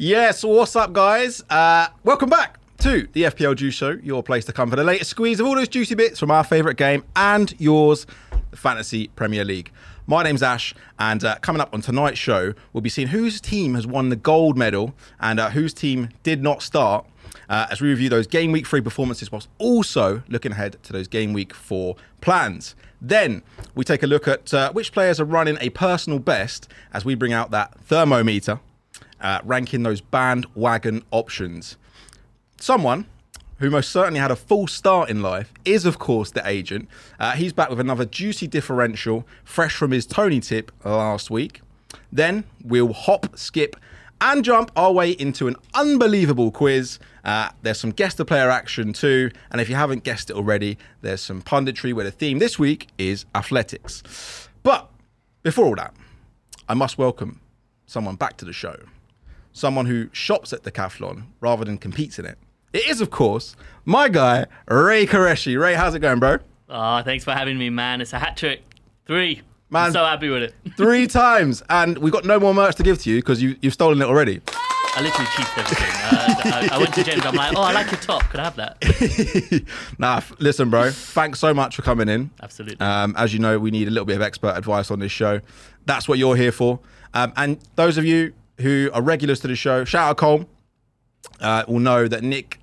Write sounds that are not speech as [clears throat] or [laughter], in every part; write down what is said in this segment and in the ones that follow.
Yes, what's up, guys? Uh, welcome back to the FPL Juice Show, your place to come for the latest squeeze of all those juicy bits from our favourite game and yours, the Fantasy Premier League. My name's Ash, and uh, coming up on tonight's show, we'll be seeing whose team has won the gold medal and uh, whose team did not start uh, as we review those game week three performances, whilst also looking ahead to those game week four plans. Then we take a look at uh, which players are running a personal best as we bring out that thermometer uh, ranking those bandwagon options. Someone who most certainly had a full start in life is, of course, the agent. Uh, he's back with another juicy differential, fresh from his Toney tip last week. Then we'll hop, skip, and jump our way into an unbelievable quiz. Uh, there's some guest the player action too, and if you haven't guessed it already, there's some punditry where the theme this week is athletics. But before all that, I must welcome someone back to the show someone who shops at Decathlon rather than competes in it. It is, of course, my guy, Ray Qureshi. Ray, how's it going, bro? Oh, thanks for having me, man. It's a hat trick. Three. Man, I'm so happy with it. [laughs] Three times. And we've got no more merch to give to you because you, you've stolen it already. I literally cheated everything. Uh, I, I, went to James. I'm like, oh, I like your top. Could I have that? [laughs] nah, listen, bro. Thanks so much for coming in. Absolutely. Um, as you know, we need a little bit of expert advice on this show. That's what you're here for. Um, and those of you who are regulars to the show, shout out Cole, uh, will know that Nick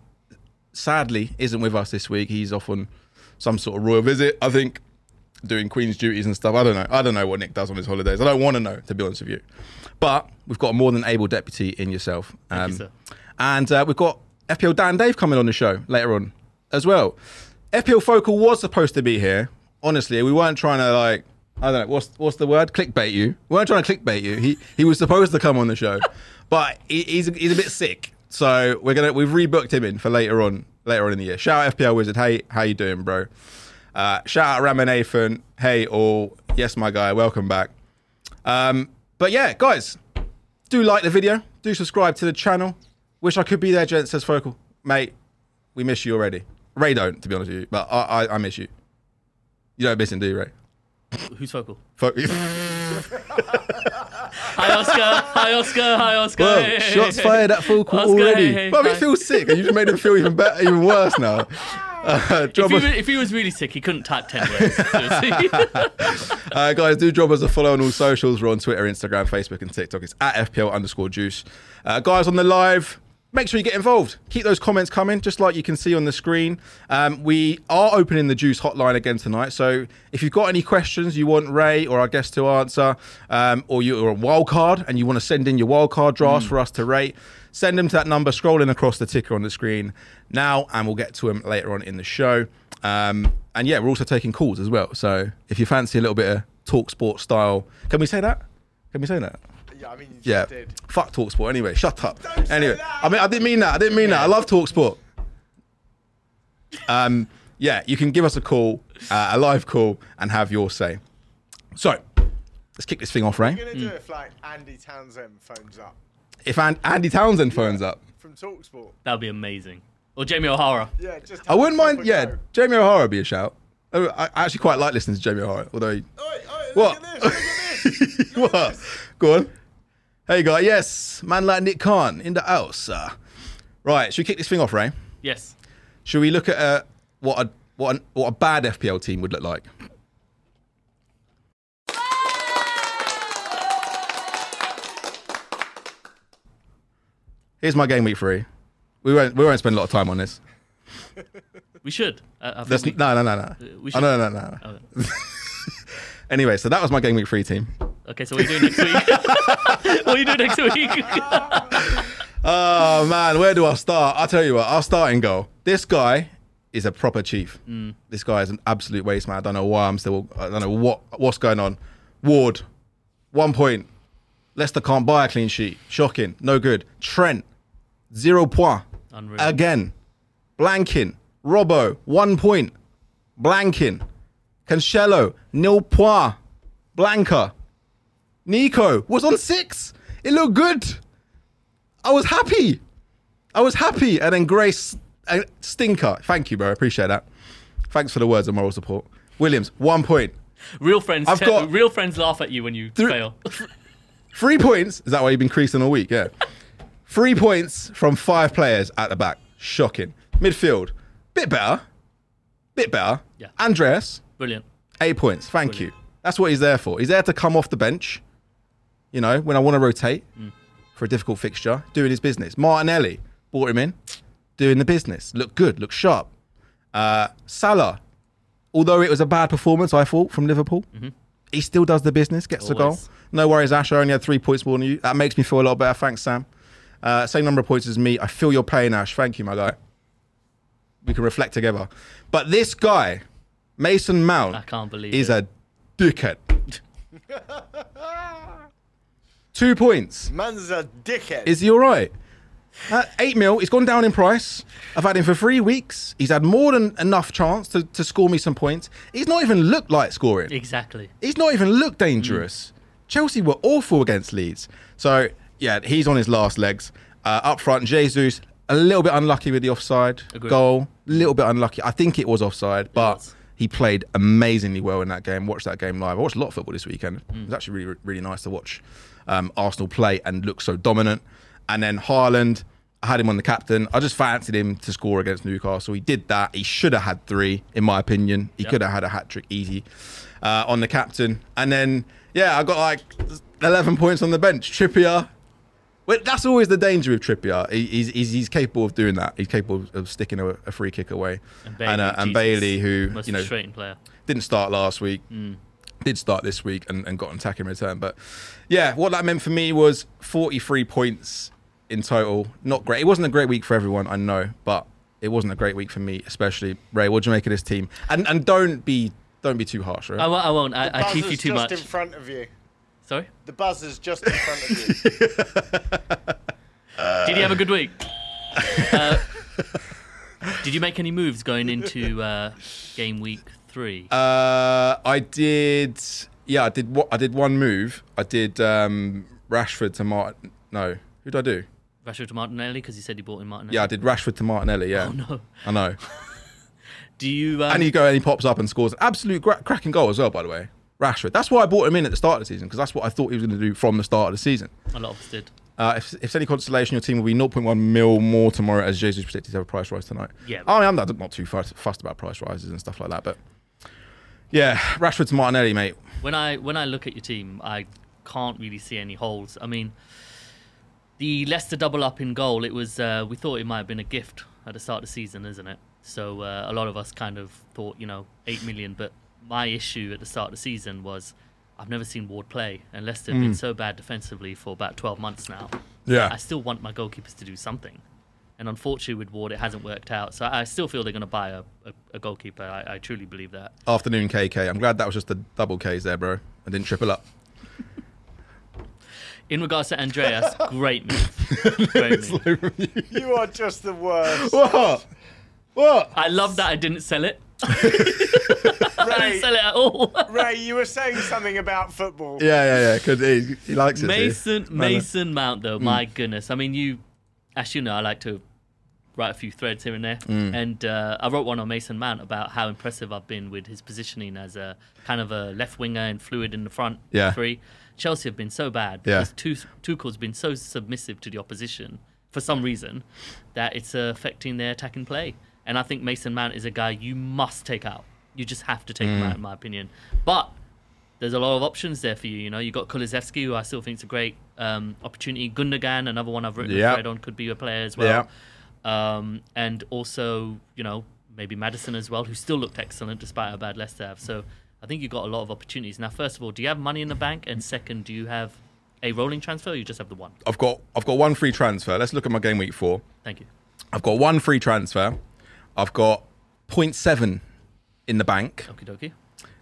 sadly isn't with us this week. He's off on some sort of royal visit, I think, doing Queen's duties and stuff. I don't know. I don't know what Nick does on his holidays. I don't want to know, to be honest with you. But we've got a more than able deputy in yourself. Um, you, and uh, we've got FPL Dan Dave coming on the show later on as well. FPL Focal was supposed to be here. Honestly, we weren't trying to like I don't know what's what's the word clickbait you. We weren't trying to clickbait you. He he was supposed to come on the show, [laughs] but he, he's he's a bit sick. So we're gonna we've rebooked him in for later on later on in the year. Shout out FPL Wizard. Hey, how you doing, bro? Uh, shout out Ramanathan. Hey all. Yes, my guy. Welcome back. Um, but yeah, guys, do like the video. Do subscribe to the channel. Wish I could be there, gent says Focal. Mate, we miss you already. Ray don't, to be honest with you, but I, I, I miss you. You don't miss him, do you, Ray? Who's Focal? Fo- [laughs] hi Oscar, hi Oscar, hi Oscar. Well, hey, shots hey, fired at Focal already. Hey, but it feels sick, and you just made him feel even better, even worse now. [laughs] Uh, if, he was, if, he was, really sick, he couldn't type 10 words. [laughs] uh, guys, do drop us a follow on all socials. We're on Twitter, Instagram, Facebook, and TikTok. It's at FPL underscore juice. Uh, guys, on the live, make sure you get involved. Keep those comments coming, just like you can see on the screen. Um, we are opening the Juice hotline again tonight. So if you've got any questions you want Ray or our guest to answer, um, or you're a wild card and you want to send in your wild card drafts mm. for us to rate, send them to that number scrolling across the ticker on the screen now, and we'll get to them later on in the show. Um, and yeah, we're also taking calls as well. So if you fancy a little bit of talk sport style, can we say that? Can we say that? Yeah, I mean, yeah. Did. Fuck Talksport. Anyway, shut up. Don't anyway, I mean, I didn't mean that. I didn't mean that. I love Talksport. Um, yeah, you can give us a call, uh, a live call, and have your say. So, let's kick this thing off, right? What are you gonna do if like Andy Townsend phones up If An- Andy Townsend phones up, from Talksport? That would be amazing. Or Jamie O'Hara. Yeah, just. I wouldn't mind. Yeah, go. Jamie O'Hara would be a shout. Oh, I I actually quite like listening to Jamie O'Hara, although. He... Oi, oi, What? At this, look at this. [laughs] what? this. Go on. Hey, guy. Yes, man like Nick Khan in the house. Uh, right, should we kick this thing off, Ray? Yes. Should we look at uh, what a what a, what a bad FPL team would look like? Here's my game week three. We won't we won't spend a lot of time on this. We should. Uh, we, no, no, no, no. We should. Oh, no, no, no. no. Okay. [laughs] anyway, so that was my game week three team. Okay, so what are you doing next week? [laughs] what are you doing next week? [laughs] oh man, where do I start? I'll tell you what, I'll start and go. This guy is a proper chief. Mm. This guy is an absolute waste man. I don't know why I'm still I don't know what what's going on. Ward, one point. Leicester can't buy a clean sheet. Shocking. No good. Trent, zero point. Unreal. Again. Blanking. Robbo, one point. Blanking. Cancelo, nil point. Blanca. Nico was on six. It looked good. I was happy. I was happy. And then Grace, uh, stinker. Thank you, bro. I appreciate that. Thanks for the words of moral support. Williams, one point. Real friends. I've te- got real friends laugh at you when you fail. [laughs] Three points. Is that why you've been creasing all week? Yeah. Three points from five players at the back. Shocking. Midfield, bit better. Bit better. Yeah. Andreas, Brilliant. eight points. Thank Brilliant. you. That's what he's there for. He's there to come off the bench, you know, when I want to rotate Mm. for a difficult fixture, doing his business. Martinelli, brought him in, doing the business. Look good, look sharp. Uh, Salah, although it was a bad performance, I thought, from Liverpool, he still does the business, gets the goal. Mm-hmm. No worries, Ash. I only had three points more than you. That makes me feel a lot better. Thanks, Sam. Uh, same number of points as me. I feel your pain, Ash. Thank you, my guy. We can reflect together. But this guy, Mason Mount, I can't believe is it. a dickhead. [laughs] Two points. Man's a dickhead. Is he all right? Uh, eight mil. He's gone down in price. I've had him for three weeks. He's had more than enough chance to, to score me some points. He's not even looked like scoring. Exactly. He's not even looked dangerous. Chelsea were awful against Leeds. So, yeah, he's on his last legs. Uh, up front, Jesus, a little bit unlucky with the offside Agreed. goal. A little bit unlucky. I think it was offside, but was. he played amazingly well in that game. Watched that game live. I watched a lot of football this weekend. It was actually really, really nice to watch um, Arsenal play and look so dominant. And then Haaland, I had him on the captain. I just fancied him to score against Newcastle. He did that. He should have had three, in my opinion. He Yep. could have had a hat trick easy uh, on the captain. And then, yeah, I got like 11 points on the bench. Trippier. Well, that's always the danger with Trippier. He, he's, he's, he's capable of doing that. He's capable of sticking a, a free kick away. And Bailey, and, uh, and Bailey, who you know player. didn't start last week, Mm. Did start this week, and, and got an attack in return. But yeah, what that meant for me was 43 points in total. Not great. It wasn't a great week for everyone, I know, but it wasn't a great week for me, especially Ray. What do you make of this team? And and don't be don't be too harsh, right? I, won't- I won't. I, The I teach you too just much. in front of you. Sorry. The buzzer's just in front of you. [laughs] Did you have a good week? [laughs] uh, did you make any moves going into uh, game week three? Uh, I did. Yeah, I did. What I did one move. I did um, Rashford to Martin. No, who did I do? Rashford to Martinelli because you said you bought in Martinelli. Yeah, I did Rashford to Martinelli. Yeah, Oh no. I know. [laughs] Do you? Um, and he go and he pops up and scores an absolute gra- cracking goal as well. By the way, Rashford. That's why I bought him in at the start of the season because that's what I thought he was going to do from the start of the season. a lot of us did. Uh, if, if it's any consolation, your team will be 0.1 mil more tomorrow as Jesus predicted to have a price rise tonight. Yeah. I mean, I'm not, not too fussed, fussed about price rises and stuff like that, but yeah, Rashford's Martinelli, mate. When I when I look at your team, I can't really see any holes. I mean, the Leicester double up in goal. It was uh, we thought it might have been a gift at the start of the season, isn't it? So uh, a lot of us kind of thought, you know, eight million. But my issue at the start of the season was I've never seen Ward play, and Leicester have been so bad defensively for about twelve months now. Yeah. I still want my goalkeepers to do something. And unfortunately, with Ward, it hasn't worked out. So I still feel they're going to buy a, a, a goalkeeper. I, I truly believe that. Afternoon KK. I'm glad that was just a double K's there, bro. I didn't triple up. [laughs] In regards to Andreas, great move. [laughs] Great move. You are just the worst. What? What? I love that I didn't sell it. [laughs] I Ray, didn't sell it at all. Ray, you were saying something about football. Yeah, yeah, yeah. Cause he, he likes it. Mason Man, Mason Mount though, my hmm. goodness. I mean, you, as you know, I like to write a few threads here and there, and uh, I wrote one on Mason Mount about how impressive I've been with his positioning as a kind of a left winger and fluid in the front Yeah. three. Chelsea have been so bad because Tu- Tuchel's been so submissive to the opposition for some reason that it's uh, affecting their attacking play. And I think Mason Mount is a guy you must take out. You just have to take him out, in my opinion. But there's a lot of options there for you. You know, you've got Kulusevski, who I still think is a great um, opportunity. Gundogan, another one I've written a thread on, could be a player as well. Um, and also, you know, maybe Maddison as well, who still looked excellent despite how bad Leicester have. So I think you've got a lot of opportunities. Now, first of all, do you have money in the bank? And second, do you have a rolling transfer? Or you just have the one. I've got I've got one free transfer. Let's look at my game week four. Thank you. I've got one free transfer. I've got 0.7 in the bank. Okie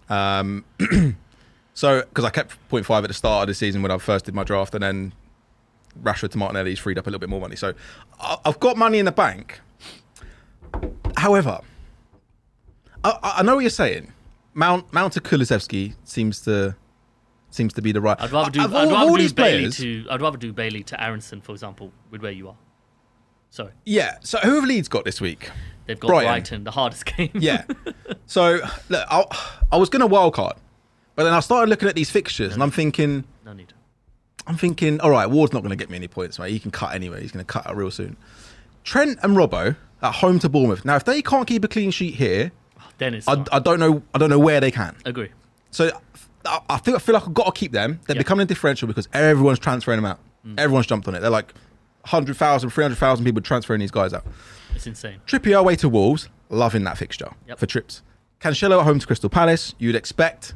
dokie. Um, [clears throat] [clears throat] so because I kept 0.5 at the start of the season when I first did my draft, and then Rashford to Martinelli's freed up a little bit more money. So I've got money in the bank. However, I, I- know what you're saying. Mount Mount to Kulusevski seems to seems to be the right. I'd rather uh, do. Of I'd all- rather all do Bailey players- to. I'd rather do Bailey to Aaronson, for example, with where you are. Sorry, Yeah. So who have Leeds got this week? they've got Brighton. Brighton, the hardest [laughs] game. Yeah. so look, I, I was going to wild card, but then I started looking at these fixtures and I'm thinking, no need. I'm thinking, all right, Ward's not going to get me any points, mate. He can cut anyway. He's going to cut out real soon. Trent and Robbo at home to Bournemouth. Now, if they can't keep a clean sheet here, Dennis, I, I don't know. I don't know where they can. agree. So I, I feel I feel like I've got to keep them. They're Yeah. becoming a differential because everyone's transferring them out. Mm. Everyone's jumped on it. They're like 100,000, 300,000 people transferring these guys out. It's insane. Trippier away to Wolves, loving that fixture Yep. for trips. Cancelo at home to Crystal Palace. You'd expect,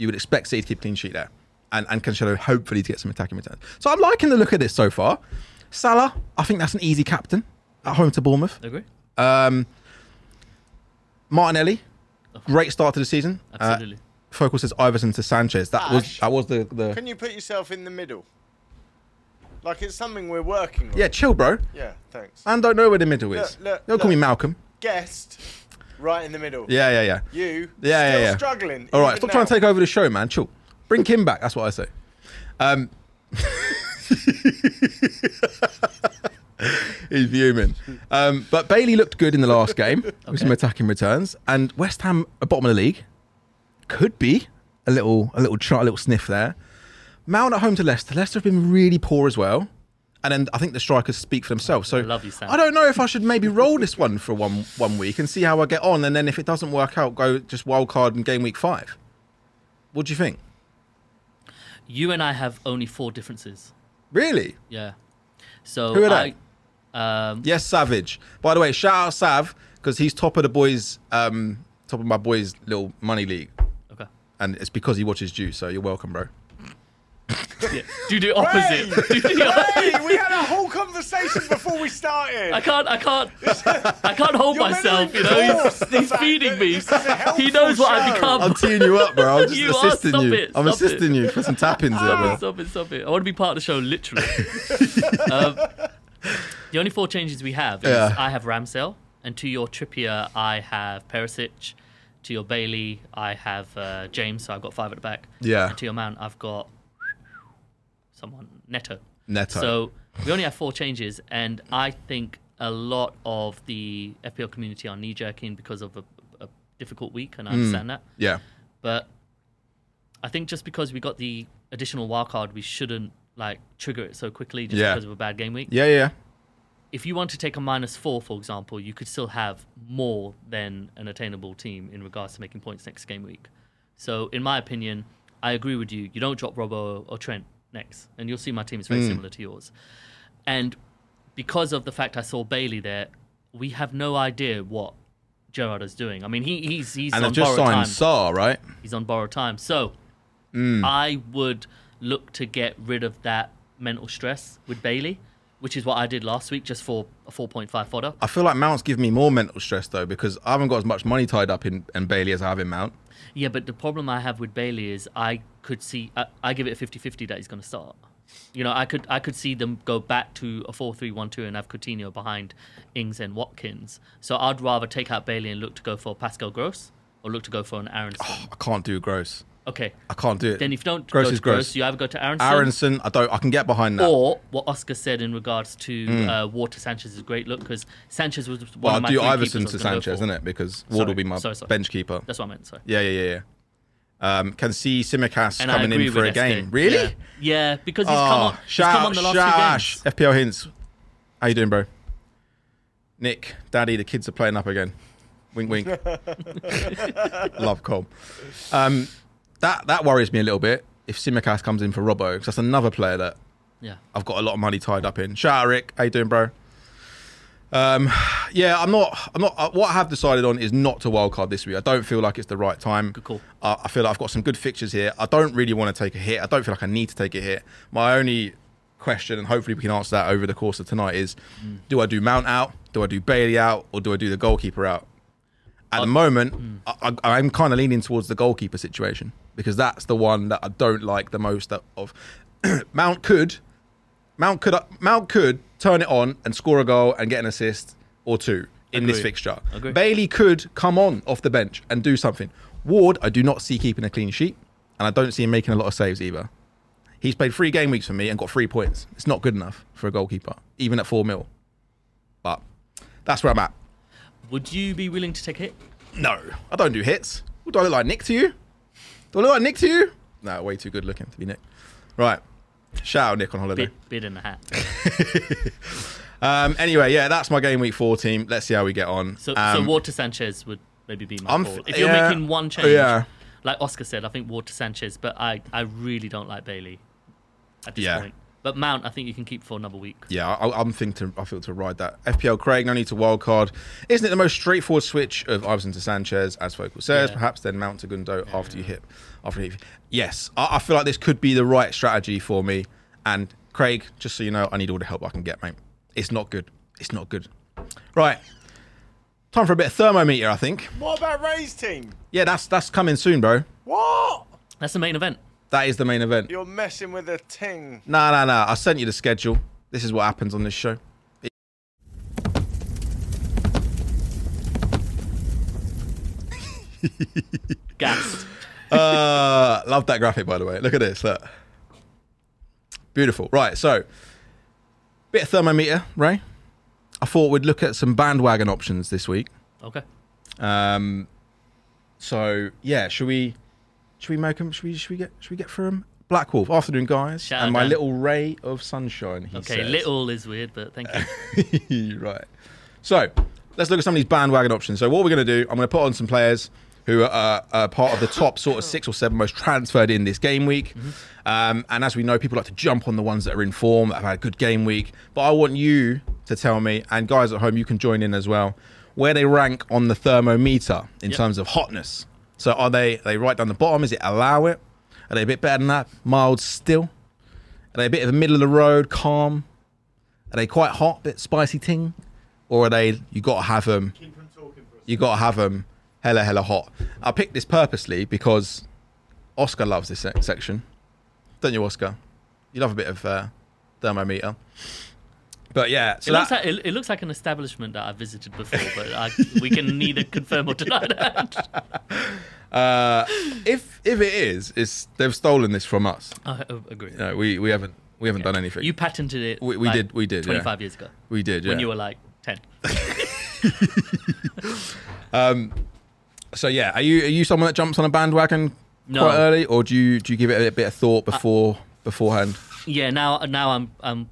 you would expect City to keep a clean sheet there, and and Cancelo hopefully to get some attacking returns. So I'm liking the look of this so far. Salah, I think that's an easy captain at home to Bournemouth. Agree. Um, Martinelli, great start to the season. Uh, Absolutely. Focal says Iversen to Sanchez. That was that was the the Can you put yourself in the middle? Like it's something we're working on. yeah. Chill, bro. Yeah, thanks. And don't know where the middle is. Look, look, Don't call me. Malcolm. Guest, right in the middle. Yeah, yeah, yeah. You, Yeah, yeah, still yeah. struggling. All right, even stop trying to now. take over the show, man. Chill. Bring Kim back. That's what I say. Um, [laughs] he's fuming. Um, but Bailey looked good in the last game [laughs] with some attacking returns, and West Ham a bottom of the league could be a little, a little, try, a little sniff there. Mount at home to Leicester. Leicester have been really poor as well. And then I think the strikers speak for themselves. So I love you, Sam. I don't know if I should maybe roll this one for one one week and see how I get on, and then if it doesn't work out, go just wild card in game week five. What do you think? You and I have only four differences. Really? Yeah. So Who are they? Um, Yes, Savage. By the way, shout out Sav because he's top of the boys, um, top of my boys' little money league, okay. and it's because he watches Juice. So you're welcome, bro. [laughs] Yeah. Do the opposite. Hey! [laughs] Do the opposite. Hey, we had a whole conversation before we started. [laughs] I can't, I can't, I can't hold You're myself. You know, he's, he's feeding me. this is a helpful He knows what I've become. I'm teeing you up, bro. I'm just You assisting Stop you. it. I'm assisting it. you for some tap-ins there, bro. Stop it, stop it. I want to be part of the show, literally. um, the only four changes we have is Yeah. I have Ramsdale, and to your Trippier, I have Perisic. To your Bailey, I have uh, James, so I've got five at the back. Yeah. And to your Mount, I've got someone, Neto. Neto. So we only have four changes, and I think a lot of the FPL community are knee jerking because of a, a difficult week, and I hmm. understand that. yeah. But I think just because we got the additional wildcard, we shouldn't like trigger it so quickly just Yeah. because of a bad game week. Yeah, yeah. If you want to take a minus four, for example, you could still have more than an attainable team in regards to making points next game week. So, in my opinion, I agree with you. You don't drop Robbo or Trent next, and you'll see my team is very similar to yours. And because of the fact I saw Bailey there, we have no idea what Gerrard is doing. I mean, he, he's he's And on just borrowed signed time. Saar, right? He's on borrowed time. So Mm. I would look to get rid of that mental stress with Bailey, which is what I did last week just for a 4.5 fodder. I feel like Mount's giving me more mental stress though because I haven't got as much money tied up in, in Bailey as I have in Mount. Yeah, but the problem I have with Bailey is I could see, I, I give it a 50-50 that he's going to start. You know, I could I could see them go back to a 4-3-1-2 and have Coutinho behind Ings and Watkins. So I'd rather take out Bailey and look to go for Pascal Gross or look to go for an Aaronson. Oh, I can't do Gross. Okay. I can't do it. Then if you don't Gross go to is Gross, gross. you either go to Aaronson, Aaronson, I don't. I can get behind that. or what Oscar said in regards to Mm. uh, Water Sanchez is a great look because Sanchez was one well, of I'll my do three Iversen keepers I to was gonna Sanchez, isn't it? Because Ward Sorry, will be my sorry, sorry. bench keeper. That's what I meant. Sorry. Yeah, yeah, yeah, yeah. Um, can see Tsimikas And coming in for a with game. Really? Yeah. Yeah, because he's Oh, come on. He's shout come out, on the last shout few out games. FPL hints. How you doing, bro? Nick, Daddy, the kids are playing up again. Wink, wink. [laughs] Love Cole. Um, that that worries me a little bit. If Tsimikas comes in for Robbo, because that's another player that Yeah. I've got a lot of money tied up in. Shout out Rick, how you doing, bro? Um, yeah, I'm not. I'm not. Uh, what I have decided on is not to wildcard this week. I don't feel like it's the right time. Good call. Uh, I feel like I've got some good fixtures here. I don't really want to take a hit. I don't feel like I need to take a hit. My only question, and hopefully we can answer that over the course of tonight, is: Do I do Mount out? Do I do Bailey out? Or do I do the goalkeeper out? At the moment, hmm. I, I, I'm kind of leaning towards the goalkeeper situation because that's the one that I don't like the most of. [clears throat] Mount could Mount could Mount could turn it on and score a goal and get an assist or two in this fixture. Agree. Bailey could come on off the bench and do something. Ward, I do not see keeping a clean sheet, and I don't see him making a lot of saves either. He's played three game weeks for me and got three points. It's not good enough for a goalkeeper, even at four mil. But that's where I'm at. Would you be willing to take a hit? No, I don't do hits. Do I look like Nick to you? Do I look like Nick to you? No, way too good looking to be Nick. Right. Shout out Nick on holiday. Bid, bid in the hat. [laughs] Um, anyway, yeah, that's my game week four team. Let's see how we get on. So, um, so Walter Sanchez would maybe be my. If you're yeah, making one change, yeah. like Oscar said, I think Walter Sanchez, but I, I really don't like Bailey at this Yeah. point. But Mount, I think you can keep for another week. Yeah, I, I'm thinking to, I feel to ride that. FPL Craig, no need to wildcard. Isn't it the most straightforward switch of Iversen to Sanchez, as Focal says? Yeah. Perhaps then Mount to Gundo after you hit. After you, yes, I, I feel like this could be the right strategy for me. And Craig, just so you know, I need all the help I can get, mate. It's not good. It's not good. Right, time for a bit of thermometer. I think. What about Ray's team? Yeah, that's that's coming soon, bro. What? That's the main event. That is the main event. You're messing with a ting. No, no, no. I sent you the schedule. This is what happens on this show. [laughs] Gassed. [laughs] uh, love that graphic, by the way. Look at this. Look. Beautiful. Right, so bit of thermometer, Ray. I thought we'd look at some bandwagon options this week. Okay. Um, so yeah, should we? Should we make them? Should we? Should we get? Should we get through them? Black Wolf, afternoon, guys, Shout and my Dan. little ray of sunshine. Okay, says. little is weird, but thank you. [laughs] right. So let's look at some of these bandwagon options. So what we're going to do, I'm going to put on some players who are uh, uh, part of the top sort of six or seven most transferred in this game week. Um, and as we know, people like to jump on the ones that are in form, that have had a good game week. But I want you to tell me, and guys at home, you can join in as well, where they rank on the thermometer in Yep. terms of hotness. So are they are they right down the bottom? Is it allow it? Are they a bit better than that? Mild still? Are they a bit of the middle of the road, calm? Are they quite hot, bit spicy ting, or are they? You got to have them. You got to have them hella hella hot. I picked this purposely because Oscar loves this section, don't you, Oscar? You love a bit of uh, thermometer. But yeah, so it, looks like, it, it looks like an establishment that I visited before, but I, we can neither confirm or deny that. [laughs] uh, if if it is, it's they've stolen this from us. I agree. No, we we haven't we haven't done anything. You patented it. We- we like, did- we did, yeah. 25 years ago we did, yeah. when you were like 10. [laughs] um, So yeah, are you are you someone that jumps on a bandwagon No. quite early, or do you do you give it a bit of thought before beforehand? Yeah, now now I'm um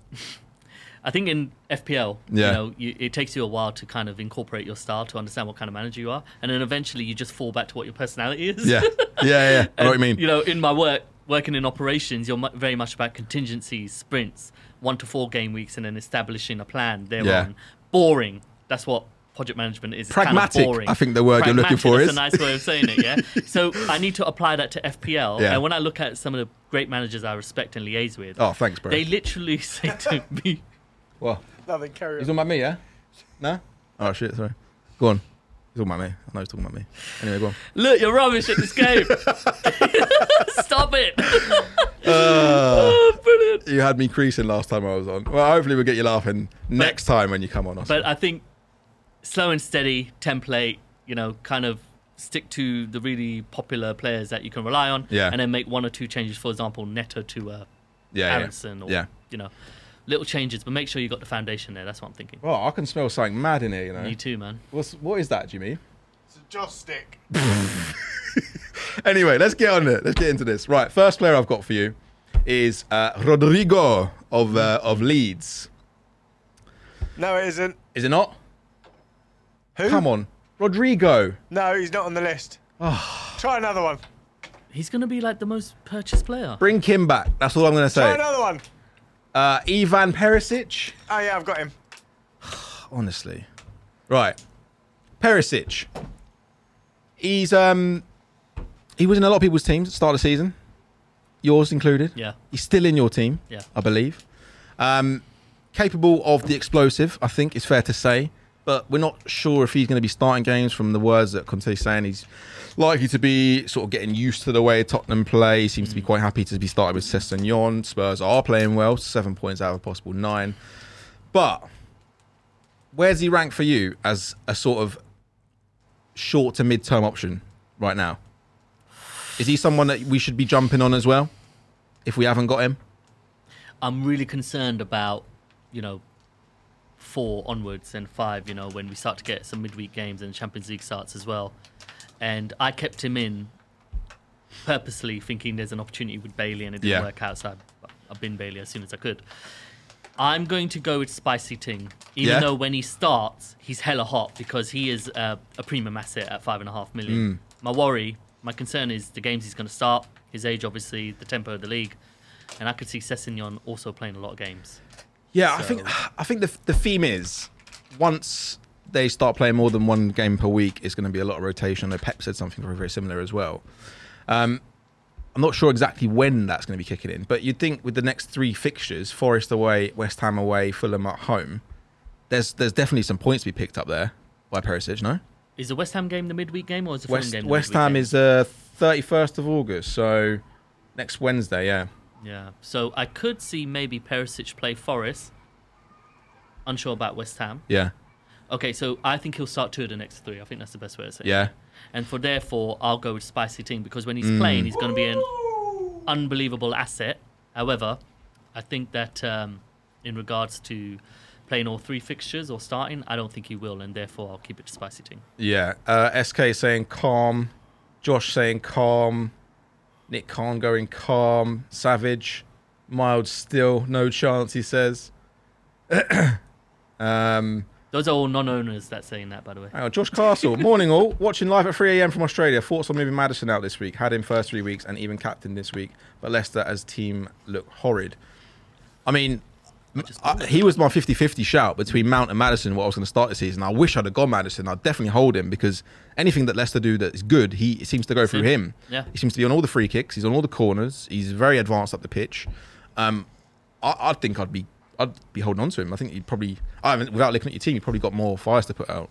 I think in FPL, Yeah. you know, you, it takes you a while to kind of incorporate your style to understand what kind of manager you are, and then eventually you just fall back to what your personality is. Yeah, yeah, yeah. [laughs] I know what you mean. You know, in my work, working in operations, you're very much about contingencies, sprints, one to four game weeks, and then establishing a plan thereon. Yeah. Boring. That's what project management is. It's kind of Pragmatic, boring. I think the word you're looking Pragmatic, for that's is. a nice way of saying it. Yeah. [laughs] so I need to apply that to FPL, Yeah. and when I look at some of the great managers I respect and liaise with, Oh, thanks, bro. they literally [laughs] say to me, Well, Nothing, carry he's on. talking about me, yeah? No? Oh shit, sorry. Go on. He's talking about me. I know he's talking about me. Anyway, go on. "Look, you're rubbish at this game. [laughs] Stop it." Uh, oh, brilliant. you had me creasing last time I was on. Well, hopefully we'll get you laughing next time when you come on. Oscar. But I think slow and steady template, you know, kind of stick to the really popular players that you can rely on, Yeah. and then make one or two changes. For example, Neto to uh, yeah, yeah. Aaronson, or yeah. you know, little changes, but make sure you got the foundation there. That's what I'm thinking. Well, I can smell something mad in here, you know. Me too, man. What's what is that, Jimmy? It's a joss stick. [laughs] Anyway, let's get on it. Let's get into this. Right, first player I've got for you is uh, Rodrigo of uh, of Leeds. No, it isn't. Is it not? Who? Come on, Rodrigo. No, he's not on the list. Ah. Try another one. He's gonna be like the most purchased player. Bring him back. That's all I'm going to say. Try say. another one. Uh, Ivan Perisic. Oh yeah, I've got him. [sighs] honestly. Right. Perisic. He's um he was in a lot of people's teams at the start of the season. Yours included. Yeah, He's still in your team, yeah. I believe. Um capable of the explosive, I think is fair to say. But we're not sure if he's going to be starting games from the words that Conte's saying. He's likely to be sort of getting used to the way Tottenham play. He seems to be quite happy to be starting with Sessegnon. Spurs are playing well, seven points out of a possible nine. But where's he rank for you as a sort of short to mid term option right now? Is he someone that we should be jumping on as well if we haven't got him? I'm really concerned about, you know, four onwards and five, you know, when we start to get some midweek games and Champions League starts as well. And I kept him in purposely thinking there's an opportunity with Bailey and it didn't Yeah. work out. So I I bin Bailey as soon as I could. I'm going to go with Spicy Ting, even Yeah? though when he starts, he's hella hot because he is uh, a premium asset at five and a half million. Mm. My worry, my concern is the games he's going to start, his age, obviously, the tempo of the league, and I could see Sessegnon also playing a lot of games. Yeah, I think [sighs] I think the the theme is once they start playing more than one game per week, it's going to be a lot of rotation. I know Pep said something very very similar as well. Um, I'm not sure exactly when that's going to be kicking in, but you'd think with the next three fixtures, Forest away, West Ham away, Fulham at home, there's there's definitely some points to be picked up there by Perisic, no? Is the West Ham game the midweek game or is the Fulham West game the West Ham game? is uh, 31st of August, so next Wednesday, yeah. Yeah, so I could see maybe Perisic play Forest. Unsure about West Ham. Yeah. Okay, so I think he'll start two of the next three. I think that's the best way to say it. Yeah. And for therefore, I'll go with Spicy Ting because when he's Mm. playing, he's going to be an unbelievable asset. However, I think that um, in regards to playing all three fixtures or starting, I don't think he will, and therefore I'll keep it to Spicy Ting. Yeah. Uh, SK saying calm. Josh saying calm. Nick Khan going calm. Savage. Mild still. No chance, he says. [clears throat] um, Those are all non-owners that's saying that, by the way. hang on, Josh Castle. [laughs] Morning all. Watching live at 3 a.m. from Australia. Thoughts on moving Maddison out this week. Had him first three weeks and even captain this week. But Leicester as team look horrid. I mean, I, he was my 50-50 shout between Mount and Maddison. What I was going to start the season. I wish I'd have gone Maddison. I'd definitely hold him because anything that Leicester do that is good, he it seems to go through him. Yeah. He seems to be on all the free kicks. He's on all the corners. He's very advanced up the pitch. Um, I, I think I'd be I'd be holding on to him. I think he'd probably I mean, without looking at your team, you probably got more fires to put out.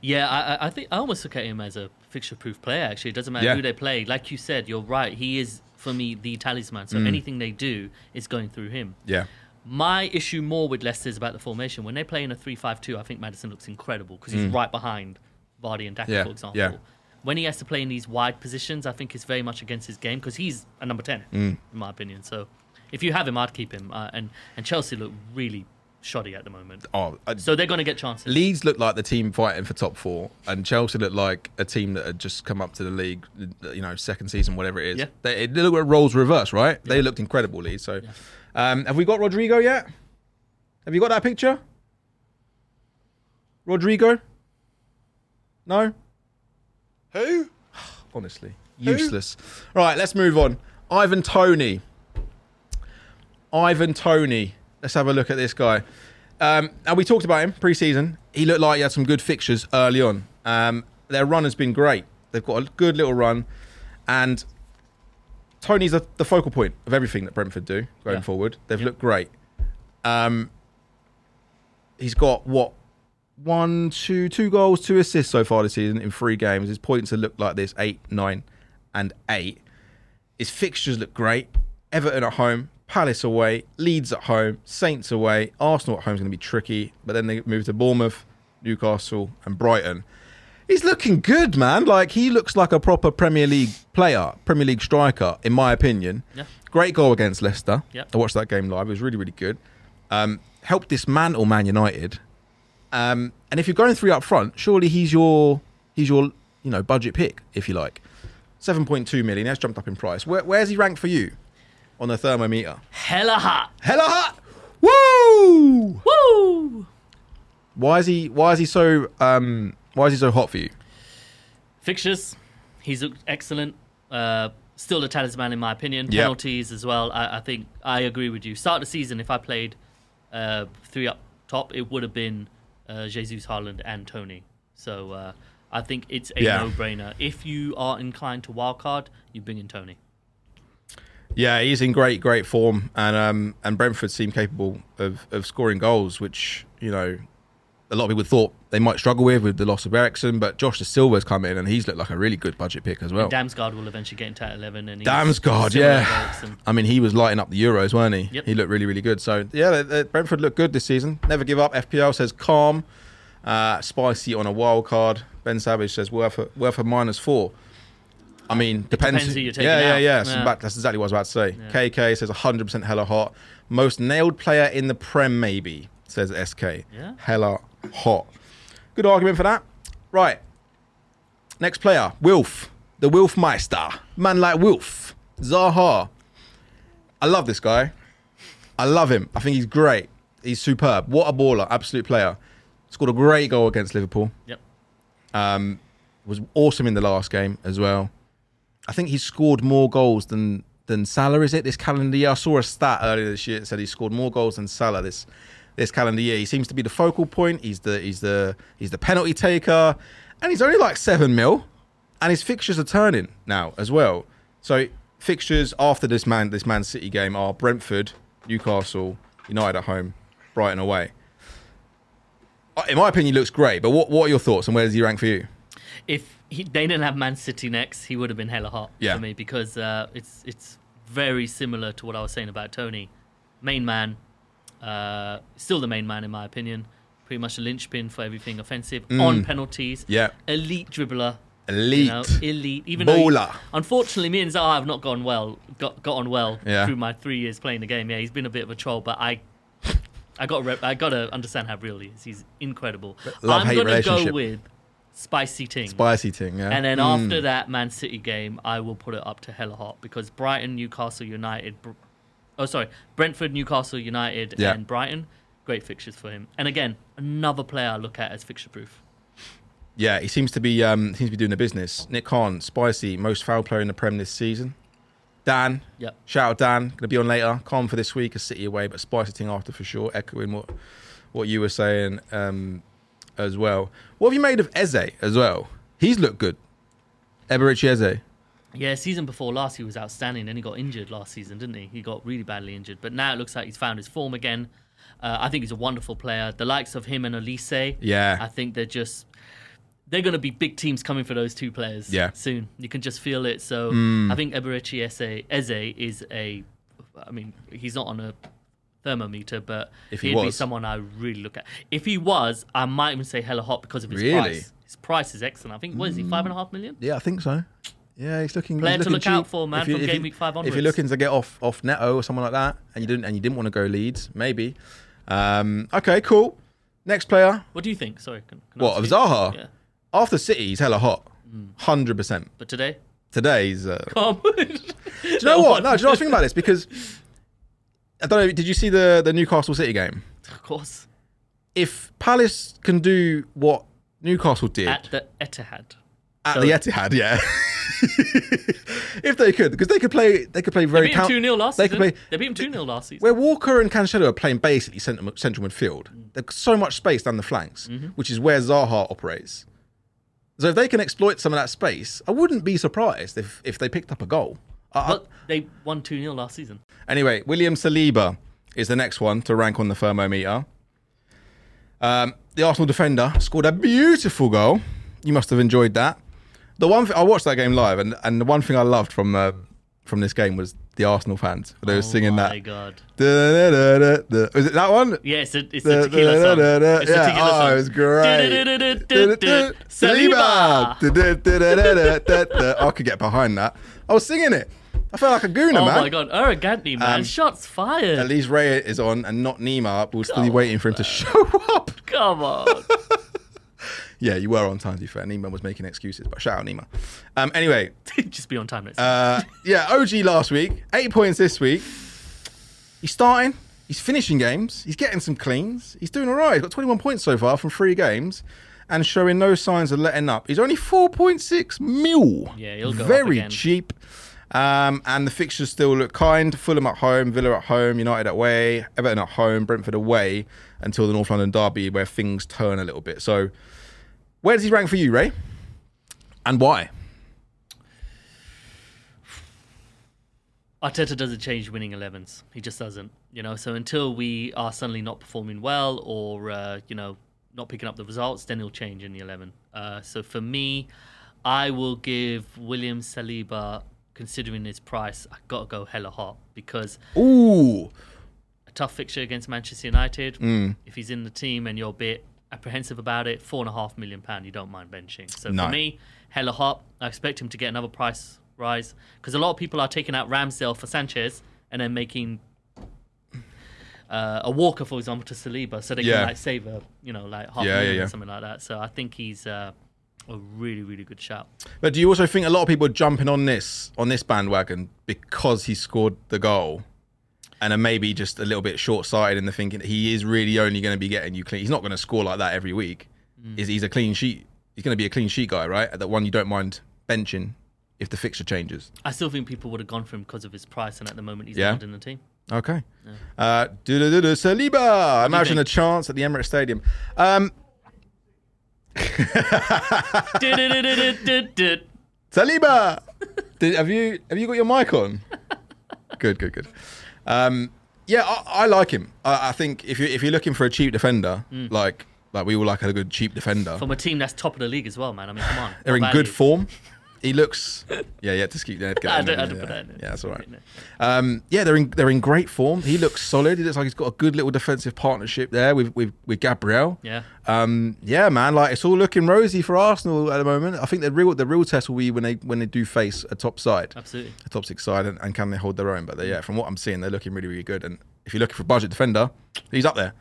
Yeah, I, I- think I almost look at him as a fixture-proof player. Actually, it doesn't matter Yeah. who they play. Like you said, you're right. He is for me the talisman. Mm. So anything they do is going through him. Yeah. My issue more with Leicester is about the formation. When they play in a 3 5 2, I think Maddison looks incredible because he's right behind Vardy and Daka, Mm. Yeah, for example. yeah. When he has to play in these wide positions, I think it's very much against his game because he's a number 10, Mm. in my opinion. So if you have him, I'd keep him. Uh, and, and Chelsea look really shoddy at the moment. Oh, So they're going to get chances. Leeds look like the team fighting for top four, and Chelsea look like a team that had just come up to the league, you know, second season, whatever it is. Yeah. They, it looked at roles reverse, right? They looked incredible, Leeds. So, um, have we got Rodrigo yet? Have you got that picture? Rodrigo? No? Who? [sighs] Honestly, useless. Right, let's move on. Ivan Toney. Ivan Toney. Let's have a look at this guy. Um, and we talked about him pre-season. He looked like he had some good fixtures early on. Um, their run has been great. They've got a good little run, and Toney's the, the focal point of everything that Brentford do going Yeah. forward. They've Yeah. looked great. Um, he's got what one, two, two goals, two assists so far this season in three games. His points have looked like this: eight, nine, and eight. His fixtures look great. Everton at home, Palace away, Leeds at home, Saints away, Arsenal at home is going to be tricky, but then they move to Bournemouth, Newcastle, and Brighton. He's looking good, man. Like he looks like a proper Premier League player, Premier League striker, in my opinion. Yeah. Great goal against Leicester. Yep. I watched that game live. It was really, really good. Um, helped dismantle Man United. Um, and if you're going three up front, surely he's your he's your you know budget pick, if you like. Seven point two million. That's jumped up in price. Where, where's he ranked for you on the thermometer? Hella hot. Hella hot. Woo! Woo! Why is he Why is he so um Why is he so hot for you? Fixtures, he's looked excellent. Uh, still a talisman in my opinion. Yep. Penalties as well. I, I think I agree with you. Start the season, if I played uh, three up top, it would have been uh, Jesus, Haaland, and Toney. So uh, I think it's a Yeah. no-brainer. If you are inclined to wildcard, you bring in Toney. Yeah, he's in great, great form, and um, and Brentford seem capable of, of scoring goals, which you know a lot of people thought they might struggle with with the loss of Eriksen, but Josh Dasilva's come in and he's looked like a really good budget pick as well. Damsgaard will eventually get into that 11. And Damsgaard, yeah. I mean, he was lighting up the Euros, weren't he? Yep. He looked really, really good. So yeah, Brentford looked good this season. Never give up. FPL says calm, uh, spicy on a wild card. Ben Savage says worth a, worth a minus four. I mean, depends. depends who you're taking yeah, yeah, yeah, Yeah. back- That's exactly what I was about to say. Yeah. KK says 100% hella hot. Most nailed player in the Prem, maybe, says SK. Yeah. Hella hot. Good argument for that. Right. Next player, Wilf. The Wilf Meister. Man like Wilf. Zaha. I love this guy. I love him. I think he's great. He's superb. What a baller, absolute player. Scored a great goal against Liverpool. Yep. Um, was awesome in the last game as well. I think he's scored more goals than than Salah. Is it this calendar year? I saw a stat earlier this year that said he scored more goals than Salah this this calendar year. He seems to be the focal point. He's the he's the he's the penalty taker, and he's only like seven mil, and his fixtures are turning now as well. So fixtures after this man this Man City game are Brentford, Newcastle, United at home, Brighton away. Uh, In my opinion, he looks great. But what what are your thoughts and where does he rank for you? if he, they didn't have Man City next, he would have been hella hot Yeah. for me because uh, it's it's very similar to what I was saying about Toney, main man, uh, still the main man in my opinion, pretty much a linchpin for everything offensive on penalties, Mm. Yeah. elite dribbler, Elite. you know, elite. Even though he- unfortunately, me and Zaha have not gone well, got got on well Yeah. through my three years playing the game. Yeah, he's been a bit of a troll, but I. I got rep- I got to understand how real he is. He's incredible. Love-hate I'm gonna go with spicy ting. Spicy ting, yeah. And then Mm. after that Man City game, I will put it up to hella hot because Brighton, Newcastle United, oh sorry, Brentford, Newcastle United, Yeah. and Brighton, great fixtures for him. And again, another player I look at as fixture proof. Yeah, he seems to be um, seems to be doing the business. Nick Khan, spicy, most foul player in the Prem this season. Dan, Yep. shout out Dan, going to be on later. Khan for this week, a City away, but spicy thing after for sure. Echoing what what you were saying um, as well. What have you made of Eze as well? He's looked good. Eberechi Eze. Yeah, season before last he was outstanding. Then he got injured last season, didn't he? He got really badly injured. But now it looks like he's found his form again. Uh, I think he's a wonderful player. The likes of him and Olise, Yeah. I think they're just they're going to be big teams coming for those two players Yeah. soon. You can just feel it. So Mm. I think Eberechi Eze, Eze is a, I mean, he's not on a thermometer, but If he he'd be someone I really look at. If he was, I might even say hella hot because of his Really? price. His price is excellent. I think what is he five and a half million? Yeah, I think so. Yeah, he's looking. Player he's to looking look out for, man, If you- from if game you- week five If onwards. you're looking to get off off Neto or someone like that, and you didn't and you didn't want to go Leeds, maybe. Um, okay, cool. Next player. What do you think? Sorry, can, can What of? Zaha? Yeah, After City, he's hella hot. Mm. Hundred percent. but today, Today's. Uh, [laughs] do you know what? No, do you know what I was thinking about this because I don't know. Did you see the the Newcastle City game? Of course, If Palace can do what Newcastle did at the Etihad. At so- the Etihad, yeah. [laughs] if they could, because they could play, they could play very. They beat two 0 last they season. could play They beat him two 0 last season. where Walker and Cancelo are playing basically central, central midfield. There's so much space down the flanks, Mm-hmm. which is where Zaha operates. So if they can exploit some of that space, I wouldn't be surprised if if they picked up a goal. But they won 2 0 last season. Anyway, William Saliba is the next one to rank on the thermometer. Um, the Arsenal defender scored a beautiful goal. You must have enjoyed that. The one thing, I watched that game live, and, and the one thing I loved from uh, from this game was the Arsenal fans. They were oh singing my that. god. Da-da-da-da-da. Was it that one? Yeah, it's a, it's Da- a tequila song. It's a tequila oh, song. it was great. Saliba. I could get behind that. I was singing it. I felt like a gooner, Oh man. Oh my god, Arrogantly, man. Um, Shots fired. At least Ray is on and not Nima. We'll still be waiting for him to show up. Come on. [laughs] Yeah, you were on time, to be fair. Nima was making excuses, but shout out Nima. Um, anyway, [laughs] Just be on time next uh, yeah, OG last week, eight points this week. He's starting. He's finishing games. He's getting some cleans. He's doing all right. He's got 21 points so far from three games and showing no signs of letting up. He's only 4.6 mil. Yeah, he'll go Very cheap. Um, and the fixtures still look kind. Fulham at home, Villa at home, United away, Everton at home, Brentford away until the North London derby where things turn a little bit. So, where does he rank for you, Ray? And why? Arteta doesn't change winning 11s. He just doesn't. You know, so until we are suddenly not performing well or, uh, you know, not picking up the results, then he'll change in the 11. Uh, so for me, I will give William Saliba, considering his price, i got to go hella hot because Ooh, a tough fixture against Manchester United. Mm. If he's in the team and you're a bit apprehensive about it, four and a half million pound, you don't mind benching. So No. for me, hella hot. I expect him to get another price rise because a lot of people are taking out Ramsdale for Sanchez and then making uh, a Walker, for example, to Saliba, so they Yeah. can like save a you know like half Yeah, million yeah, or something like that. So I think he's uh, a really really good shout. But do you also think a lot of people are jumping on this on this bandwagon because he scored the goal? And are maybe just a little bit short-sighted in the thinking that he is really only going to be getting you clean. He's not going to score like that every week. Mm. Is he's a clean sheet? He's going to be a clean sheet guy, right? That one you don't mind benching if the fixture changes. I still think people would have gone for him because of his price, and at the moment he's Yeah. not in the team. Okay. Uh, du-du-du-du, Saliba. Imagine think? a chance at the Emirates Stadium. Um, [laughs] Saliba. [laughs] Did, have you have you got your mic on? [laughs] Good, good, good. Um, yeah, I, I like him. I, I think if you if you're looking for a cheap defender, like like we all like a good cheap defender, From a team that's top of the league as well, man. I mean, come on. they're in good form. [laughs] He looks. Yeah, yeah. Just keep that. get [laughs] I that in had to- I there, had to put yeah. that in. Yeah, that's all right. Um, yeah, they're in they're in great form. He looks solid. He looks like he's got a good little defensive partnership there with with, with Gabriel. Yeah. Um, yeah, man. Like it's all looking rosy for Arsenal at the moment. I think the real the real test will be when they when they do face a top side, Absolutely. a top six side, and, and can they hold their own? But they, yeah, from what I'm seeing, they're looking really really good. And if you're looking for a budget defender, he's up there.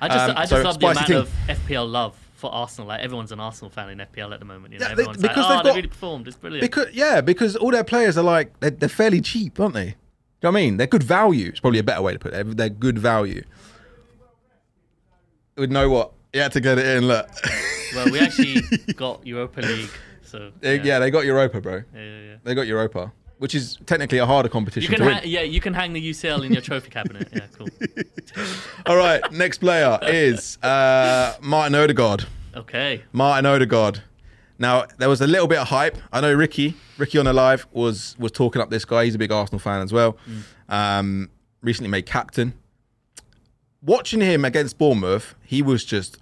I just, Um, I just so, love the amount team. of FPL love for Arsenal. Like everyone's an Arsenal fan in FPL at the moment. You know, Yeah, they- everyone's because like, they've oh, they really performed. It's brilliant. Because yeah, because all their players are like they're, they're fairly cheap, aren't they? Do you know what I mean? They're good value. It's probably a better way to put it. They're, they're good value. Would know what? You had to get it in. Look. [laughs] well, we actually [laughs] got Europa League, so They- yeah. they got Europa, bro. yeah, yeah, yeah. They got Europa, which is technically a harder You competition can, to win. ha- yeah, you can hang the UCL in your trophy cabinet. Yeah, cool. [laughs] All right, next player is uh, Martin Odegaard. Okay, Martin Odegaard. Now there was a little bit of hype. I know Ricky, Ricky on the live was was talking up this guy. He's a big Arsenal fan as well. Um, recently made captain. Watching him against Bournemouth, he was just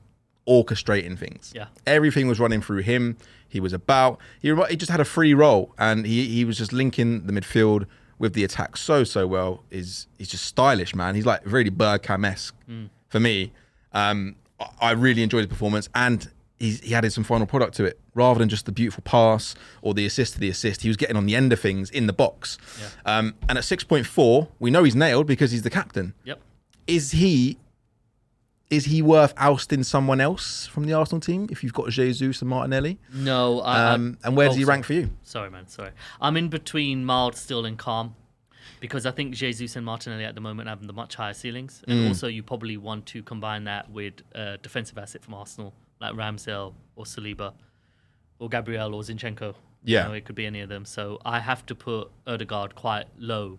orchestrating things. Yeah. everything was running through him. He was about. He he just had a free role, and he he was just linking the midfield with the attack so so well. Is he's just stylish, man. He's like really Bergkamp esque for me. Um, I- really enjoyed his performance, and he's, he added some final product to it rather than just the beautiful pass or the assist to the assist. He was getting on the end of things in the box. Um, and at six point four, we know he's nailed because he's the captain. yep. Is he? Is he worth ousting someone else from the Arsenal team if you've got Jesus and Martinelli? No, I, Um, and where does oh, he rank for you? Sorry, man. Sorry. I'm in between mild, still, and calm because I think Jesus and Martinelli at the moment have the much higher ceilings. Mm. And also, you probably want to combine that with a defensive asset from Arsenal like Ramsdale or Saliba or Gabriel or Zinchenko. Yeah. You know, it could be any of them. So I have to put Odegaard quite low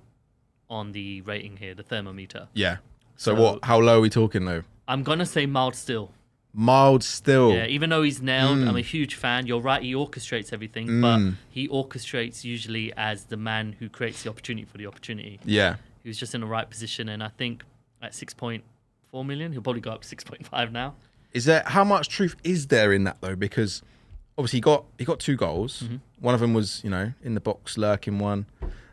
on the rating here, the thermometer. Yeah. So, So- what? How low are we talking though? I'm going to say mild still. Mild still. Yeah, even though he's nailed, Mm. I'm a huge fan. You're right, he orchestrates everything, but he orchestrates usually as the man who creates the opportunity for the opportunity. Yeah. He was just in the right position, and I think at 6.4 million, he'll probably go up to 6.5 now. Is there how much truth is there in that though? Because obviously he got he got two goals. Mm-hmm. One of them was you know in the box lurking one.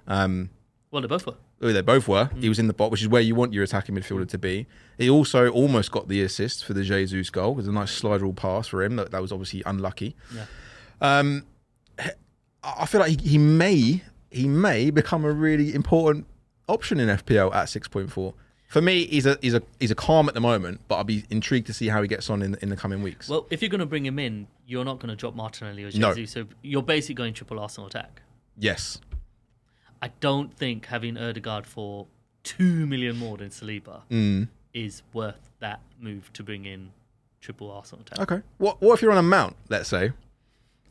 Um, Well, they both were. Oh, they both were. Mm. He was in the box, which is where you want your attacking midfielder to be. He also almost got the assist for the Jesus goal. It was a nice slide rule pass for him. That, that was obviously unlucky. Yeah. Um, I feel like he, he may he may become a really important option in FPL at six point four. For me, he's a he's a he's a calm at the moment, but I'll be intrigued to see how he gets on in in the coming weeks. Well, if you're going to bring him in, you're not going to drop Martinelli or Jesus, No. Jesus, so you're basically going triple Arsenal attack. yes, I don't think having Odegaard for 2 million more than Saliba Mm. is worth that move to bring in triple Arsenal attack. okay. What what if you're on a mount? Let's say.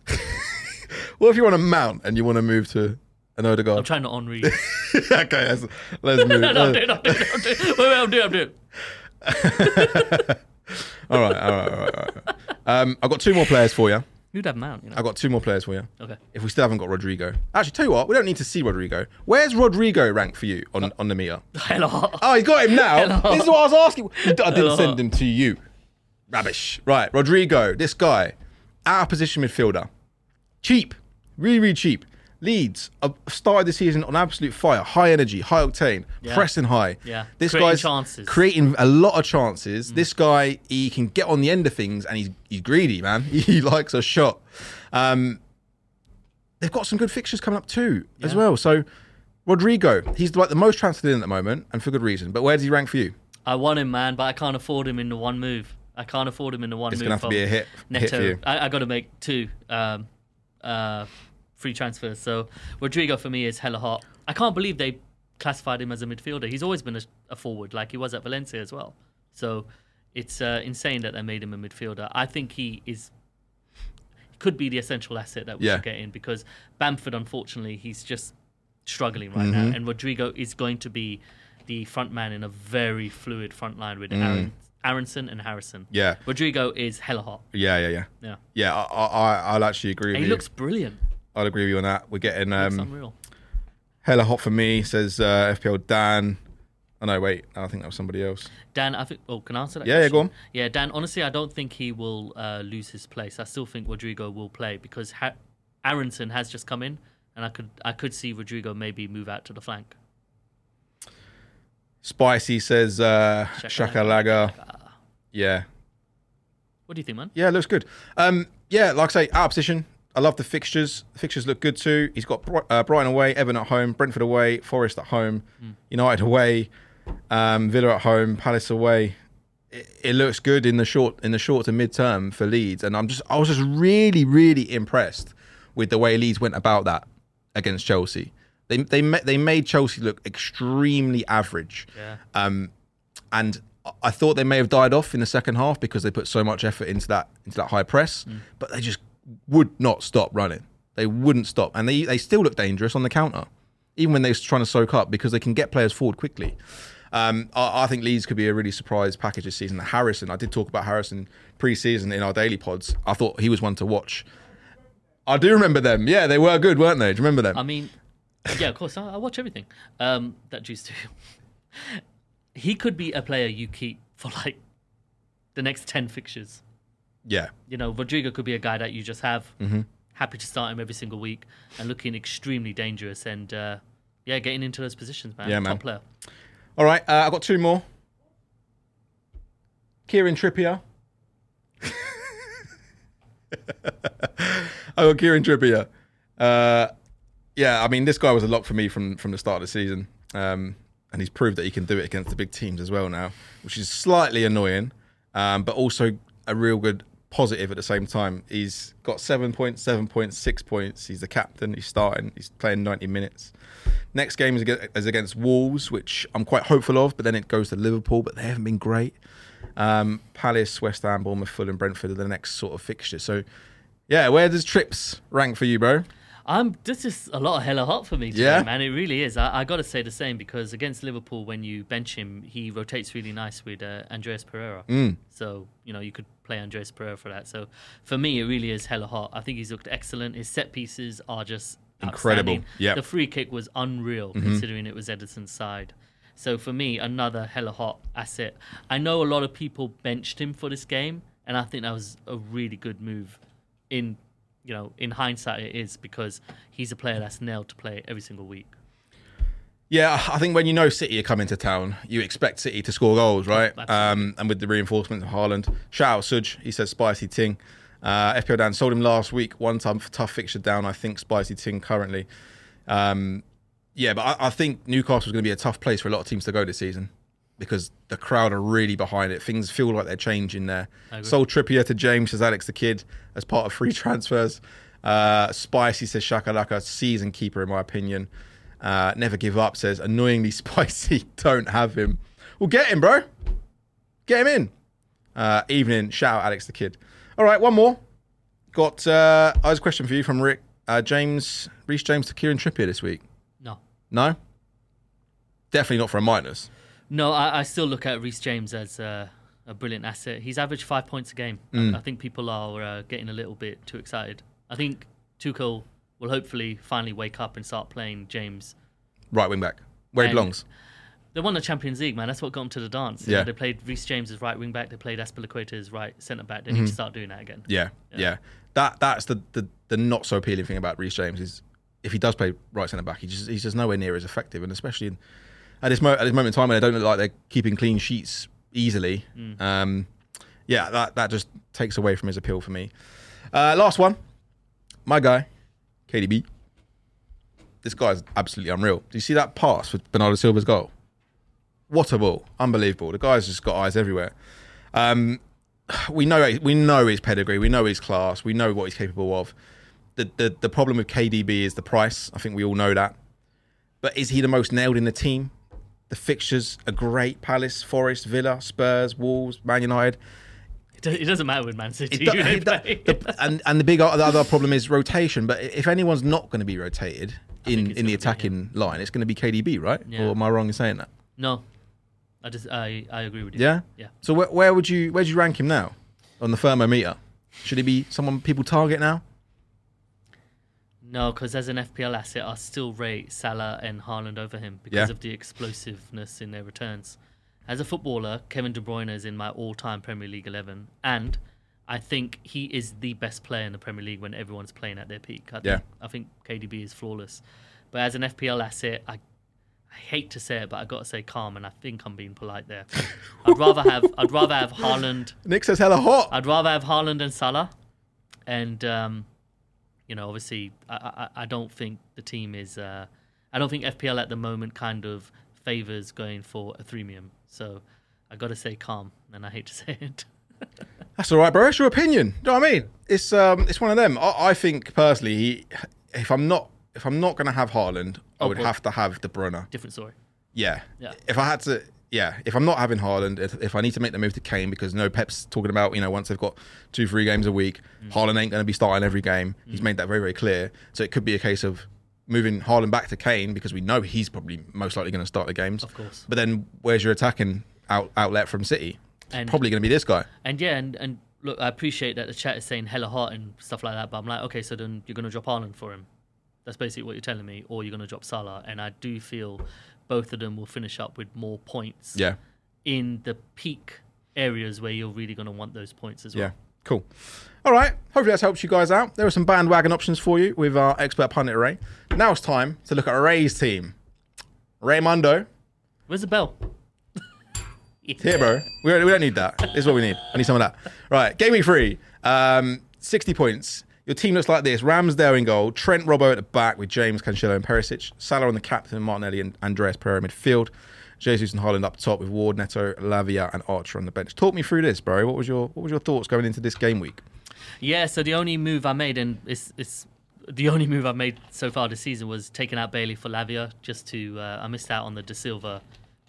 [laughs] what if you're on a mount and you want to move to an I'm Odegaard? trying to Henri. [laughs] okay, let's, let's move. [laughs] no, I'm doing, I'm doing, I'm doing. Wait, wait, I'm doing, I'm doing. all right, all right, all right. All right. Um, I've got two more players for you. You'd have Mount, you know. I've got two more players for you. Okay. If we still haven't got Rodrigo, actually, tell you what, we don't need to see Rodrigo. Where's Rodrigo ranked for you on, on the meter? [laughs] Hello. Oh, he's got him now. Hello. This is what I was asking. [laughs] I didn't Hello. send him to you. Rubbish. Right, Rodrigo, this guy, out of position midfielder, cheap, really, really cheap. Leeds have started the season on absolute fire, high energy, high octane, Yeah. pressing high. Yeah. this Creating guy's chances. Mm. creating a lot of chances. This guy, he can get on the end of things, and he's he's greedy, man. [laughs] He likes a shot. Um, they've got some good fixtures coming up too, as well. So. Rodrigo, he's like the most transferred in at the moment, and for good reason. But where does he rank for you? I want him, man, but I can't afford him in the one move. I can't afford him in the one It's move. gonna have to be a hit- Neto. hit. I, I got to make two um, uh, free transfers. So Rodrigo for me is hella hot. I can't believe they classified him as a midfielder. He's always been a, a forward, like he was at Valencia as well. So it's uh, insane that they made him a midfielder. I think he is could be the essential asset that we Yeah. should get in because Bamford, unfortunately, he's just struggling right now, and Rodrigo is going to be the front man in a very fluid front line with Aaron, Aaronson and Harrison. Yeah, Rodrigo is hella hot. yeah, yeah, yeah. Yeah, Yeah, I, I, I- I'll actually agree with and he you. looks brilliant. I'll agree with you on that. We're getting um, hella hot for me, says uh, FPL Dan. Oh, no, wait. I think that was somebody else. Dan, I think. Oh, can I answer that? Yeah, yeah, go on. Yeah, Dan. Honestly, I don't think he will uh, lose his place. I still think Rodrigo will play because ha- Aaronson has just come in, and I could I could see Rodrigo maybe move out to the flank. Spicy says uh, Shakalaga. Yeah. What do you think, man? Yeah, looks good. Um, yeah, like I say, of position. I love the fixtures. The fixtures look good too. He's got uh, Brighton away, Everton at home, Brentford away, Forest at home, United away, um, Villa at home, Palace away. It, it looks good in the short in the short to mid term for Leeds, and I'm just I was just really really impressed with the way Leeds went about that against Chelsea. They they they made Chelsea look extremely average. Yeah. Um, and I thought they may have died off in the second half because they put so much effort into that into that high press, but they just would not stop running. They wouldn't stop, and they they still look dangerous on the counter, even when they're trying to soak up because they can get players forward quickly. Um, I, I think Leeds could be a really surprise package this season. Harrison, I did talk about Harrison pre-season in our daily pods. I thought he was one to watch. I do remember them. Yeah, they were good, weren't they? Do you remember them? I mean, yeah, of course. I, I watch everything. Um, that juice too. [laughs] he could be a player you keep for like the next ten fixtures. Yeah, You know, Rodrigo could be a guy that you just have. Mm-hmm. Happy to start him every single week and looking extremely dangerous and uh, yeah, getting into those positions, man. Yeah, Top man. player. All right, uh, I've got two more. Kieran Trippier. [laughs] I got Kieran Trippier. Uh, yeah, I mean, this guy was a lock for me from from the start of the season, um, and he's proved that he can do it against the big teams as well now, which is slightly annoying, um, but also a real good positive at the same time. He's got seven points, seven points, six points. He's the captain. He's starting. He's playing ninety minutes. Next game is against, is against Wolves, which I'm quite hopeful of, but then it goes to Liverpool, but they haven't been great. Um, Palace, West Ham, Bournemouth, Fulham, Brentford are the next sort of fixture. So, yeah, where does Trips rank for you, bro? I'm this is a lot of hella hot for me today, Yeah? man. It really is. I, I got to say the same because against Liverpool, when you bench him, he rotates really nice with uh, Andreas Pereira. Mm. So you know you could play Andreas Pereira for that. So for me, it really is hella hot. I think he's looked excellent. His set pieces are just Incredible. Yep. The free kick was unreal considering it was Ederson's side. So for me, another hella hot asset. I know a lot of people benched him for this game, and I think that was a really good move. In you know, in hindsight, it is because he's a player that's nailed to play every single week. Yeah, I think when you know City are coming to town, you expect City to score goals, right? Um, and with the reinforcement of Haaland. Shout out Suj, he says spicy ting. Uh, FPL Dan sold him last week, one time for tough fixture down, I think spicy ting currently. Um, yeah, but I, I think Newcastle's going to be a tough place for a lot of teams to go this season because the crowd are really behind it. Things feel like they're changing there. Sold Trippier to James, says Alex the Kid, as part of free [laughs] transfers. Uh, Spicy says Shakalaka, season keeper, in my opinion. Uh, never give up says annoyingly [laughs] spicy. Don't have him. Well, get him, bro. Get him in. Uh, evening. Shout out Alex the Kid. All right, one more. Got uh, I has a question for you from Rick. Uh, James, Reece James to Kieran Trippier this week. No, No? Definitely not for a minus. No, I, I still look at Reece James as uh, a brilliant asset. He's averaged five points a game. Mm. I, I think people are uh, getting a little bit too excited. I think Tuchel will hopefully finally wake up and start playing James. Right wing back. Where he belongs. They won the Champions League, man. That's what got them to the dance. You know, Yeah. they played Reece James as right wing back. They played Azpilicueta as right centre back. They need to start doing that again. Mm-hmm. Yeah, yeah. That that's the, the the not so appealing thing about Reece James is if he does play right centre back, he just he's just nowhere near as effective, and especially in, at this mo- at this moment in time when they don't look like they're keeping clean sheets easily. Um, yeah, that that just takes away from his appeal for me. Uh, last one, my guy, KDB. This guy's absolutely unreal. Do you see that pass for Bernardo Silva's goal? What a ball! Unbelievable. The guy's just got eyes everywhere. Um, we know we know his pedigree, we know his class, we know what he's capable of. The, the the problem with KDB is the price. I think we all know that. but is he the most nailed in the team? The fixtures are great: Palace, Forest, Villa, Spurs, Wolves, Man United. It, doesn't matter with Man City. Do- who they it do- play. the- and and the big the other problem is rotation. But if anyone's not going to be rotated in, in the gonna be attacking line, it's going to be KDB, right? Yeah. Or am I wrong in saying that? no, I just I, I agree with you. Yeah. Yeah. So where, where would you where would you rank him now on the thermometer? Should he be someone people target now? No, because as an FPL asset, I still rate Salah and Haaland over him because Yeah. of the explosiveness in their returns. As a footballer, Kevin De Bruyne is in my all-time Premier League 11, and I think he is the best player in the Premier League when everyone's playing at their peak. I think, Yeah. I think KDB is flawless. But as an FPL asset, I I hate to say it, but I got to say calm, and I think I'm being polite there. [laughs] I'd rather have I'd rather have Haaland Nick says hella hot. I'd rather have Haaland and Salah, and um, you know, obviously, I, I, I don't think the team is. Uh, I don't think FPL at the moment kind of favors going for a threemium. So I got to say calm, and I hate to [laughs] say it. That's all right, bro. It's your opinion. Do you know what I mean? It's um, it's one of them. I, I think personally, he, if I'm not if I'm not gonna have Haaland, I Oh, would well- have to have De Bruyne. Different story. Yeah. Yeah. If I had to, yeah. If I'm not having Haaland, if, if I need to make the move to Kane because no Pep's talking about you know once they've got two three games a week, Mm. Haaland ain't going to be starting every game. He's made that very very clear. So it could be a case of moving Haaland back to Kane because we know he's probably most likely going to start the games. Of course. But then where's your attacking out, outlet from City? And Probably going to be this guy. and yeah, and, and look, I appreciate that the chat is saying hella hot and stuff like that, but I'm like, okay, so then you're gonna drop Haaland for him. That's basically what you're telling me, or you're gonna drop Salah, and I do feel both of them will finish up with more points. Yeah. in the peak areas where you're really going to want those points as well. Yeah, cool. All right, hopefully that's helped you guys out. There are some bandwagon options for you with our expert pundit Ray. Now it's time to look at Ray's team. Raymundo, Where's the bell? [laughs] here, bro. We don't, we don't need that. This is what we need. I need some of that. Right, game week three, um, 60 points. Your team looks like this: Ramsdale in goal, Trent Robbo at the back with James Cancelo and Perisic, Salah on the captain, Martinelli and Andreas Pereira midfield, Jesus and Haaland up top with Ward, Neto, Lavia and Archer on the bench. Talk me through this, bro. What was your what was your thoughts going into this game week? Yeah, so the only move I made, and it's, it's the only move I've made so far this season, was taking out Bailey for Lavia just to. Uh, I missed out on the Dasilva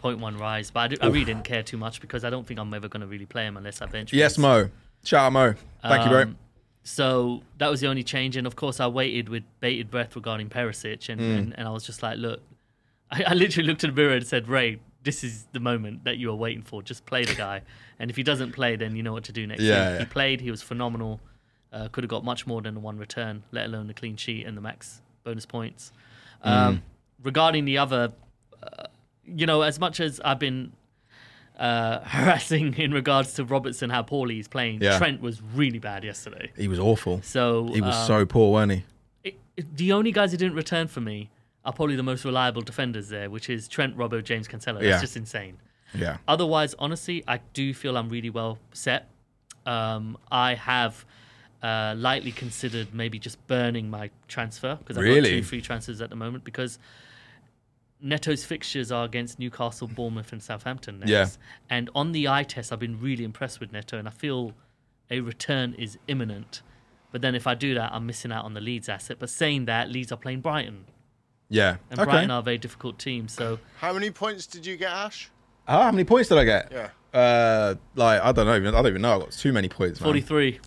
0.1 rise, but I, do, I really didn't care too much because I don't think I'm ever going to really play him unless I bench. Yes. Mo. Shout out Mo. Thank you, bro. So that was the only change, and of course I waited with bated breath regarding Perisic, and, Mm. and, and I was just like, look, [laughs] I, I literally looked in the mirror and said, Ray, this is the moment that you are waiting for. Just play the guy, and if he doesn't play, then you know what to do next. Yeah, He- yeah. he played. He was phenomenal. Uh, could have got much more than the one return, let alone the clean sheet and the max bonus points. Mm. Um, regarding the other, uh, you know, as much as I've been uh, [laughs] harassing in regards to Robertson, how poorly he's playing, Yeah. Trent was really bad yesterday. He was awful. So He was um, so poor, wasn't he? it, it- the only guys who didn't return for me are probably the most reliable defenders there, which is Trent, Robbo, James Cancelo. That's Yeah. just insane. Yeah. Otherwise, honestly, I do feel I'm really well set. Um, I have uh, lightly considered maybe just burning my transfer because I've got two free transfers at the moment because Neto's fixtures are against Newcastle, Bournemouth, and Southampton next. Yeah. And on the eye test, I've been really impressed with Neto, and I feel a return is imminent. But then if I do that, I'm missing out on the Leeds asset. But saying that, Leeds are playing Brighton, Yeah. and okay. Brighton are a very difficult team. So How many points did you get, Ash? Ah, how many points did I get? Yeah. Uh, like I don't know. even- I don't even know. I got too many points. Man. 43.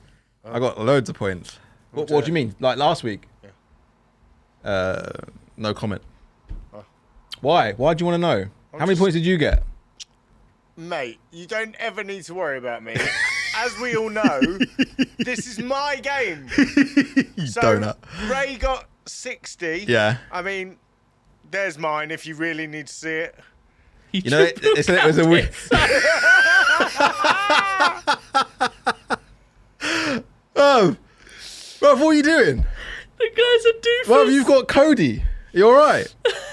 I got loads of points. What, what do you mean? Like last week? Yeah. Uh, no comment. Why? Why do you want to know? How many just- points did you get? Mate, you don't ever need to worry about me. As we all know, [laughs] this is my game. You So donut. Ray got 60. Yeah. I mean, there's mine if you really need to see it. You know, it, it's, it was a weird. [laughs] oh, bro, what are you doing? The guy's a doofus. Well, you've got Cody. You're all right? [laughs]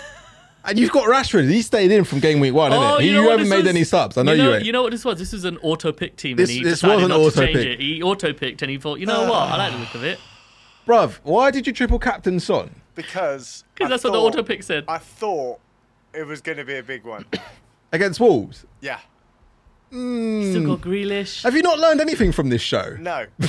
and you've got Rashford. He stayed in from game week one, Oh, innit? He, you you, know what haven't this made was? any subs. I know you, know, ain't. You know what this was? This was an auto pick team, This- and he this decided was an not to change auto-pick. it. He auto picked, and he thought, you know what? I like the look of it Bruv, why did you triple captain Son? Because. because I that's what the auto pick said. I thought it was going to be a big one. [coughs] Against Wolves? Yeah. Hmm. Still got Grealish. Have you not learned anything from this show? No. [laughs]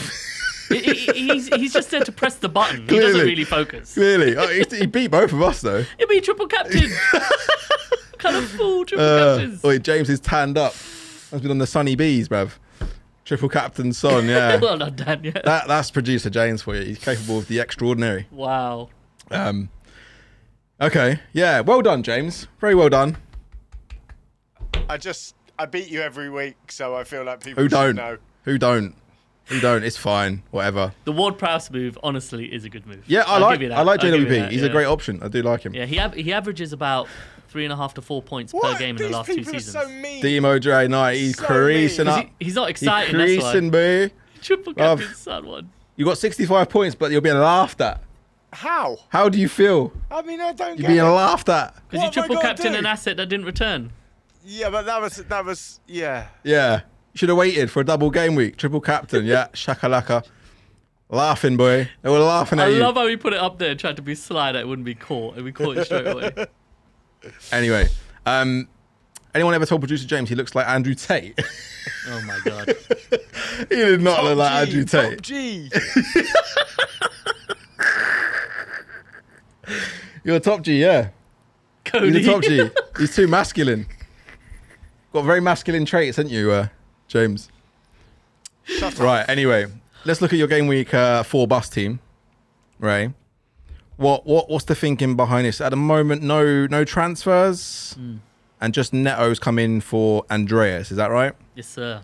He- he- he's, he's just there to press the button. He doesn't really focus. Clearly, oh, he, he beat both of us though. [laughs] He'll be triple captain. [laughs] kind of fool triple Uh, captains. wait, James is tanned up. Has been on the sunny bees, bruv. Triple captain son, yeah. [laughs] well done, Dan. Yeah. that that's producer James for you. He's capable of the extraordinary. wow. Um, okay, yeah, well done, James. Very well done. I just I beat you every week, so I feel like people Who don't? know. Who don't? Who don't? It's fine. Whatever. The Ward Prowse move, honestly, is a good move. Yeah, I I'll like give you that. I like I'll JWP. that, He's yeah. a great option. I do like him. Yeah, he av- he averages about three and a half to four points What? per game in These the last two people seasons. are so mean. Demo Dre Knight, he's So creasing mean. up. He- he's not He's exciting. Creasing, why. boo. Triple captain son one. You got 65 points, but you're being laughed at. How? How do you feel? I mean, I don't You're get being it. laughed at. Because you What triple gotta captain an asset that didn't return. Yeah, but that was that was yeah. Yeah. You should have waited for a double game week. Triple captain, yeah. [laughs] Shakalaka. Laughing, boy. They were laughing I at you. I love how he put it up there and tried to be sly that it wouldn't be caught, and we caught it straight away. [laughs] Anyway, um, anyone ever told producer James he looks like Andrew Tate? Oh my [laughs] god. he did not Top look like G, Andrew top Tate. G. You're a top G, yeah. Cody. He's a top G. He's too masculine. Got very masculine traits, haven't you, uh, James? Right. Anyway, let's look at your game week uh, four bus team. Right. What what what's the thinking behind this? At the moment, no no transfers, and just Neto's come in for Andreas. Is that right? Yes, sir.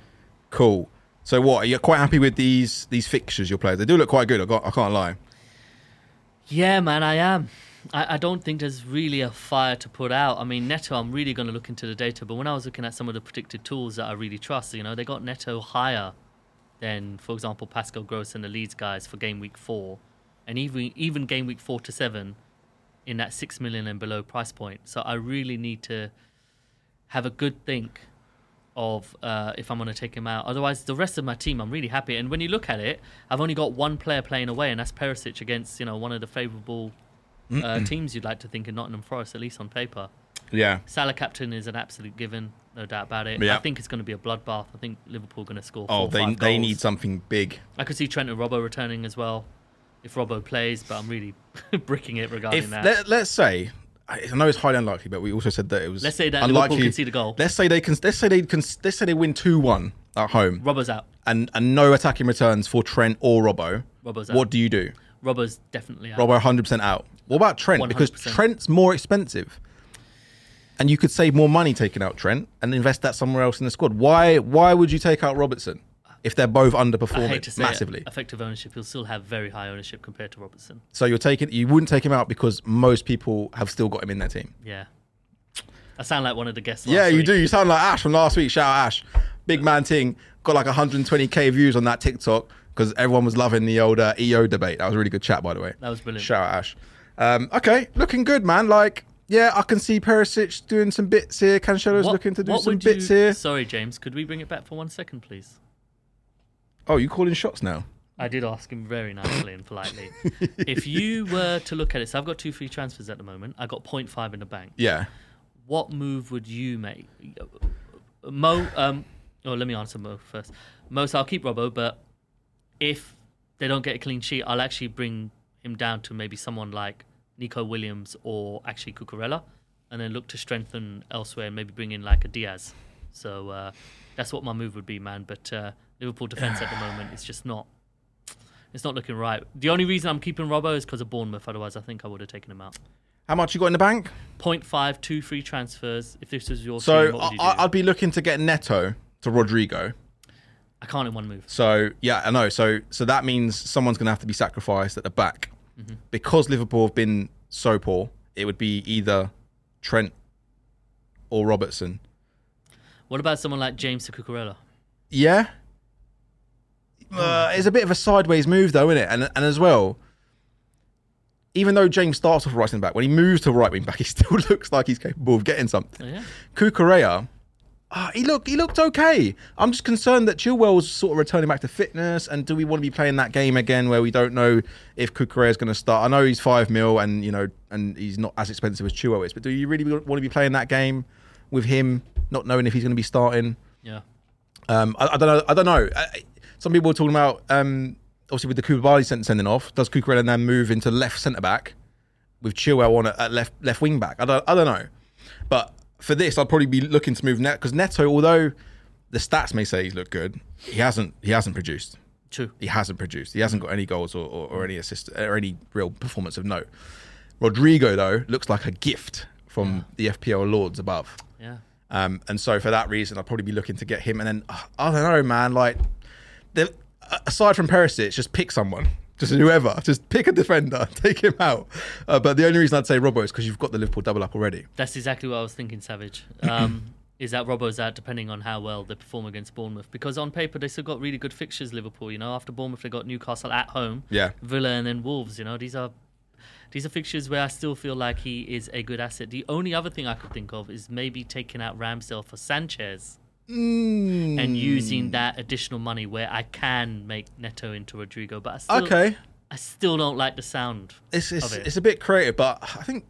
Cool. So what? Are you quite happy with these these fixtures you're playing? They do look quite good. I, got, I can't lie. Yeah, man, I am. I, I don't think there's really a fire to put out. I mean, Neto, I'm really going to look into the data, but when I was looking at some of the predicted tools that I really trust, you know, they got Neto higher than, for example, Pascal Gross and the Leeds guys for game week four, and even even game week four to seven in that six million and below price point. So I really need to have a good think of uh, if I'm going to take him out. Otherwise, the rest of my team, I'm really happy. And when you look at it, I've only got one player playing away, and that's Perisic against you know one of the favourable uh, teams you'd like to think in Nottingham Forest, at least on paper. Yeah. Salah captain is an absolute given, no doubt about it. Yeah. I think it's going to be a bloodbath. I think Liverpool are going to score. Oh, four or they they need something big. I could see Trent and Robbo returning as well, if Robbo plays. But I'm really [laughs] bricking it regarding If that. let, let's say, I I know it's highly unlikely, but we also said that it was. Let's say that unlikely. Liverpool concede a goal. Let's say they can. Let's say they can. Let's say they win two one at home, Robbo's out. and and no attacking returns for Trent or Robbo. Robbo's out. What do you do? Robbo's definitely out. Robbo 100 percent out. What about Trent? Because 100%. Trent's more expensive, and you could save more money taking out Trent and invest that somewhere else in the squad. Why? Why would you take out Robertson if they're both underperforming massively? it, effective ownership. He'll still have very high ownership compared to Robertson. So you're taking. You wouldn't take him out because most people have still got him in their team. Yeah. I sound like one of the guests. Last Yeah, you week. do. You sound like Ash from last week. Shout out Ash. Big man ting. Got like 120k views on that TikTok because everyone was loving the old uh, EO debate. That was a really good chat, by the way. That was brilliant. Shout out Ash. Um, okay, looking good, man. Like, yeah, I can see Perisic doing some bits here. Cancelo's looking to do some bits you, here. Sorry, James. Could we bring it back for one second, please? Oh, you calling shots now? I did ask him very nicely and politely. [laughs] if you were to look at it, so I've got two free transfers at the moment. I got 0.5 in the bank. Yeah. What move would you make? Mo, um, oh, let me answer Mo first. Mo, so I'll keep Robbo, but if they don't get a clean sheet, I'll actually bring him down to maybe someone like Nico Williams or actually Cucurella, and then look to strengthen elsewhere and maybe bring in like a Diaz. So uh, that's what my move would be, man. But uh, Liverpool defense at the [sighs] moment is just not. It's not looking right. The only reason I'm keeping Robbo is because of Bournemouth. Otherwise, I think I would have taken him out. How much you got in the bank? 0.5, two free transfers. If this was your So team, what would you I'd be looking to get Neto to Rodrigo. I can't in one move. So yeah, I know. So so that means someone's going to have to be sacrificed at the back Mm-hmm. because Liverpool have been so poor. It would be either Trent or Robertson. What about someone like James Cucurella? Yeah. Uh, it's a bit of a sideways move, though, isn't it? And and as well, even though James starts off right wing back, when he moves to right wing back, he [laughs] still looks like he's capable of getting something. Oh, yeah. Cucurella, ah, he looked he looked okay. I'm just concerned that Chilwell's sort of returning back to fitness, and do we want to be playing that game again where we don't know if Cucurella is going to start? I know he's five mil, and you know, and he's not as expensive as Chilwell is, but do you really want to be playing that game with him, not knowing if he's going to be starting? Yeah. Um, I, I don't know. I don't know. Some people were talking about um, obviously with the Koulibaly sent- sending off, does Cucurella then move into left centre back with Chilwell on at left left wing back? I don't I don't know, but for this I'd probably be looking to move Net because Neto, although the stats may say he's looked good, he hasn't he hasn't produced. True. He hasn't produced. He hasn't got any goals or, or, or any assist or any real performance of note. Rodrigo though looks like a gift from the FPL lords above. Yeah. Um, and so for that reason, I'd probably be looking to get him. And then uh, I don't know, man. Like, the, aside from Perisic, just pick someone, just whoever, just pick a defender, [laughs] take him out. Uh, but the only reason I'd say Robbo is because you've got the Liverpool double up already. That's exactly what I was thinking, Savage. Um, [coughs] is that Robbo's out depending on how well they perform against Bournemouth? Because on paper they still got really good fixtures. Liverpool, you know, after Bournemouth they got Newcastle at home, Yeah. Villa, and then Wolves. You know, these are these are fixtures where I still feel like he is a good asset. The only other thing I could think of is maybe taking out Ramsdale for Sanchez Mm. and using that additional money where I can make Neto into Rodrigo. But I still, Okay, I still don't like the sound. it's it's, of it. it's a bit creative, but I think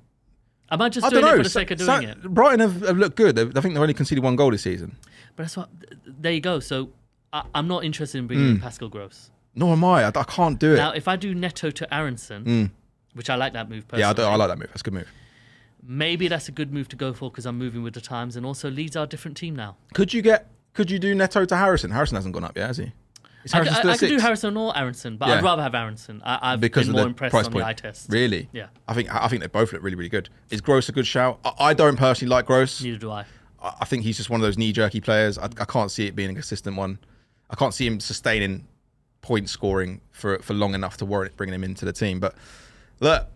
Am I just I doing it for the sake of doing Sa- it? Brighton have, have looked good. They've, I think they've only conceded one goal this season. But that's what. There you go. So I, I'm not interested in bringing in Pascal Gross. Nor am I. I, I can't do it. Now, if I do Neto to Aaronson, which I like that move personally, yeah, I, I like that move. That's a good move. Maybe that's a good move to go for because I'm moving with the times, and also Leeds are a different team now. Could you get? Could you do Neto to Harrison? Harrison hasn't gone up yet, has he? Is I, Harrison I- I could do? Harrison or Aaronson, but Yeah. I'd rather have Aaronson. I, I've because been more impressed on point. the eye test. Really? Yeah. I think I think they both look really really good. Is Gross a good shout? I, I don't personally like Gross. Neither do I. I I think he's just one of those knee jerky players. I, I can't see it being a consistent one. I can't see him sustaining point scoring for for long enough to warrant bringing him into the team. But look,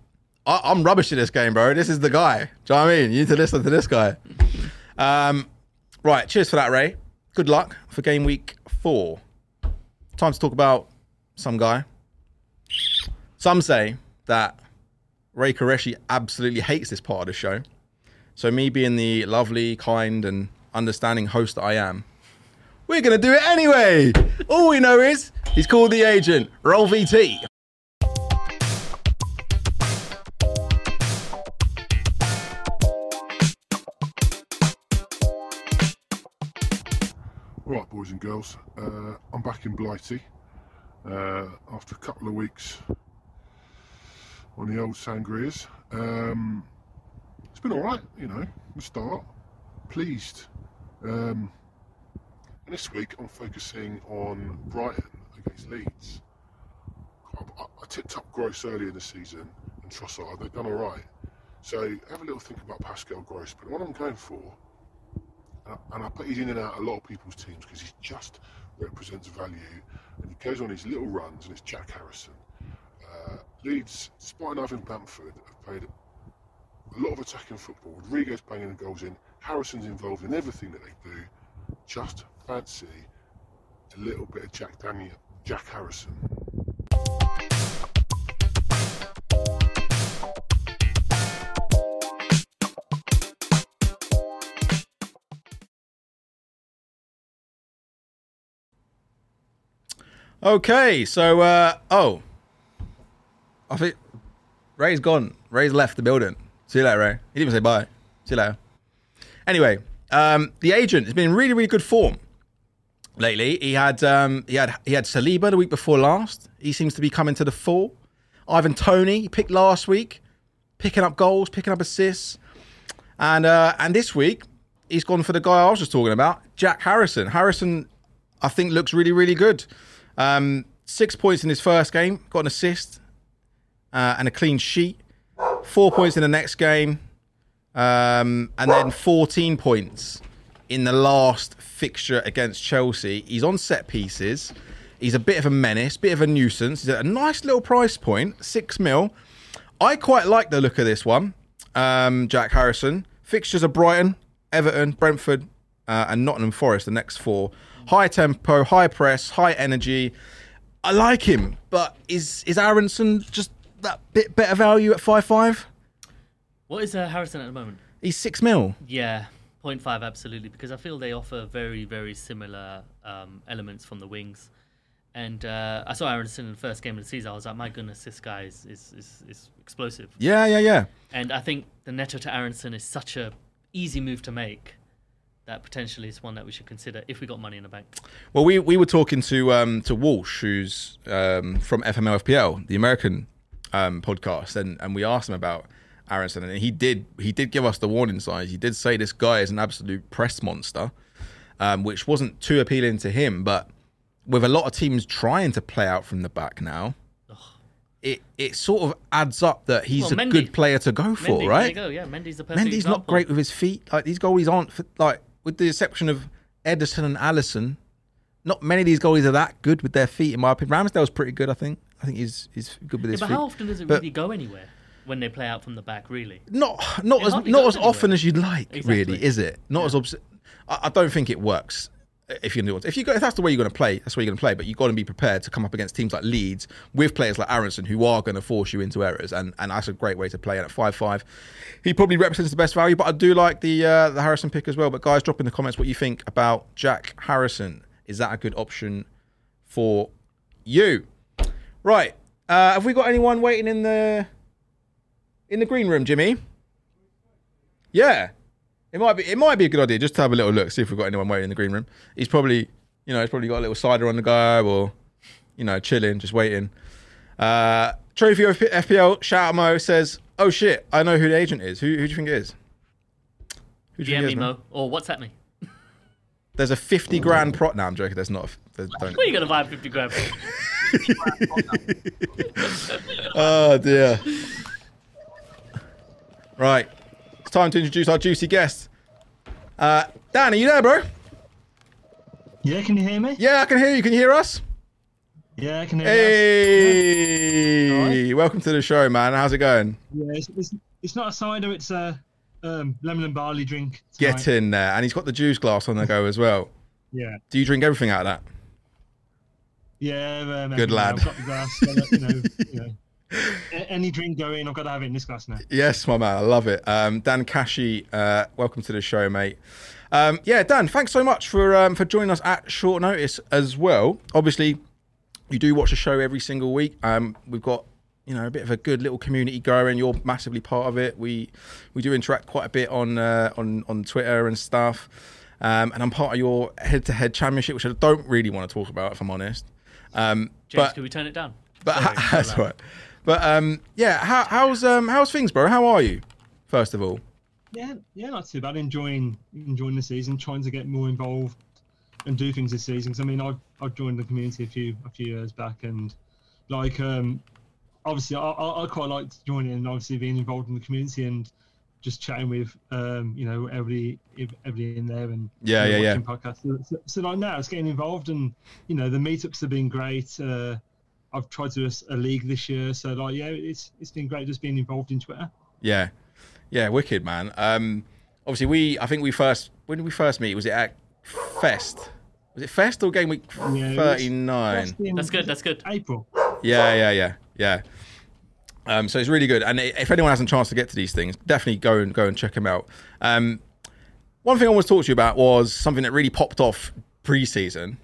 I, I'm rubbish at this game, bro. This is the guy. Do you know what I mean? You need to listen to this guy. Um, right. Cheers for that, Ray. Good luck for game week four. Time to talk about some guy. Some say that Ray Koreshi absolutely hates this part of the show. So me being the lovely, kind, and understanding host that I am, we're gonna do it anyway. All we know is he's called the agent. Roll VT. Boys and girls, uh, I'm back in Blighty uh, after a couple of weeks on the old sangrias. Um, it's been all right, you know. The start, pleased. Um, and this week, I'm focusing on Brighton against Leeds. I, I, tipped up Gross earlier in the season and Trossard. They've done all right. So have a little think about Pascal Gross. But what I'm going for and I- put he's in and out a lot of people's teams because he just represents value and he goes on his little runs and it's Jack Harrison. Uh, Leeds, despite having Bamford, have played a lot of attacking football. Rodrigo's banging the goals in. Harrison's involved in everything that they do. Just fancy a little bit of Jack Daniel, Jack Harrison. Okay, so uh, oh, I think Ray's gone. Ray's left the building. See you later, Ray. He didn't even say bye. See you later. Anyway, um, the agent has been in really, really good form lately. He had um, he had he had Saliba the week before last. He seems to be coming to the fore. Ivan Toney he picked last week, picking up goals, picking up assists, and uh, and this week he's gone for the guy I was just talking about, Jack Harrison. Harrison, I think looks really, really good. Um, six points in his first game, got an assist uh, and a clean sheet. Four points in the next game, um, and then 14 points in the last fixture against Chelsea. He's on set pieces. He's a bit of a menace, bit of a nuisance. He's at a nice little price point, six mil. I quite like the look of this one, um, Jack Harrison. Fixtures are Brighton, Everton, Brentford, uh, and Nottingham Forest. The next four, high tempo, high press, high energy. I like him, but is is Aaronson just that bit better value at five five? What is uh, Harrison at the moment? He's six mil. Yeah, 0.5 absolutely because I feel they offer very very similar um, elements from the wings. And uh, I saw Aaronson in the first game of the season. I was like, my goodness, this guy is is, is, is explosive. Yeah, yeah, yeah. And I think the Neto to Aaronson is such a easy move to make that potentially is one that we should consider if we got money in the bank. Well, we, we were talking to um, to Walsh, who's um, from FMLFPL, the American um, podcast, and, and we asked him about Aaronson, and he did he did give us the warning signs. He did say this guy is an absolute press monster, um, which wasn't too appealing to him. But with a lot of teams trying to play out from the back now, it it sort of adds up that he's Well, a Mendy- good player to go for, Mendy, right? Go. Yeah, Mendy's the perfect Mendy's not great with his feet. Like these goalies aren't for, like, with the exception of Ederson and Alisson. Not many of these goalies are that good with their feet. In my opinion, Ramsdale's pretty good. I think. I think he's he's good with Yeah, his but feet. how often does it But- really go anywhere when they play out from the back? Really? Not not It as not as often as you'd like, really, is it? Not as obs- I, I don't think it works. If you do it. if you go, if that's the way you're going to play, that's where you're going to play. But you've got to be prepared to come up against teams like Leeds with players like Aaronson who are going to force you into errors, and, and that's a great way to play. And at five five, he probably represents the best value. But I do like the uh, the Harrison pick as well. But guys, drop in the comments what you think about Jack Harrison. Is that a good option for you? Right. Uh, have we got anyone waiting in the in the green room, Jimmy? Yeah. It might be it might be a good idea just to have a little look, see if we've got anyone waiting in the green room. He's probably you know, he's probably got a little cider on the go or you know, chilling, just waiting. Uh Trophy of FPL, shout out Mo says, Oh shit, I know who the agent is. Who who do you think it is? Who do you DM think it me. Mo, or WhatsApp me. [laughs] There's a 50 grand pro. now. I'm joking. There's not. A, there's, don't. Where are you gonna buy 50 grand? [laughs] Oh dear. Right. Time to introduce our juicy guest. Uh, Dan, are you there, bro? Yeah, can you hear me? Yeah, I can hear you. Can you hear us? Yeah, I can hear you. Hey, welcome to the show, man. How's it going? Yeah, it's, it's, it's not a cider, it's a um, lemon and barley drink. tonight. Get in there, and he's got the juice glass on the go as well. Yeah. Do you drink everything out of that? Yeah, um, Good lad. I've got the glass. so that, you know, [laughs] you know, any drink going, I've got to have it in this glass now. Yes, my man. I love it. Um, Dan Kashi, uh, welcome to the show, mate. Um, yeah, Dan, thanks so much for um, for joining us at short notice as well. Obviously, you do watch the show every single week. Um, we've got you know a bit of a good little community going. You're massively part of it. We we do interact quite a bit on uh, on on Twitter and stuff. Um, and I'm part of your head-to-head championship, which I don't really want to talk about, if I'm honest. Um, James, but can we turn it down? but Sorry, [laughs] that's so all loud. right. But um, yeah, how, how's um, how's things, bro? How are you? First of all, Yeah, yeah, not too bad. Enjoying enjoying the season, trying to get more involved and do things this season. Because I mean, I've I've joined the community a few a few years back, and like um, obviously I, I, I quite liked joining and obviously being involved in the community and just chatting with um, you know everybody everybody in there and Yeah, you know, yeah, yeah. podcasts. So, so, so like now it's getting involved and you know the meetups have been great. Uh, I've tried to do a s- a league this year, so like yeah, it's it's been great just being involved in Twitter. yeah, yeah, wicked man. Um, obviously we, I think we first when did we first meet? Was it at Fest? Was it Fest or Game Week Yeah, it was- thirty nine? That's good. That's good. April. Yeah, yeah, yeah, yeah. Um, so it's really good. And if anyone hasn't a chance to get to these things, definitely go and go and check them out. Um, one thing I want to talk to you about was something that really popped off pre-season,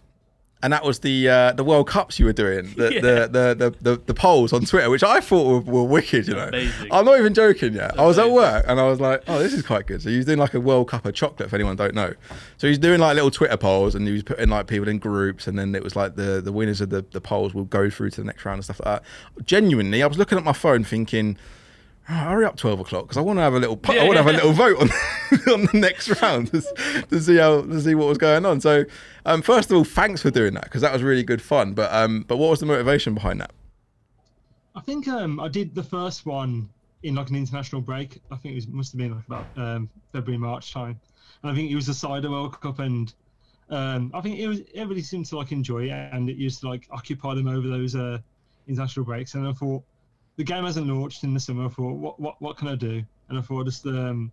and that was the uh, the World Cups you were doing, the, [laughs] Yeah. the, the, the, the the polls on Twitter, which I thought were, were wicked. You know, Amazing. I'm not even joking. Yet I was at work and I was like, oh, this is quite good. So he was doing like a World Cup of chocolate, if anyone don't know. So he's doing like little Twitter polls, and he was putting like people in groups, and then it was like the the winners of the the polls will go through to the next round and stuff like that. Genuinely, I was looking at my phone thinking. "Oh, hurry up, twelve o'clock, because I want to have a little. po- I want to have a little vote on [laughs] on the next round to, to see how to see what was going on. So, um, first of all, thanks for doing that because that was really good fun. But um, but what was the motivation behind that? I think um, I did the first one in like an international break. I think it was, must have been like about um, February March time, and I think it was the Cider World Cup, and um, I think it was everybody seemed to like enjoy it, and it used to like occupy them over those uh, international breaks. And I thought the game hasn't launched in the summer. I thought what what what can I do? And I thought just um,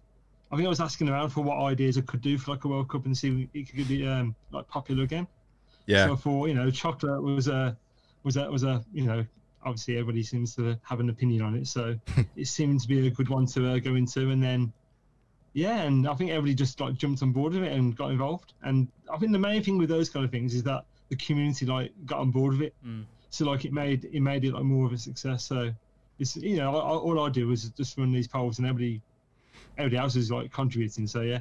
I think I was asking around for what ideas I could do for like a World Cup and see if it could be um, like popular again. Yeah, So I thought, you know, chocolate was a was a was a you know obviously everybody seems to have an opinion on it, so [laughs] it seemed to be a good one to uh, go into, and then yeah, and I think everybody just like jumped on board with it and got involved, and I think the main thing with those kind of things is that the community like got on board with it, Mm. so like it made it made it like more of a success. So it's you know I, I, all I do is just run these polls, and everybody everybody else is like contributing. So yeah.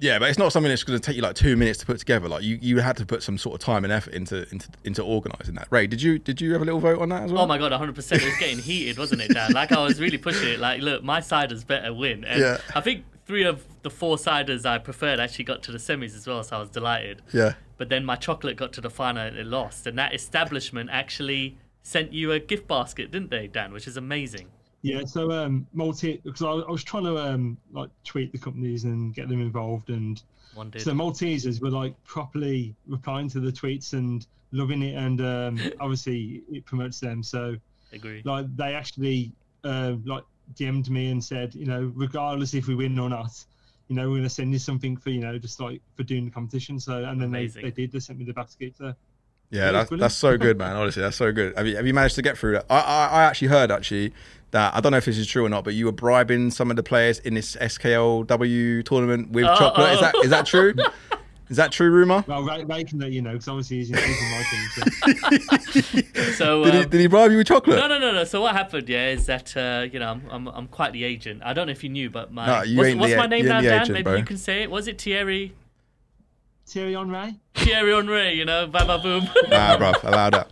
Yeah, but it's not something that's going to take you like two minutes to put together. Like you, you had to put some sort of time and effort into into into organising that. Ray, did you did you have a little vote on that as well? Oh my god, 100. percent It was getting [laughs] heated, wasn't it, Dan? Like I was really pushing it. Like, look, my siders better win. And Yeah. I think three of the four siders I preferred actually got to the semis as well, so I was delighted. Yeah. But then my chocolate got to the final and it lost, and that establishment actually sent you a gift basket, didn't they, Dan? Which is amazing. Yeah, so um, multi because I, I was trying to um like tweet the companies and get them involved, and so Maltesers were like properly replying to the tweets and loving it, and um, [laughs] obviously it promotes them. So Agree. like they actually uh, like DM'd me and said, you know, regardless if we win or not, you know, we're gonna send you something for you know just like for doing the competition. So and then they, they did. They sent me the basket. So Yeah, Yeah, that's, that's so good, man. Honestly, that's so good. Have you, have you managed to get through that? I, I, I actually heard actually that I don't know if this is true or not, but you were bribing some of the players in this SKLW tournament with Uh-oh. chocolate. Is that is that true? [laughs] is that true rumor? well, Ray, Ray can let you know because obviously he's, he's in my team. So. [laughs] So Did he, um, did he bribe you with chocolate? No, no, no, no. So what happened? Yeah, is that uh, you know I'm, I'm I'm quite the agent. I don't know if you knew, but my No, you what's, ain't what's the- my name now, Dan? agent, Maybe bro. you can say it. Was it Thierry? Thierry Henry. Thierry Henry, you know, baba boom. Nah, bruv, allow that.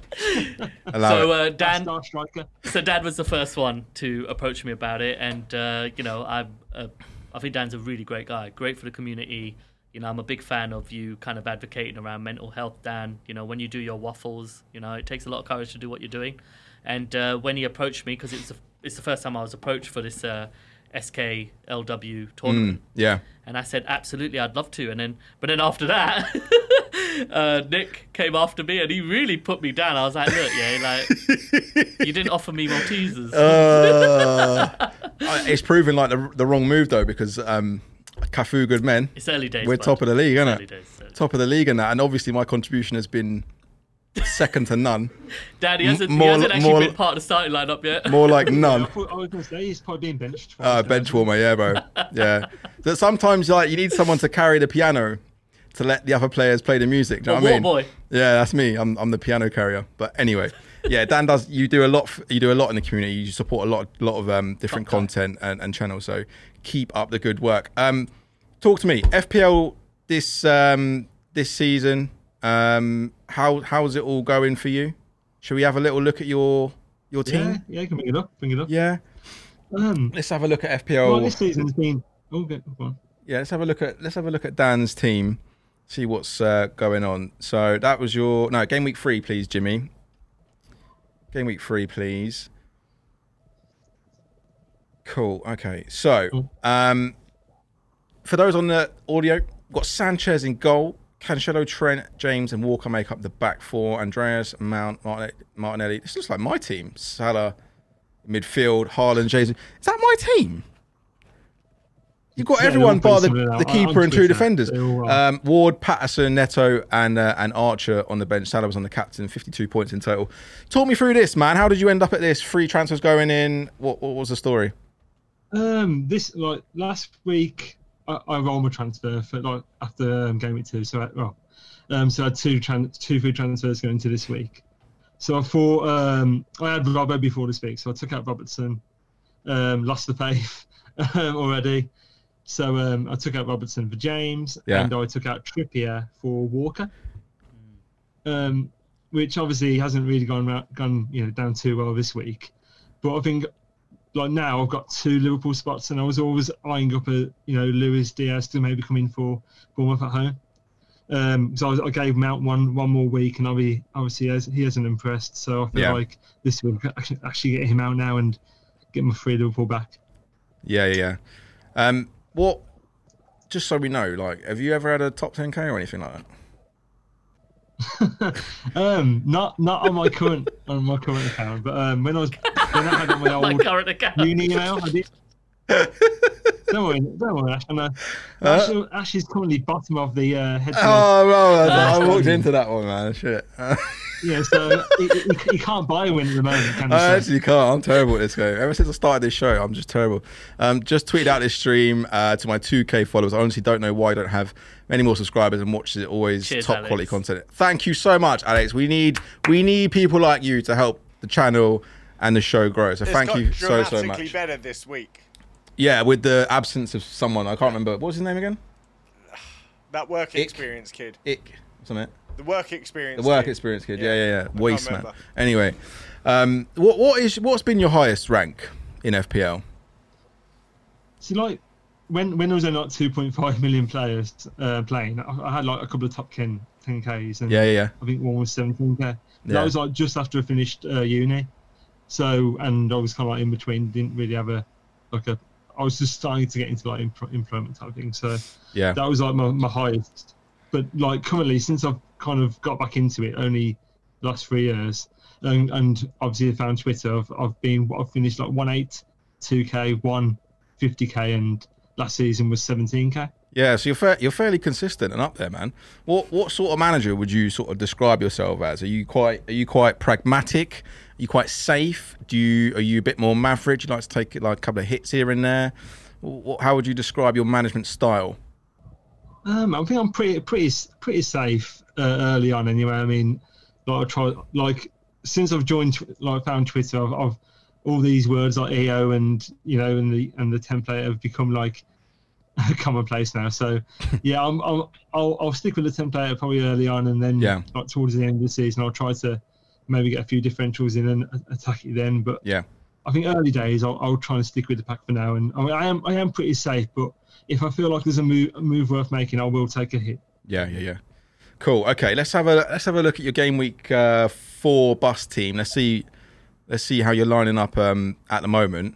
[laughs] Allow so uh, Dan, star striker. so Dad was the first one to approach me about it, and uh, you know, I, uh, I think Dan's a really great guy, great for the community. You know, I'm a big fan of you kind of advocating around mental health, Dan. You know, when you do your waffles, you know, it takes a lot of courage to do what you're doing. And uh, when he approached me, because it's the, it's the first time I was approached for this uh, SKLW tournament, Mm, yeah. and I said, absolutely, I'd love to. And then, but then after that, [laughs] uh, Nick came after me and he really put me down. I was like, look, yeah, like, [laughs] you didn't offer me Maltesers. Uh, [laughs] it's proven like the, the wrong move though because um, Cafu good men. it's early days. We're bud. top of the league, isn't it? days, Top of the league and that, and obviously my contribution has been second to none. Daddy hasn't, more- he hasn't actually more- been part of the starting lineup yet. More like [laughs] I, none. thought, I was going to say he's probably being benched. twice Uh, bench warmer, yeah, bro. Yeah. [laughs] So sometimes like you need someone to carry the piano to let the other players play the music. Do you know what I mean? Waterboy. Yeah, that's me. I'm I'm the piano carrier. But anyway, yeah, Dan does. You do a lot. f- You do a lot in the community. You support a lot, lot of um, different Top content and, and channels. So keep up the good work. Um, talk to me. FPL this um this season. Um, how how's it all going for you? Should we have a little look at your your team? yeah, you can bring it up. Bring it up. Yeah. Um, Let's have a look at well, FPL. this season's been. Oh, go. Yeah, let's have a look at let's have a look at Dan's team, see what's uh, going on. So that was your no game week three, please, Jimmy. Game week three, please. Cool. Okay. So, um, for those on the audio, we've got Sanchez in goal. Cancelo, Trent, James, and Walker make up the back four. Andreas, Mount, Martinelli. This looks like my team. Salah, midfield. Haaland, Jesus. Is that my team? You've got Yeah, everyone bar the, the keeper and two defenders. Um, Ward, Patterson, Neto, and uh, and Archer on the bench. Salah was on the captain, 52 points in total. Talk me through this, man. How did you end up at this? Free transfers going in. What, what was the story? Um, this like last week, I, I rolled my transfer for like after um, game week two. So I, well, um, so I had two tran- two free transfers going into this week. So I thought um, I had Robbo before this week, so I took out Robertson. Um, lost the faith [laughs] um, already. So um, I took out Robertson for James, Yeah. and I took out Trippier for Walker. Um, which obviously hasn't really gone gone you know down too well this week. But I think like now I've got two Liverpool spots, and I was always eyeing up a you know Luis Diaz to maybe come in for Bournemouth at home. Um, so I, was, I gave Mount one one more week, and obviously, obviously he, has, he hasn't impressed. So I feel Yeah. like this will actually, actually get him out now and get my free Liverpool back. Yeah, yeah. Um, what? Just so we know, like, have you ever had a top 10k or anything like that? [laughs] um, not not on my current on my current account, but um, when I was when I had on my [laughs] My old current account. uni email, I did. [laughs] don't worry, don't worry, Ash. I know. Uh? Ash, Ash is currently bottom of the uh, head. Oh, well, I, I Uh, walked into that one, man. Shit. Yeah, so he, he, he can't buy a win at the moment. Can he? I So- actually can't. I'm terrible at this game. Ever since I started this show, I'm just terrible. Um, just tweeted out this stream uh, to my 2K followers. I honestly don't know why I don't have many more subscribers and watches it always Cheers, top Alex. quality content. Thank you so much, Alex. We need we need people like you to help the channel and the show grow. So It's thank got you so so dramatically much. better this week. Yeah, with the absence of someone I can't remember. What was his name again? That work Ick. experience kid. Ick, something. The work experience. The work kid. experience kid. Yeah. Yeah, yeah, yeah. Waste man. Anyway, um, what what is what's been your highest rank in FPL? See, like when when there was only like 2.5 million players uh, playing, I, I had like a couple of top 10 10ks, and Yeah, yeah, yeah. I think one was 17k. Yeah. That was like just after I finished uh, uni, so and I was kind of like in between, didn't really have a like a. I was just starting to get into like empl- employment type thing, so Yeah. that was like my, my highest. But like currently, since I've kind of got back into it, only last three years, and, and obviously I found Twitter, I've, I've been I've finished like one eight, two k, one fifty k, and last season was seventeen k. Yeah, so you're fa- you're fairly consistent and up there, man. What what sort of manager would you sort of describe yourself as? Are you quite are you quite pragmatic? Are you quite safe? Do you are you a bit more maverick? Do you like to take like a couple of hits here and there? What, how would you describe your management style? Um, I think I'm pretty pretty pretty safe uh, early on. Anyway, I mean, like I try like since I've joined like found Twitter, I've, I've all these words like EO and you know and the and the template have become like [laughs] commonplace now. So [laughs] yeah, I'm, I'm I'll I'll stick with the template probably early on, and then Yeah. like towards the end of the season, I'll try to maybe get a few differentials in and attack it then. But Yeah. I think early days, I'll, I'll try and stick with the pack for now. And I, mean, I am I am pretty safe, but if I feel like there's a move, a move worth making, I will take a hit. Yeah, yeah, yeah. Cool. Okay, let's have a let's have a look at your game week uh, four bus team. Let's see let's see how you're lining up um, at the moment.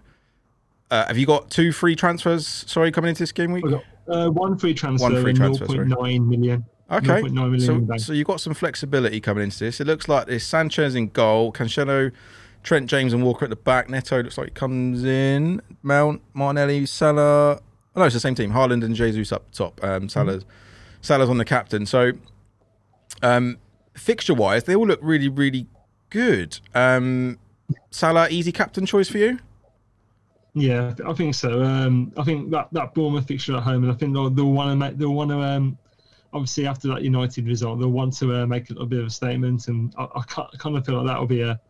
Uh, have you got two free transfers? Sorry, coming into this game week. Got uh, one free transfer, One free transfer, sorry. 0.9 million. Okay, 0.9 million so so you've got some flexibility coming into this. It looks like there's Sanchez in goal, Cancelo, Trent James and Walker at the back. Neto looks like he comes in. Mount, Martinelli, Salah. Oh, no, it's the same team. Haaland and Jesus up top. Um, Salah's Salah's on the captain. So, um, fixture wise, they all look really, really good. Um, Salah, easy captain choice for you. Yeah, I think so. Um, I think that that Bournemouth fixture at home, and I think they'll, they'll want to make they'll want to um, obviously after that United result, they'll want to uh, make a little bit of a statement, and I, I, I kind of feel like that'll be a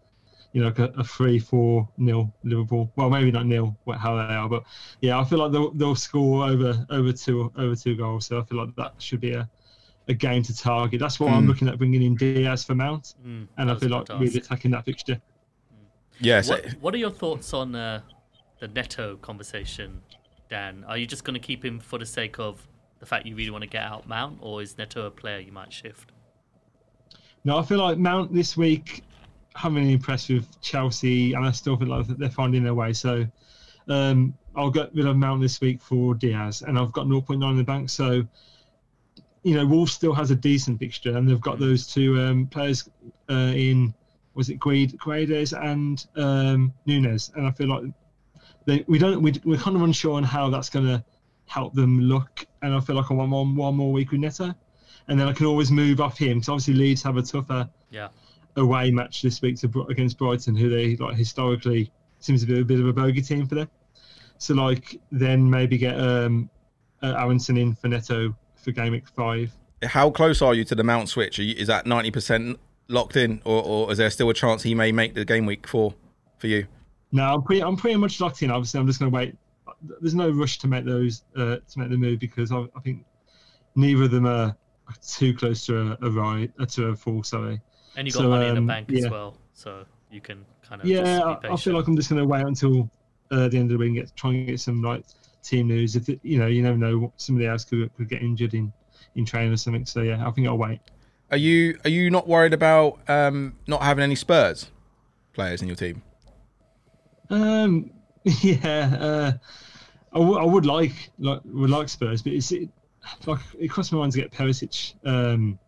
you know like a, a three four nil Liverpool. Well, maybe not nil, what- how they are, but yeah, I feel like they'll they'll score over over two over two goals. So I feel like that should be a a game to target. That's why I'm Hmm. looking at bringing in Diaz for Mount, Mm, and I feel like to really attacking that fixture. Yeah, so, What, what are your thoughts on uh, the Neto conversation, Dan? Are you just going to keep him for the sake of the fact you really want to get out Mount, or is Neto a player you might shift? No, I feel like Mount this week haven't been impressed with Chelsea, and I still feel like they're finding their way. So um, I'll get rid of Mount this week for Diaz, and I've got 0.9 in the bank. So you know, Wolves still has a decent fixture, and they've got those two um, players uh, in was it Gued, Guedes and um, Nunes, and I feel like they, we don't we, we're kind of unsure on how that's going to help them look, and I feel like I want one, one more week with Neto, and then I can always move off him because obviously Leeds have a tougher Yeah. Away match this week to, against Brighton, who they like historically seems to be a bit of a bogey team for them. So like then maybe get um, uh, Aaronson in for Neto for game week five. how close are you to the Mount switch? Are you, is that ninety percent locked in, or, or is there still a chance he may make the game week four for you? No, I'm pretty I'm pretty much locked in. Obviously, I'm just going to wait. There's no rush to make those uh, to make the move because I, I think neither of them are too close to a, a right uh, to a full. Sorry. And you got So, money in the um, bank as yeah. well, so you can kind of Yeah, just be I, I feel like I'm just going to wait until uh, the end of the week and get try and get some like team news. If it, you know, you never know, what somebody else could could get injured in in training or something. So yeah, I think I'll wait. Are you are you not worried about um, not having any Spurs players in your team? Um, [laughs] yeah, uh, I, w- I would like like would like Spurs, but it's it, like it crossed my mind to get Perisic um,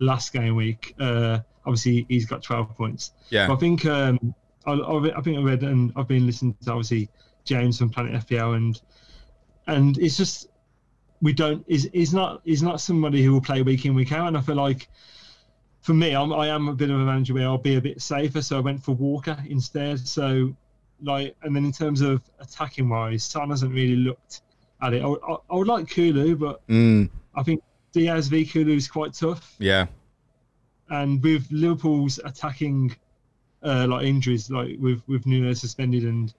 last game week. Uh, obviously, he's got 12 points. Yeah, But I think um, I, I, think I read and I've been listening to obviously James from Planet FPL and and it's just we don't is is not is not somebody who will play week in week out and I feel like for me I'm, I am a bit of a manager where I'll be a bit safer so I went for Walker instead. So like and then in terms of attacking wise Son hasn't really looked at it. I, would- I, I would like Kulu but mm, I think Diaz v Kulu is quite tough. Yeah, and with Liverpool's attacking uh, like injuries, like with with Nuno suspended and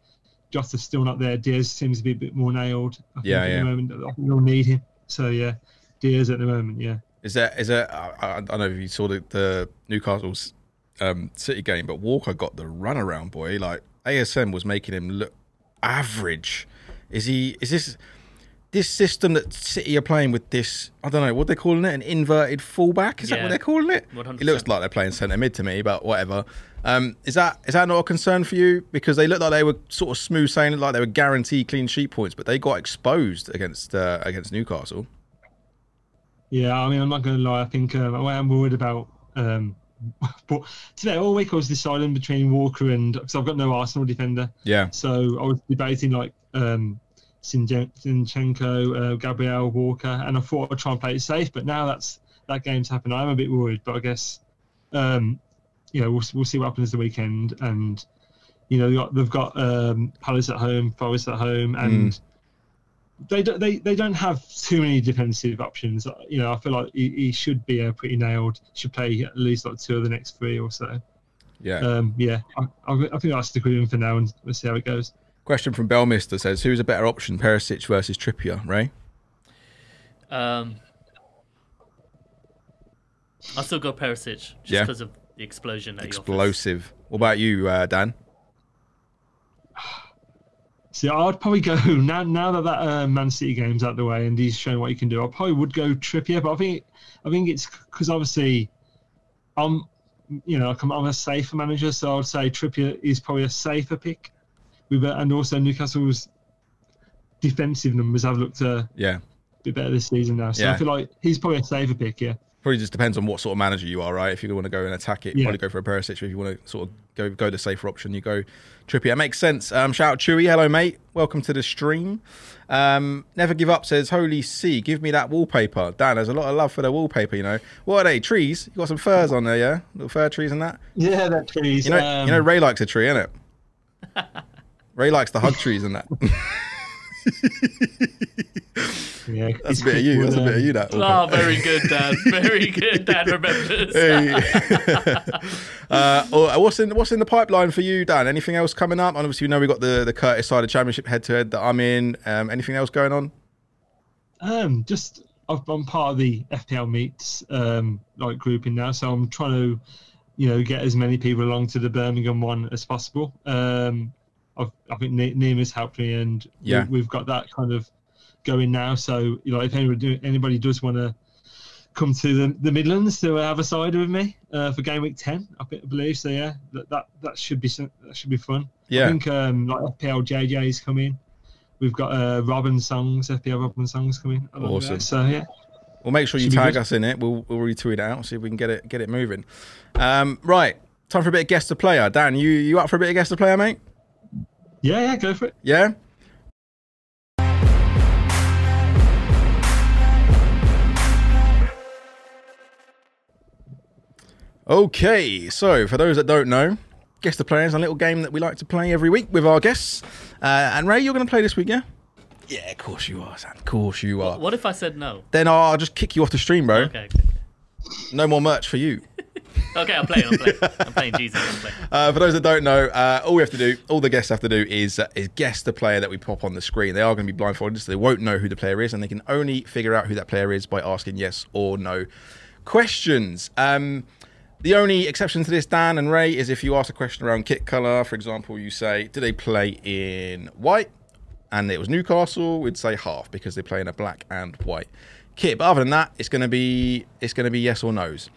Jota still not there, Diaz seems to be a bit more nailed. I think Yeah, at yeah. The moment, I think they'll need him. So yeah, Diaz at the moment. Yeah. Is there is there? I, I I don't know if you saw the, the Newcastle's um, City game, but Walker got the runaround boy. Like ASM was making him look average. Is he? Is this this system that City are playing with this? I don't know what they're calling it. An inverted fullback? Is that what they're calling it? 100%. It looks like they're playing centre mid to me, but whatever. Um, is that is that not a concern for you? Because they looked like they were sort of smooth sailing, like they were guaranteed clean sheet points, but they got exposed against uh, against Newcastle. Yeah, I mean, I'm not going to lie. I think um, I am worried about. Um, [laughs] but today, all week I was deciding between Walker and because I've got no Arsenal defender, Yeah, so I was debating like um, Sinjen- Zinchenko, uh, Gabriel Walker, and I thought I'd try and play it safe. But now that's that game's happened, I'm a bit worried. But I guess um, you know we'll we'll see what happens the weekend, and you know they've got, they've got um, Palace at home, Forest at home, and they don't they, they don't have too many defensive options. You know, I feel like he, he should be uh, pretty nailed. Should play at least like two of the next three or so. yeah. Um, yeah, I, I, I think I'll stick with him for now and we'll see how it goes. Question from Belmister says, "Who's a better option, Perisic versus Trippier?" Ray. Um, I'll still go Perisic just Yeah. because of the explosion that he. Explosive. What about you, uh, Dan? [sighs] See, I'd probably go [laughs] now. Now that that uh, Man City game's out the way and he's shown what he can do, I probably would go Trippier. But I think I think it's because obviously I'm you know I'm, I'm a safer manager, so I'd say Trippier is probably a safer pick. With uh, and also Newcastle's defensive numbers have looked a Yeah, bit better this season now, so Yeah. I feel like he's probably a safer pick. Yeah. probably just depends on what sort of manager you are, right? If you want to go and attack it, Yeah. probably go for a Perisic. If you want to sort of go go the safer option, you go Trippy. It makes sense. Um, shout out Chewy, hello mate, welcome to the stream. Um, Never give up says, "Holy C, give me that wallpaper." Dan, there's a lot of love for the wallpaper. You know, what are they? Trees? You got some firs on there, yeah? Little fir trees and that. Yeah, that trees. You know, um, you know, Ray likes a tree, innit? [laughs] Ray likes the hug trees and that. [laughs] yeah, That's a bit of you. That's a bit of you. That. Oh, very good, Dan. Very good. Dan remembers. Hey. [laughs] uh, oh, what's in what's in the pipeline for you, Dan? Anything else coming up? And obviously, we know we got the the Curtis side of Championship head to head that I'm in. Um, anything else going on? Um, just I've- I'm part of the FPL meets um, like grouping now, so I'm trying to, you know, get as many people along to the Birmingham one as possible. Um, I've, I think Nema's helped me, and we- Yeah. we've got that kind of going now. So you know, if anybody do, anybody does want to come to the, the Midlands to have a side with me uh, for game week ten, I believe so. Yeah, that that, that should be some- that should be fun. Yeah. I think um, like FPL JJ is coming. We've got uh, Robin songs, FPL Robin songs coming. Awesome. So yeah, Well, make sure you Should tag us in it. We'll we'll retweet it out. See if we can get it get it moving. Um, right, time for a bit of guest to player. Dan, you you up for a bit of guest to player, mate? Yeah, yeah, go for it. Yeah. Okay, so for those that don't know, guess the player is a little game that we like to play every week with our guests. Uh, and Ray, you're going to play this week, yeah? Yeah, of course you are, Sam. Of course you are. What if I said no? Then I'll just kick you off the stream, bro. Okay. okay. No more merch for you. [laughs] Okay, I'm playing. I'm playing. I'm playing Jesus. I'm playing. [laughs] Uh, for those that don't know, uh, all we have to do, all the guests have to do, is uh, is guess the player that we pop on the screen. They are going to be blindfolded, so they won't know who the player is, and they can only figure out who that player is by asking yes or no questions. Um, the only exception to this, Dan and Ray, is if you ask a question around kit color. For example, you say, "Do they play in white?" and it was Newcastle, we'd say half because they play in a black and white kit. But other than that, it's going to be it's going to be yes or no's.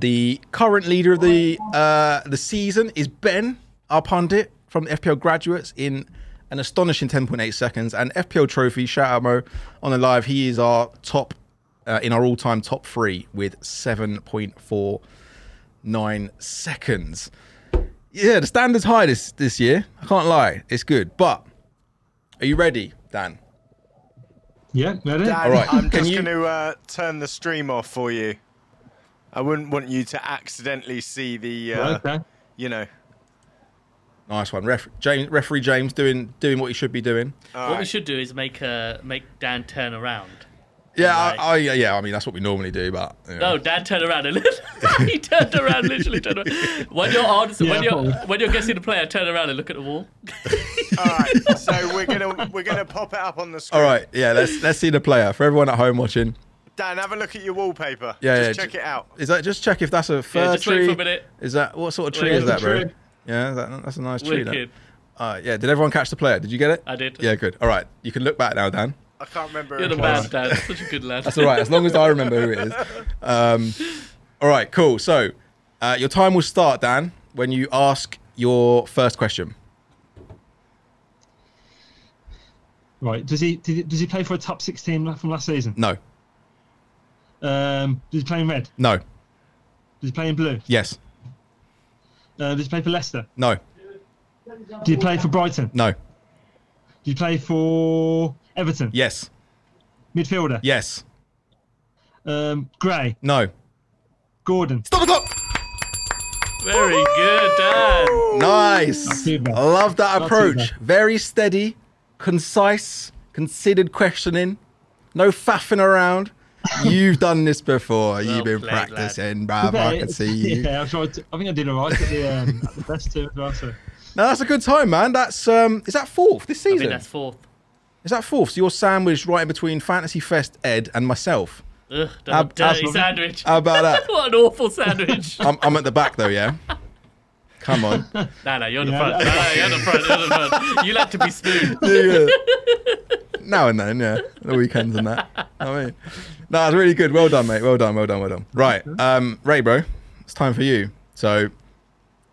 The current leader of the uh, the season is Ben, our pundit from the FPL graduates in an astonishing 10.8 seconds. And FPL trophy, shout out Mo on the live. He is our top uh, in our all time top three with 7.49 seconds. Yeah, the standard's high this this year. I can't lie, it's good. But are you ready, Dan? Yeah, ready? Dan, All right, I'm just you- going to uh, turn the stream off for you. I wouldn't want you to accidentally see the, uh, okay. you know. Nice one, Ref- James, referee James doing doing what he should be doing. all What we should do is make uh, make Dan turn around. Yeah, Right. I, I, yeah, yeah. I mean, that's what we normally do, but you know. No, Dan turned around and [laughs] he turned around, literally turned around. When you're on, when you're when you're guessing the player, turn around and look at the wall. [laughs] All right, so we're gonna we're gonna pop it up on the screen. All right, yeah. Let's let's see the player for everyone at home watching. Dan, have a look at your wallpaper. Yeah, Just yeah, check ju- it out. Is that just check if that's a fir Yeah, just wait tree? for a minute. Is that what sort of tree Wait, is that, bro? tree. Yeah, that, that's a nice tree. That. Uh, yeah. Did everyone catch the player? Did you get it? I did. Yeah, good. All right, you can look back now, Dan. I can't remember. You're the it man, was. Dad. Such a good lad. That's all right, as long as I remember who it is. [laughs] Um, all right, cool. So, uh, your time will start, Dan, when you ask your first question. Right. Does he, did he does he play for a top six team from last season? No, Um, does he play in red? no, Does he play in blue? yes, Uh, does he play for Leicester? no, Did he play for Brighton? no, Did he play for Everton? yes, Midfielder. yes, Um, Gray. no. Gordon. Stop the clock. Very good, Dan. Nice. I love that Not approach. Very steady, concise, considered questioning. No faffing around. You've done this before. You've been played, practicing, bruv. I can see [laughs] you. Yeah, I, tried to, I think I did alright at the, um, at the best too as well. So. No, that's a good time, man. That's um, is that fourth this I season? think that's fourth. Is that fourth? So you're sandwiched right in between Fantasy Fest Ed and myself. Ugh, Ab- dirty absolutely. sandwich. How about that? [laughs] what an awful sandwich. [laughs] I'm, I'm at the back though, yeah. Come on. no, no, you're the Yeah, front. No, no, you're the front. You're the front. You like to be smooth. Yeah. Now and then, yeah. The weekends and that. I mean, no, it's really good. Well done, mate. Well done. Well done. Well done. Right, um, Ray, bro, it's time for you. So,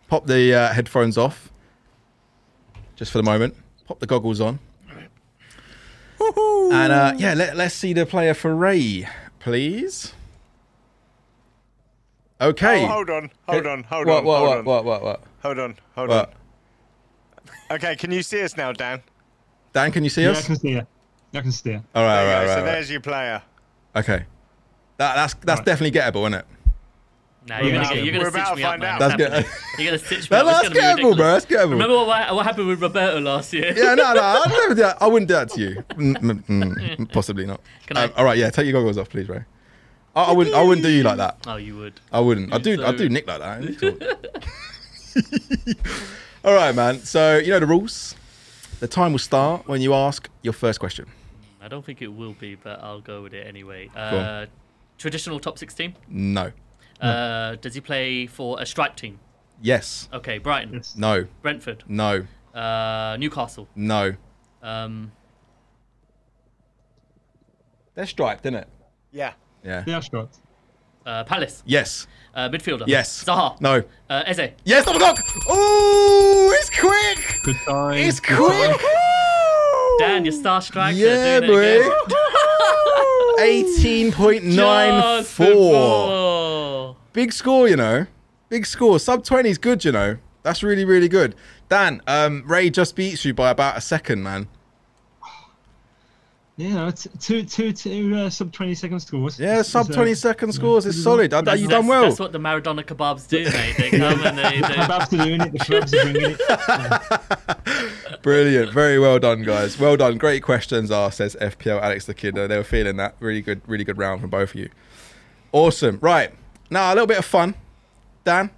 pop the uh, headphones off, just for the moment. Pop the goggles on, and uh, yeah, let, let's see the player for Ray, please. Okay. Oh, hold on, hold on, hold what, on, what, hold what, on, what, what, what, hold on, hold what? on. Okay, can you see us now, Dan? Dan, can you see Yeah, I can see it. I can see it. All right, all There right, you go. all so right, there's your player. Right. Okay. That, that's that's Right. definitely gettable, isn't it? Nah, you're gonna get, you're gonna We're stitch me up, man. That's It's good. You're gonna stitch me up. [laughs] that's It's gettable, bro. ridiculous. That's gettable. Remember what, what happened with Roberto last year? Yeah, no, no, I'd never do that. I wouldn't do that to you. Mm, mm, [laughs] mm, possibly not. Can I- Um, all right, yeah, take your goggles off, please, Ray. I, I wouldn't. I wouldn't do you like that. Oh, you would. I wouldn't. I do. I do Nick like that. [laughs] all right, man. So you know the rules. The time will start when you ask your first question. I don't think it will be, but I'll go with it anyway. Uh, traditional top 16. No. Uh, does he play for a stripe team? Yes. Okay, Brighton, Yes. No. Brentford, No. uh, Newcastle. No. Um, They're striped, isn't it? Yeah. Yeah. Yeah, striped. uh, Palace, Yes. uh, midfielder. Yes. Zaha. No. Uh, Eze. Yes. Double clock. Ooh, it's quick. Good time. It's good quick. time. Dan, you're star striker. Yeah, doing it again. boy. [laughs] Eighteen point nine Just four. before. Big score, you know. Big score. Sub twenty is good, you know. That's really, really good. Dan, um, Ray just beats you by about a second, man. Yeah, it's two, two, two uh, sub 20 second scores. Yeah, sub it's, uh, twenty second scores is solid. I, That's, you that's, done well. That's what the Maradona kebabs do, mate. They come and they, I'm they about to doing it. The clubs are bringing it. [laughs] Brilliant. Very well done, guys. Well done. Great questions are, says FPL Alex the Kid. They were feeling that. Really good, really good round from both of you. Awesome. Right. Now, a little bit of fun. Dan,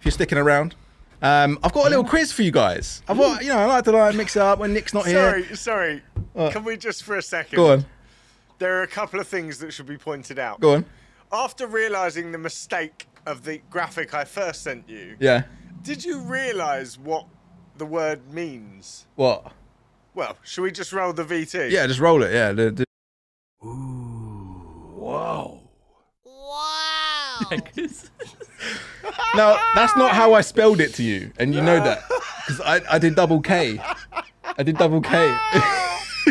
if you're sticking around. Um, I've got a little quiz for you guys. I've got, you know, I like to like mix it up when Nick's not here. Sorry, sorry. What? Can we just for a second? Go on. There are a couple of things that should be pointed out. Go on. After realizing the mistake of the graphic I first sent you, Yeah. did you realize what the word means? What? Well, should we just roll the VT? Yeah, just roll it. Yeah. The, the... Ooh. Wow. [laughs] Wow. [laughs] no, that's not how I spelled it to you, and you know that because I, I did double K. I did double K.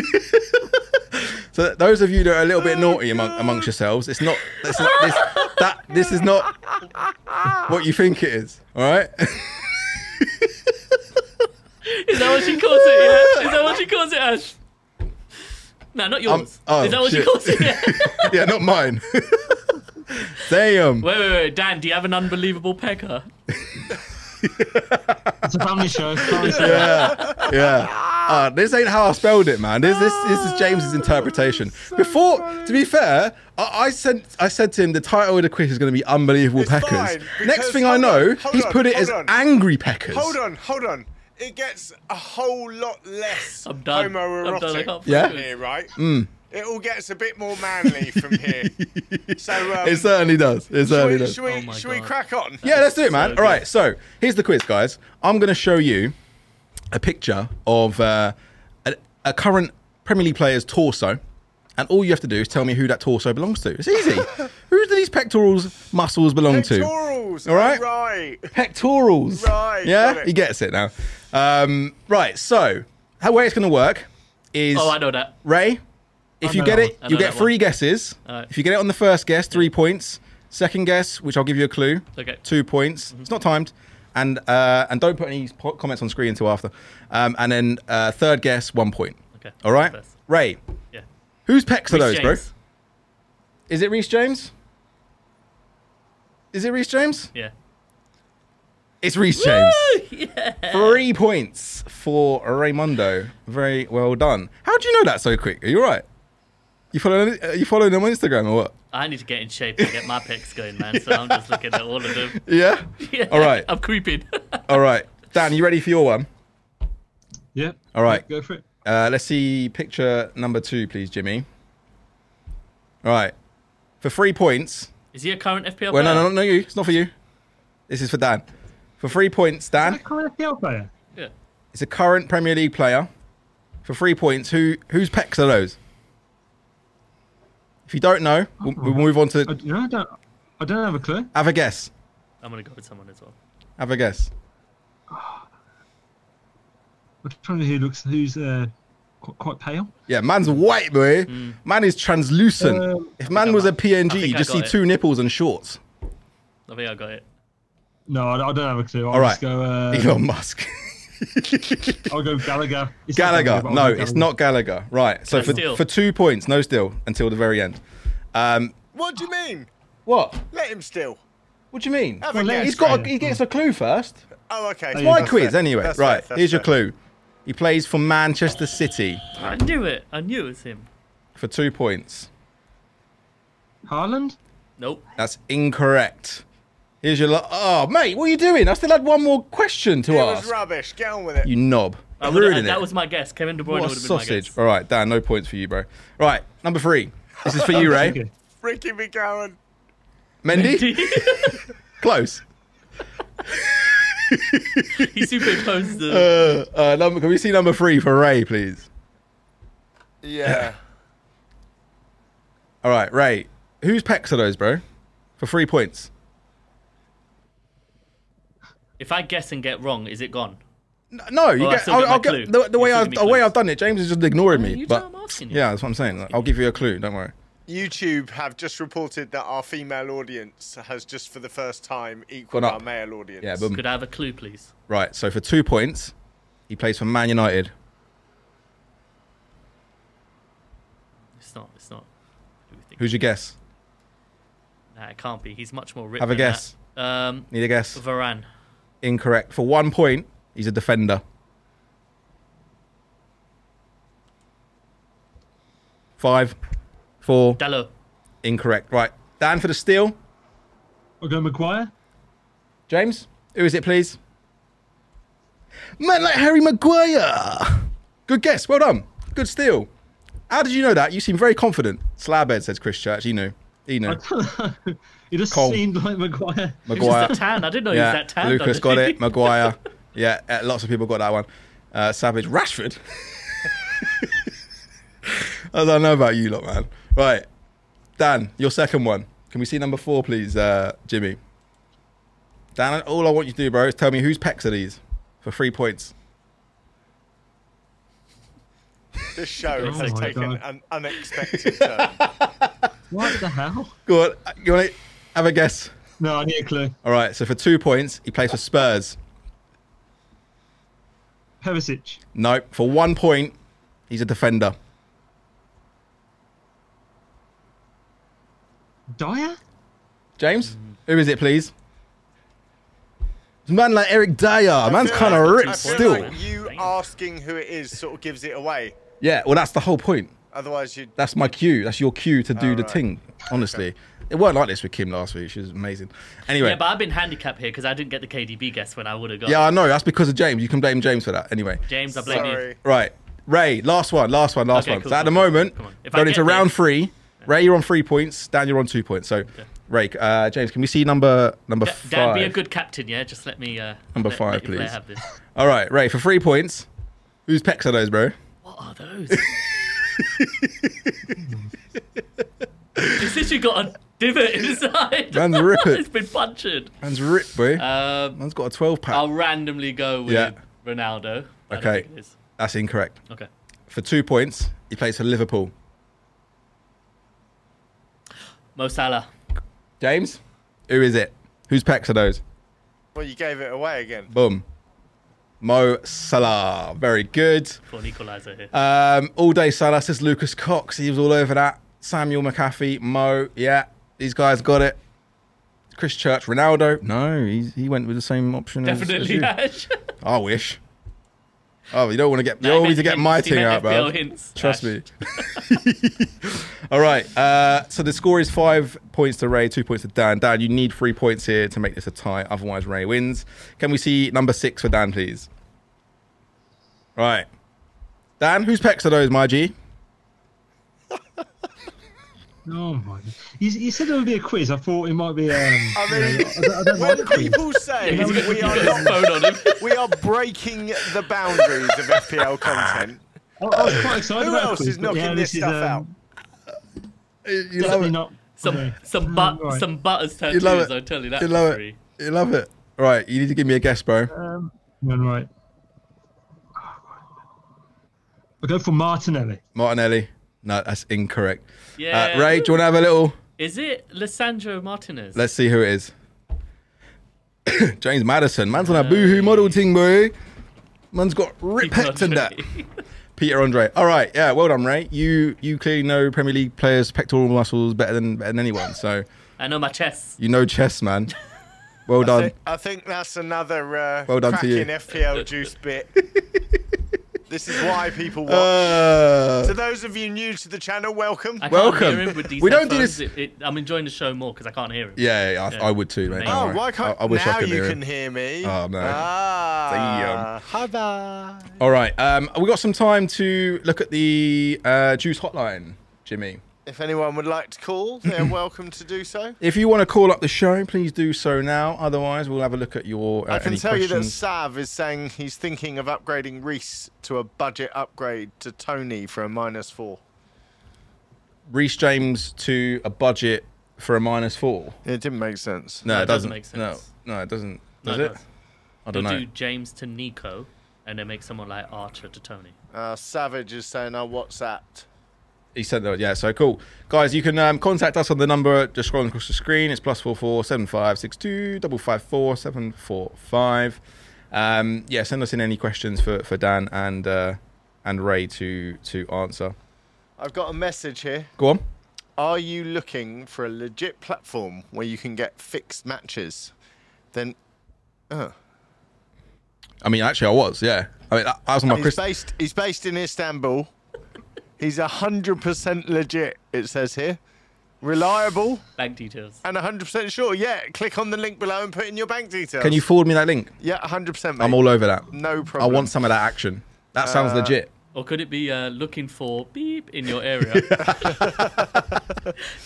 [laughs] so those of you that are a little bit naughty among, amongst yourselves, it's not this, this that this is not what you think it is. All right. [laughs] Is that what she calls it? Yeah. Is that what she calls it, Ash? No, not um, yours. oh, Is that what shit. she calls it? Yeah. [laughs] yeah, not mine. Damn. wait, wait, wait. Dan, do you have an unbelievable pecker? It's a family show. Family show. Yeah, yeah. Uh, this ain't how I spelled it, man. This, this, this is James's interpretation. Before, to be fair, I, I said, I said to him the title of the quiz is going to be "Unbelievable It's Peckers." fine, Next because- thing I hold know, on, hold he's on, put it hold as on. "Angry Peckers." Hold on, hold on. It gets a whole lot less I'm done. I'm done. I homoerotic can't Yeah? here, right? It all gets a bit more manly from here. [laughs] So, um, it certainly does. It should certainly we, does. should we, Oh should we crack on? Yeah, let's do it, man. So All right, so here's the quiz, guys. I'm going to show you a picture of uh, a, a current Premier League player's torso, and all you have to do is tell me who that torso belongs to. It's easy. [laughs] who do these pectorals muscles belong to? Pectorals. All right. Right. Pectorals. Right, Yeah, he gets it now. Um, right. So, how way it's going to work is Oh, I know that. Ray. If you get it, you get three guesses. Alright. If you get it on the first guess, three points. Second guess, which I'll give you a clue, Okay. two points. It's not timed, and uh, and don't put any po- comments on screen until after. Um, and then uh, third guess, one point. Okay. All right, First. Ray. Yeah. Whose pecs are Reece those, bro? Is it Reece James? Is it Reece James? Yeah. It's Reece James. [laughs] Three points for Raymundo. Very well done. How do you know that so quick? Are you all right? You following? Are you following them on Instagram or what? I need to get in shape and get my pecs going, man. So I'm just looking at all of them. [laughs] Yeah. [laughs] Yeah. All right. I'm creeping. [laughs] All right. Dan, you ready for your one? Yeah. All right. Go for it. Uh, let's see picture number two, please, Jimmy. All right. For three points. Is he a current FPL Well, no, player? no, no, no, you. It's not for you. This is for Dan. For three points, Dan. That kind of FPL player. Yeah. It's a current Premier League player. For three points, who whose pecs are those? If you don't know, we'll, we'll move on to you know, I don't. I don't have a clue. have a guess. I'm gonna go with someone as well. Have a guess. [sighs] I'm trying to who looks who's uh, quite, quite pale. Yeah, man's white, boy. Man is translucent. Um, if man was a PNG, you I just see it. two nipples and shorts. I think I got it. No, I, I don't have a clue. I'll All right. just go. Uh, Elon Musk. [laughs] I'll go Gallagher. It's not Gallagher. No, go it's Gallagher. not Gallagher. Right. So I for, steal? for two points, no steal until the very end. Um, What do you mean? what? Let him steal. What do you mean? Have Well, a let. He's got. A, he gets a clue first. Oh, okay. yeah, My quiz, fair. anyway. That's right. fair, Here's your clue. He plays for Manchester City I knew it. I knew it was him. for two points. Haaland. Nope. That's incorrect. Here's your. Lo- oh, mate, what are you doing? I still had one more question to It was rubbish. Get on with it. You knob. I would've- Ruining that it. was my guess. Kevin De Bruyne would have been my sausage. guess. All right, Dan, no points for you, bro. Right, number three. This is for you, [laughs] Ray. Okay. Ricky McGowan. Mendy? [laughs] [laughs] Close. he superimposed the. Uh, uh, number, can we see number three for Ray, please? Yeah. All right, Ray. Whose pecs are those, bro? For three points. If I guess and get wrong, is it gone? No, you Oh, I get. I'll, get I'll clue. get the, the way I've give me the way. I've done it. James is just ignoring me. you but know I'm asking you. yeah, that's what I'm saying. I'll give you a clue. Don't worry. YouTube have just reported that our female audience has just for the first time equaled our male audience. Yeah, boom. Could I have a clue, please? Right. So for two points, he plays for Man United. It's not. It's not. Who? Who's your guess? Nah, it can't be. He's much more ripped. Have a than guess. That. Um, Need a guess? Varane. Incorrect. For one point, he's a defender. Five, four, Dalot. incorrect. Right. Dan for the steal. I'll go Maguire. James, who is it, please? Man like Harry Maguire. Good guess. Well done. Good steal. How did you know that? You seem very confident. Slabhead says Chris Church. He knew. He I knew. [laughs] don't know. It just Cole. seemed like Maguire. He was Maguire. just that tan. I didn't know he was Yeah. that tan. Lucas got it. [laughs] Maguire. Yeah. uh, Lots of people got that one. Uh, Savage. Rashford. [laughs] I don't know about you lot, man. Right. Dan, your second one. Can we see number four, please, uh, Jimmy? Dan, all I want you to do, bro, is tell me whose pecs are these for three points. This show Oh has my taken God. an unexpected turn. [laughs] What the hell? Go on. You want to have a guess? No, I need a clue. All right. So for two points, he plays for Spurs. Perisic. No. For one point, he's a defender. Dier? James, who is it, please? It's a man like Eric Dier. I Man's kind of ripped I feel still. like you asking who it is sort of gives it away. Yeah, well, that's the whole point. Otherwise, you. That's my cue. That's your cue to do the Alright. thing. Honestly, it weren't like this with Kim last week. She was amazing. Anyway, Yeah, but I've been handicapped here because I didn't get the KDB guess when I would have got. yeah, I know. That's because of James. You can blame James for that. Anyway, James, I blame you. Sorry. right. Ray, last one, last one, last Okay, one. cool, so at the cool, cool. moment, Come on. If I going get into this- round three, Ray, you're on three points. Dan, you're on two points. So, Ray, uh, James, can we see number number Da- five? Dan, be a good captain, yeah. Just let me. Uh, Number let, five, let please. Have this. [laughs] All right, Ray, for three points. Whose pecs are those, bro? What are those? [laughs] [laughs] It's literally got a divot inside. Man's rip it. [laughs] it's been punctured. Man's ripped, bro. Um, Man's got a 12 pack. I'll randomly go with Yeah. Ronaldo. I don't Okay. think it is. That's incorrect. Okay. For two points, he plays for Liverpool. Mo Salah. James, who is it? Whose pecs are those? Well, you gave it away again. Boom. Mo Salah. Very good. For an equaliser here. Um, all day Salah says Lucas Cox. He was all over that. Samuel McAfee, Mo. Yeah, these guys got it. Chris Church, Ronaldo. No, he, he went with the same option. as- as Definitely you. [laughs] I wish. Oh, you don't want to get. You No, don't he need to get my hints, he thing out, bro. Trust Ash. me. [laughs] [laughs] All right. Uh, so the score is five points to Ray, two points to Dan. Dan, you need three points here to make this a tie. Otherwise, Ray wins. Can we see number six for Dan, please? Right. Dan, whose pecs are those, my G? Oh my! You, you said there would be a quiz. I thought it might be. Um, [laughs] I mean, you know, I don't, I don't when like quiz. people say He's we are not, phone on him. [laughs] we are breaking the boundaries of FPL [laughs] content, I, I was quite excited who about a else quiz, is knocking yeah, this is, stuff um, out? You Definitely not. Some okay. some but Right. some butters You tattoos. love it. I'll tell you that You love free. it. You love it. All right. You need to give me a guess, bro. Um, yeah, right. I'll go for Martinelli. Martinelli. No, that's incorrect. Yeah. Uh, Ray, do you want to have a little? Is it Lisandro Martinez? Let's see who it is. [coughs] James Maddison. Man's on a boohoo model thing, boy. Man's got rip Peter pecs and that. [laughs] Peter Andre. All right, yeah, well done, Ray. You you clearly know Premier League players' pectoral muscles better than better than anyone. So I know my chess. you know chess, man. [laughs] Well I done. think, I think that's another uh, Well done to cracking you. FPL juice bit. [laughs] this is why people watch. Uh, to those of you new to the channel, welcome. I can't Welcome. hear him with these We don't do this- It, it, I'm enjoying the show more because I can't hear him. yeah, yeah, I, Yeah. I would too, mate. Oh, don't worry. why can't I, I wish now I could you hear can hear me? Oh, no. Ah, hi bye. All right, um, we got some time to look at the uh, Juice Hotline, Jimmy. If anyone would like to call, they're [laughs] welcome to do so. If you want to call up the show, please do so now. Otherwise, we'll have a look at your. Uh, I can any tell you that. Sav is saying he's thinking of upgrading Reece to a budget upgrade to Toney for a minus four. Reece James to a budget for a minus four. It didn't make sense. No, No, it it doesn't. doesn't make sense. No, no, it doesn't. No, Does it it? does. I don't They'll know. do James to Nico, and then make someone like Archer to Toney. Uh, Savage is saying I WhatsApped. He sent that. Yeah. So cool, guys. You can um, contact us on the number just scrolling across the screen. It's plus four four seven five six two double five four seven four five. Um, yeah, send us in any questions for, for Dan and uh, and Ray to to answer. I've got a message here. Go on. Are you looking for a legit platform where you can get fixed matches? Then, uh, I mean, actually, I was. Yeah. I mean, that was on my he's Chris. based. He's based in Istanbul. He's hundred percent legit. It says here, reliable Bank details. and hundred percent sure. Yeah, click on the link below and put in your bank details. Can you forward me that link? Yeah, hundred percent. I'm all over that. No problem. I want some of that action. That sounds Uh, legit. Or could it be uh, looking for beep in your area? [laughs]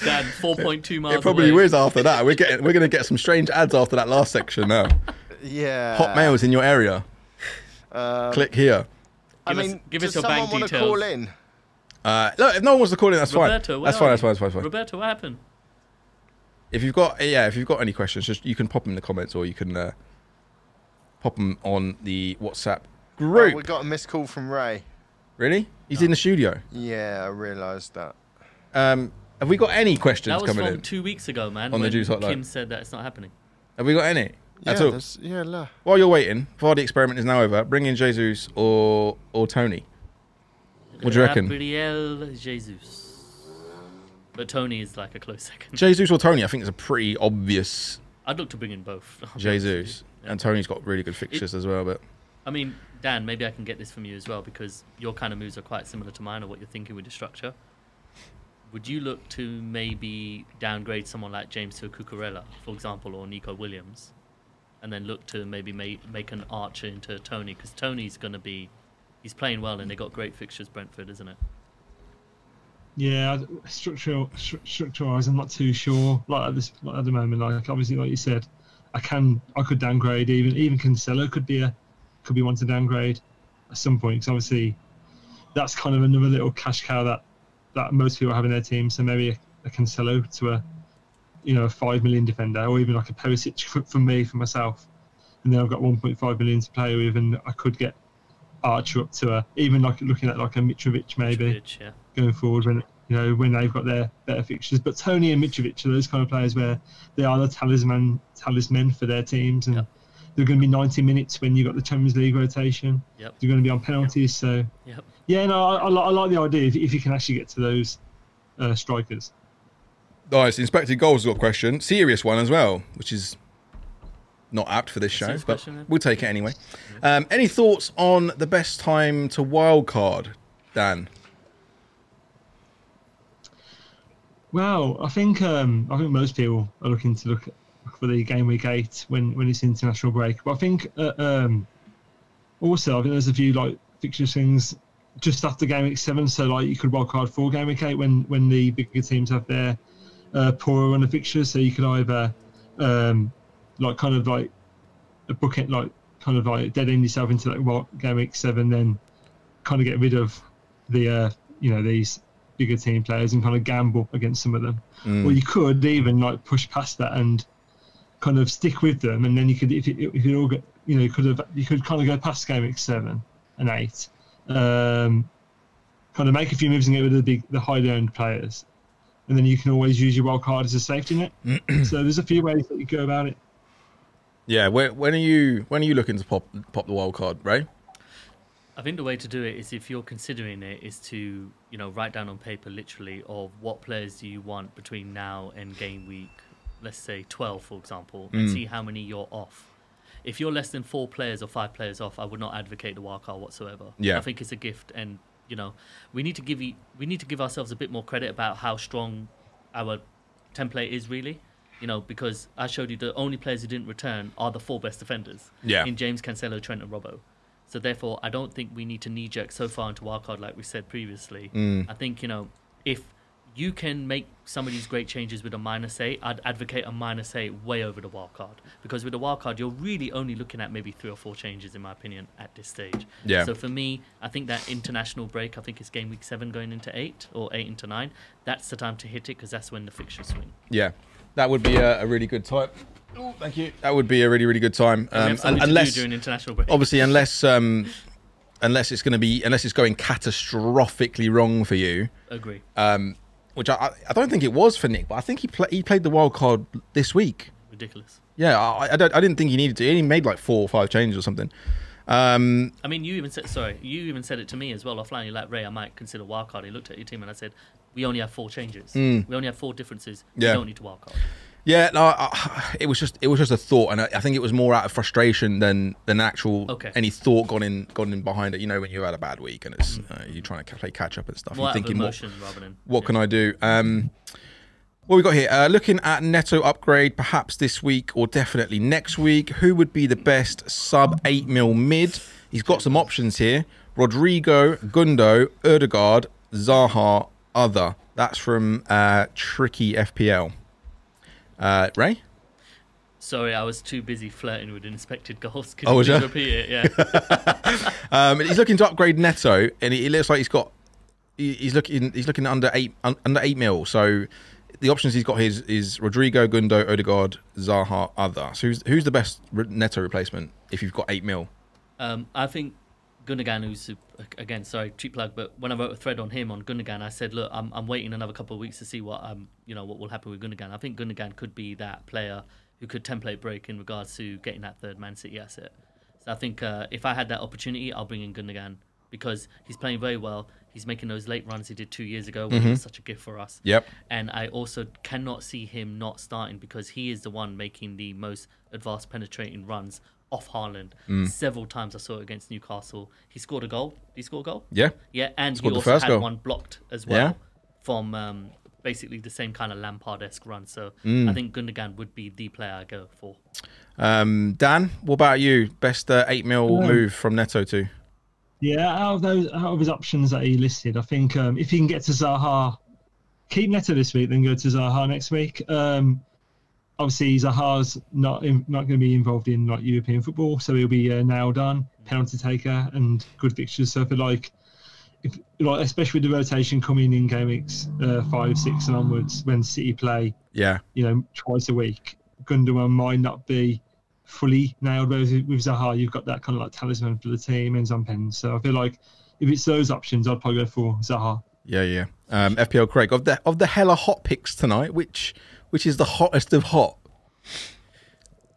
Dan, 4.2 miles It probably away. is after that. We're getting we're gonna get some strange ads after that last section now. Yeah. Hot mails in your area. Uh, Click here. I Give us- mean, give does us your someone bank details. call in? Uh, look, if no one wants to call in, that's Roberto, fine. where That's are fine. you? That's fine. That's fine. That's fine. Roberto, what happened? If you've got yeah, if you've got any questions, just you can pop them in the comments or you can uh, pop them on the WhatsApp Oh, group. we got a missed call from Ray. really? He's in the studio. Yeah, I realised that. Um, have we got any questions That was coming from in? two weeks ago, man. On the when Juice Hotline. Kim said that it's not happening. Have we got any? Yeah, At all? yeah, la. While you're waiting, before the experiment is now over, bring in Jesus or or Toney. What do you reckon? Gabriel Jesus. But Toney is like a close second. Jesus or Toney? I think it's a pretty obvious I'd look to bring in both. I'll be honest with you. Jesus. And Toney's got really good fixtures as well, but I mean, Dan, maybe I can get this from you as well because your kind of moves are quite similar to mine or what you're thinking with the structure. Would you look to maybe downgrade someone like James to a Cucurella, for example, or Nico Williams, and then look to maybe make, make an Archer into Toney because Toney's going to be he's playing well, and they got great fixtures. Brentford, isn't it? Yeah, structural stru- structural wise, I'm not too sure. Like at this like at the moment, like obviously, like you said, I can I could downgrade even even Cancelo could be a could be one to downgrade at some point because obviously that's kind of another little cash cow that that most people have in their team. So maybe a, a Cancelo to a you know a five million defender or even like a Perisic for, for me for myself, and then I've got 1.5 million to play with, and I could get Archer up to a even like looking at like a Mitrovic maybe Mitrovic, yeah. going forward when you know when they've got their better fixtures. But Toney and Mitrovic are those kind of players where they are the talisman talisman for their teams, and Yep. they're going to be 90 minutes when you have got the Champions League rotation. Yep. They're going to be on penalties, so Yep. yeah, no, I, I, li- I like the idea if, if you can actually get to those uh, strikers. Nice. Inspected goals got a question. Serious one as well, which is not apt for this show, but question, we'll take it anyway. Um, any thoughts on the best time to wildcard, Dan? Well, I think um, I think most people are looking to look for the game week eight when when it's international break. But I think uh, um, also I think there's a few like fixture things just after game week seven. So like you could wild card for game week eight when when the bigger teams have their uh, poorer run of fixtures. So you could either um, like kind of like a bucket like kind of like dead end yourself into like what game week seven, then kind of get rid of the uh, you know these bigger team players and kind of gamble against some of them. Or you could even like push past that and kind of stick with them, and then you could if you, if you all get you know you could have you could kind of go past game week seven and eight, um, kind of make a few moves and get rid of the big the high owned players, and then you can always use your wild card as a safety net. [clears throat] so there's a few ways that you go about it. Yeah, where, when are you when are you looking to pop pop the wild card, Ray? I think the way to do it is if you're considering it is to you know write down on paper literally of what players do you want between now and game week, let's say 12 for example, and hmm. see how many you're off. If you're less than four players or five players off, I would not advocate the wild card whatsoever. Yeah. I think it's a gift, and you know we need to give we need to give ourselves a bit more credit about how strong our template is really. You know, because I showed you the only players who didn't return are the four best defenders. Yeah. In James Cancelo, Trent, and Robbo. So therefore, I don't think we need to knee jerk so far into wildcard like we said previously. Mm. I think you know if you can make some of these great changes with a minus eight, I'd advocate a minus eight way over the wildcard because with the wildcard you're really only looking at maybe three or four changes in my opinion at this stage. Yeah. So for me, I think that international break, I think it's game week seven going into eight or eight into nine. That's the time to hit it because that's when the fixtures swing. Yeah, that would be a, a really good time. Oh, thank you. That would be a really really good time. Um, have something un- to do unless international break. obviously unless um, unless it's going to be unless it's going catastrophically wrong for you, Agree. um, which I, I- don't think it was for Nick, but I think he pla he played the wild card this week. Ridiculous. Yeah, I, I, don't, I didn't think he needed to. He made like four or five changes or something. Um, I mean, you even said sorry. You even said it to me as well offline. You're like Ray, I might consider wildcard. He looked at your team and I said, we only have four changes. We only have four differences. Yeah. We don't need to wildcard. yeah, no, I, it was just it was just a thought, and I, I think it was more out of frustration than than actual Okay. any thought gone in gone in behind it. You know, when you've had a bad week and it's uh, you're trying to play catch up and stuff. More you're thinking, what, than what can I do? Um, what we got here? Uh, looking at Neto upgrade, perhaps this week or definitely next week. Who would be the best sub eight mil mid? He's got some options here: Rodrigo, Gundo, Odegaard, Zaha, other. That's from uh, Tricky FPL. Uh, Ray. Sorry, I was too busy flirting with inspected goals. Could Oh, you was ya? repeat it? Yeah. [laughs] Um, he's looking to upgrade Neto, and it, it looks like he's got. He's looking. He's looking under eight under eight mil. So the options he's got here is, is Rodrigo, Gundo, Odegaard, Zaha, other. So who's who's the best Neto replacement if you've got eight mil? Um, I think Gundogan, who's again, sorry, cheap plug, but when I wrote a thread on him on Gundogan, I said, look, I'm, I'm waiting another couple of weeks to see what um, you know, what will happen with Gundogan. I think Gundogan could be that player who could template break in regards to getting that third Man City asset. So I think uh, if I had that opportunity, I'll bring in Gundogan because he's playing very well. He's making those late runs he did two years ago, which was such a gift for us. Yep. And I also cannot see him not starting because he is the one making the most advanced penetrating runs off Haaland. Mm. Several times I saw it against Newcastle. He scored a goal. Did he score a goal? Yeah. Yeah, and Scored he the also first had goal. one blocked as well Yeah. from um, basically the same kind of Lampard-esque run. So Mm. I think Gundogan would be the player I go for. Um, Dan, what about you? Best uh, eight mil Um, move from Neto to? Yeah, out of those, out of his options that he listed, I think um, if he can get to Zaha, keep Neto this week, then go to Zaha next week. Um, obviously, Zaha's not in, not going to be involved in like European football, so he'll be uh, nailed on penalty taker and good fixtures. So I feel like, if like especially with the rotation coming in game weeks uh, five, six, and onwards, when City play, Yeah. you know, twice a week, Gundogan might not be fully nailed. Whereas with Zaha, you've got that kind of like talisman for the team, and on pens. So I feel like if it's those options, I'd probably go for Zaha. Yeah, yeah. Um, FPL Craig of the of the hella hot picks tonight, which which is the hottest of hot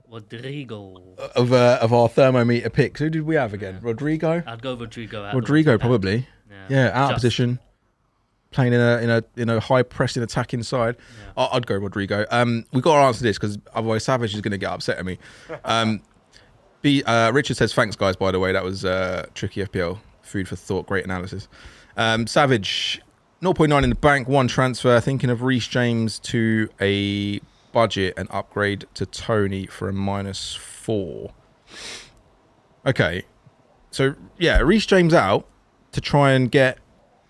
Rodrigo. of uh, of our thermometer picks? Who did we have again? Rodrigo. I'd go Rodrigo. Rodrigo probably. pack. Yeah, out of Just- position, playing in a in a in a high pressing attacking side. I- I'd go Rodrigo. Um, we got to answer this because otherwise Savage is going to get upset at me. Um, [laughs] B, uh, Richard says thanks guys. By the way, that was uh, tricky FPL food for thought. Great analysis. Um, Savage, 0.9 in the bank, one transfer. Thinking of Reece James to a budget and upgrade to Toney for a minus four. Okay, so yeah, Reece James out to try and get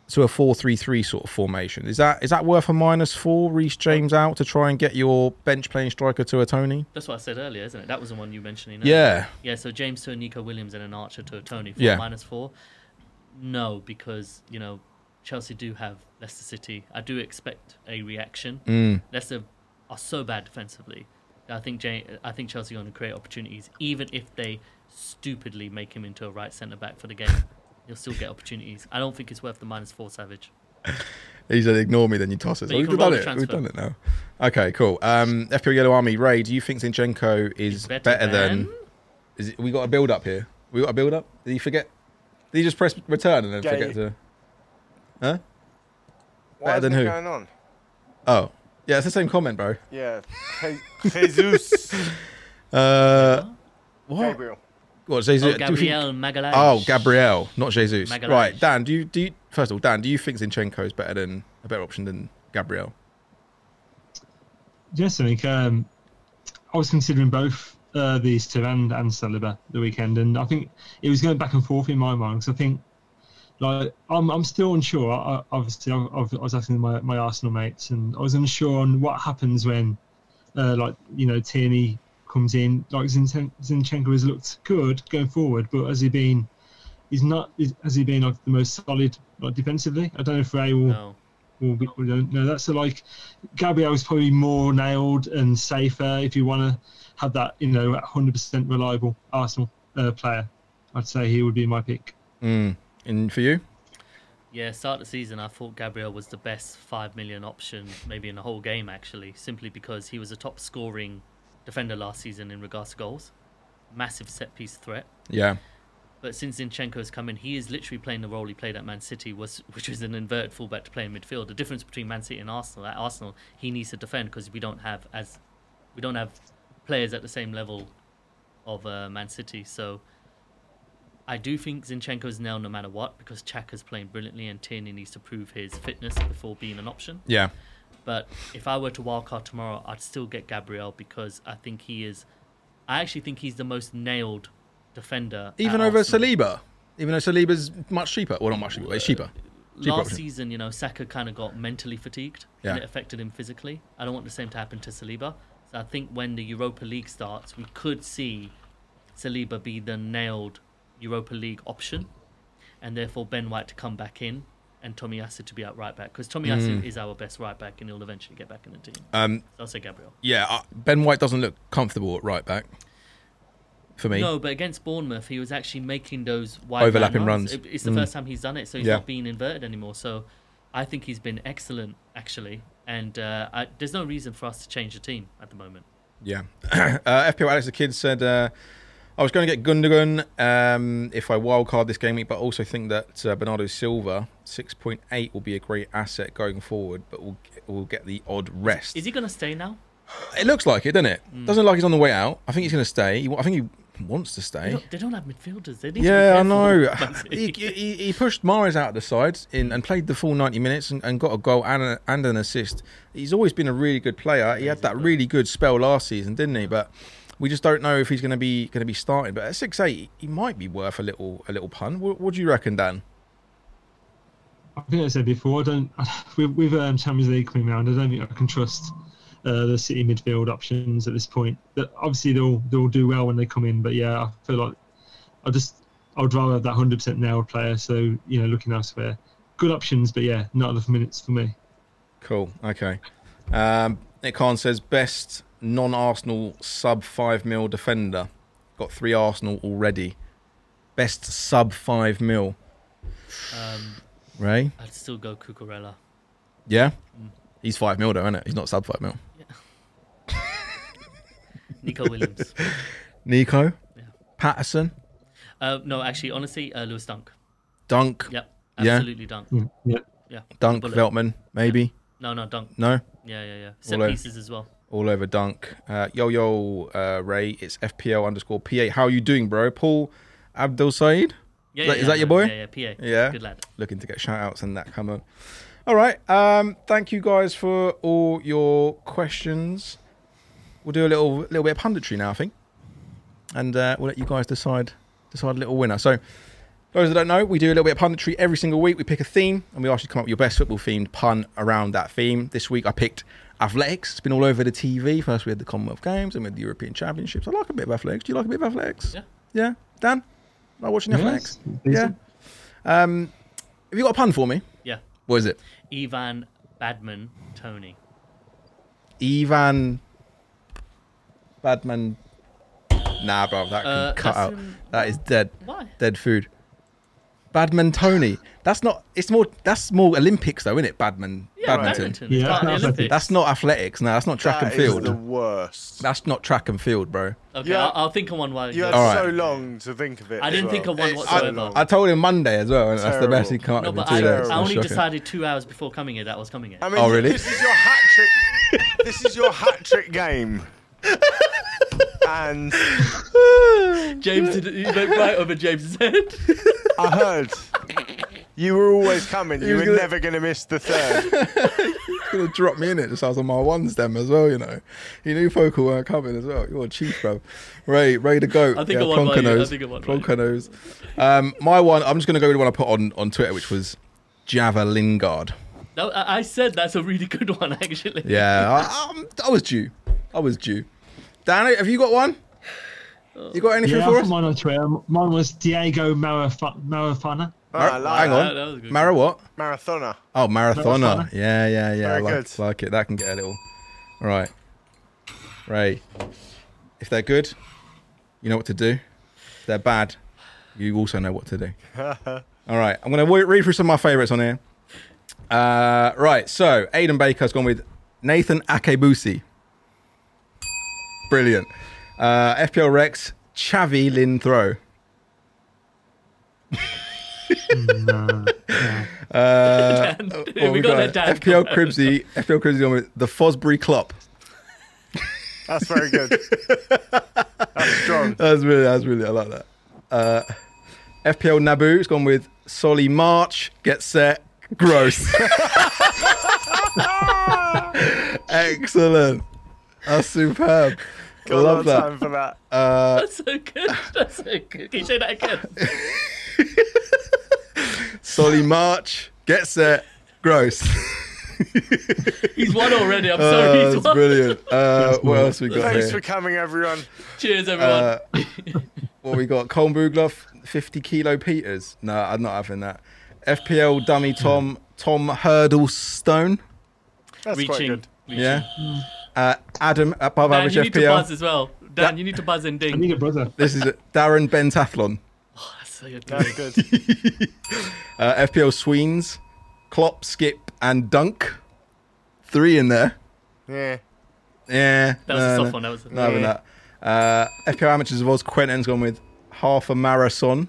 to a four-three-three sort of formation. Is that is that worth a minus four? Reece James out to try and get your bench playing striker to a Toney. That's what I said earlier, isn't it? That was the one you mentioned. Yeah. Yeah, so James to a Nico Williams and an Archer to a Tony for Yeah. a minus four. No, because, you know, Chelsea do have Leicester City. I do expect a reaction. Mm. Leicester are so bad defensively. I think Jay, I think Chelsea are going to create opportunities, even if they stupidly make him into a right centre back for the game. You'll still get opportunities. I don't think it's worth the minus four Savage. [laughs] He said, "Ignore me, then you toss it." So you we've done it. the We've done it now. Okay, cool. Um, FPL Yellow Army Ray, do you think Zinchenko is better better, than? than- Is it, we got a build up here? We got a build up. Did he forget? Did he just press return and then Yeah, forget to? Huh? Why Better is than it who? going on? Oh, yeah, it's the same comment, bro. Yeah. Jesus. [laughs] Uh, what? Gabriel. What? Jesus? Oh, do you think- Gabriel Magalhaes. Oh, Gabriel, not Jesus. Magalhaes. Right, Dan. Do you do you, first of all, Dan? Do you think Zinchenko is better than a better option than Gabriel? Yes, I think, um, I was considering both uh, these two and and Saliba the weekend, and I think it was going back and forth in my mind because I think, like, I'm I'm still unsure. I, I- obviously, I, I was asking my, my Arsenal mates, and I was unsure on what happens when, uh, like, you know, Tierney comes in. Like Zinchen- Zinchenko has looked good going forward, but has he been? He's not. Has he been like the most solid like defensively? I don't know if Ray will No. well, we, we don't know that. So, like, Gabriel is probably more nailed and safer if you want to have that, you know, 100% reliable Arsenal uh, player. I'd say he would be my pick. Mm. And for you? Yeah, start the season, I thought Gabriel was the best 5 million option, maybe in the whole game, actually, simply because he was a top scoring defender last season in regards to goals. Massive set piece threat. Yeah. But since Zinchenko has come in, he is literally playing the role he played at Man City, was [laughs] which was an inverted fullback to play in midfield. The difference between Man City and Arsenal, at Arsenal, he needs to defend because we don't have as we don't have players at the same level of uh, Man City. So I do think Zinchenko is nailed no matter what because Xhaka's playing brilliantly and Tierney needs to prove his fitness before being an option. Yeah. But if I were to wildcard tomorrow, I'd still get Gabriel because I think he is. I actually think he's the most nailed defender. Even over Arsenal. Saliba. Even though Saliba's much cheaper. Well, not much cheaper. but It's cheaper. Cheaper Last option. season, you know, Saka kind of got mentally fatigued Yeah. and it affected him physically. I don't want the same to happen to Saliba. So I think when the Europa League starts, we could see Saliba be the nailed Europa League option, and therefore Ben White to come back in and Tommy Tomiyasu to be out right back because Tomiyasu Mm. is our best right back and he'll eventually get back in the team. Um, So I'll say Gabriel. yeah, uh, Ben White doesn't look comfortable at right back. For me. No, but against Bournemouth, he was actually making those wide Overlapping man runs. It's the Mm. first time he's done it, so he's Yeah. not being inverted anymore. So I think he's been excellent, actually. And uh, I, there's no reason for us to change the team at the moment. Yeah. [coughs] uh, FPL Alex the Kid said, uh, I was going to get Gundogan um, if I wildcard this game week, but also think that uh, Bernardo Silva, 6.8, will be a great asset going forward, but we'll, we'll get the odd rest. Is he going to stay now? It looks like it, doesn't it? Mm. Doesn't look like he's on the way out. I think he's going to stay. I think he wants to They stay. don't, they don't have midfielders. They need Yeah, I know. [laughs] he, he, he pushed Mahrez out of the side in, and played the full 90 minutes and, and got a goal and, a, and an assist. He's always been a really good player. He had that really good spell last season, didn't he? But we just don't know if he's going to be going to be starting. But at six eight, he might be worth a little a little pun. What, what do you reckon, Dan? I think I said before, I don't with, with um, Champions League coming around, I don't think I can trust uh, the City midfield options at this point. That obviously they'll they'll do well when they come in, but yeah, I feel like I just I'd rather have that hundred percent nailed player. So you know, looking elsewhere, good options, but yeah, not enough minutes for me. Cool. Okay. Um, Nick Khan says best non-Arsenal sub five mil defender. Got three Arsenal already. Best sub five mil. Um, Ray. I'd still go Cucurella. Yeah. He's five mil though, isn't it? He's not sub five mil. Yeah. [laughs] Nico Williams. [laughs] Nico. Yeah. Patterson. Uh, no, actually, honestly, uh, Lewis Dunk. Dunk. Yep, Yeah. absolutely Dunk. Mm, Yeah, Yeah, Dunk. Bullet. Veltman. Maybe. No, no, Dunk. No. Yeah, yeah, yeah. Set All over. pieces as well. All over Dunk. Uh, yo yo uh, Ray, it's FPL underscore PA. How are you doing, bro? Paul Abdul Said, Yeah, Is that- yeah, is that your boy? Yeah, yeah, PA. Yeah. Good lad. looking to get shout outs and that. Come on. All right. Um, thank you guys for all your questions. We'll do a little little bit of punditry now, I think, and uh, we'll let you guys decide decide a little winner. So. Those that don't know, we do a little bit of punditry every single week. We pick a theme and we ask you to come up with your best football themed pun around that theme. This week I picked athletics. It's been all over the TV. First we had the Commonwealth Games and we had the European Championships. I like a bit of athletics. Do you like a bit of athletics? Yeah. Yeah? Dan? Like watching athletics? Yes, Yeah. Um, have you got a pun for me? Yeah. What is it? Ivan Badman Tony. Ivan Badman. Nah, bro, that can Uh, cut out. in- That is dead. Why? Dead food. Badman Tony. That's not. It's more. That's more Olympics, though, isn't it? Badman. Yeah, badminton. badminton. Yeah, It's part of the that's That's not athletics. No, that's not track That and is field. the worst. That's not track and field, bro. Okay, Yeah. I'll, I'll think of one while You you had go. All right. so long to think of it. I didn't well. think of one It's whatsoever. so long. I told him Monday as well, and that's the best he can come up No, with in but I, days. I only shocking. decided two hours before coming here that was coming here. I mean, Oh, really? This is your hat trick. this is your hat trick game. [laughs] and James did he went right over James's head. I heard you were always coming. You were gonna- never going to miss the third. [laughs] gonna drop me in it just I was on my ones stem as well, you know. He knew Focal weren't coming as well. You're a chief, bro. Ray, Ray the goat. I think yeah, I won by you. I Plonker think I won by Plonker knows. Um, my one, I'm just gonna go with the one I put on on Twitter, which was Java Lingard. No, I I said that's a really good one [laughs] actually. Yeah, I, um, I was due. I was due. Dan, have you got one? You got anything Yeah, I for put us? mine on Twitter. Mine was Diego Maraf- Marafana. Oh, I Mar- like hang that. on. That- that was a good Mara what? Marathoner. Oh, marathoner. Marathoner. Yeah, yeah, yeah. I Very like, good. like it. That can get a little. All right. Ray, if they're good, you know what to do. If they're bad, you also know what to do. [laughs] All right. I'm going to read through some of my favourites on here. Uh, right. So, Aidan Baker's gone with Nathan Akebusi. Brilliant. Uh, FPL Rex, Chavi Lin Throw. [laughs] No, no. Uh, Dan. We we got got? that FPL covered. Cribsy. FPL Cribsy gone with the Fosbury Klopp. That's very good. [laughs] That's strong. That's really, that's really, I like that. Uh, FPL Naboo's gone with Solly March, get set, gross. [laughs] Excellent. That's superb. Got a lot Love that. time for that. Uh, [laughs] That's so good. [laughs] That's so good. Can you say that again? [laughs] Solly March, get set, gross. He's won already. I'm sorry. Uh, He's that's won. brilliant. Uh, what else we got Thanks here? for coming, everyone. Cheers, everyone. Uh, what we got? Colm Bugloff, 50 kilo Peters. No, I'm not having that. FPL dummy Tom, Tom Hurdle Stone. That's quite good. reaching. Yeah. Uh, Adam, above Dan, average you need to FPL. buzz as well. Dan, That- you need to buzz and ding. I need a brother. This is it. Darren Bentathlon. [laughs] Oh, that's so good. That's good. [laughs] Uh, FPL Sweens, Klopp, Skip, and Dunk. Three in there. Yeah. Yeah. That was no, a soft no, one. That was a Not having Yeah. that. Uh, FPL Amateurs of Oz, Quentin's gone with half a marathon.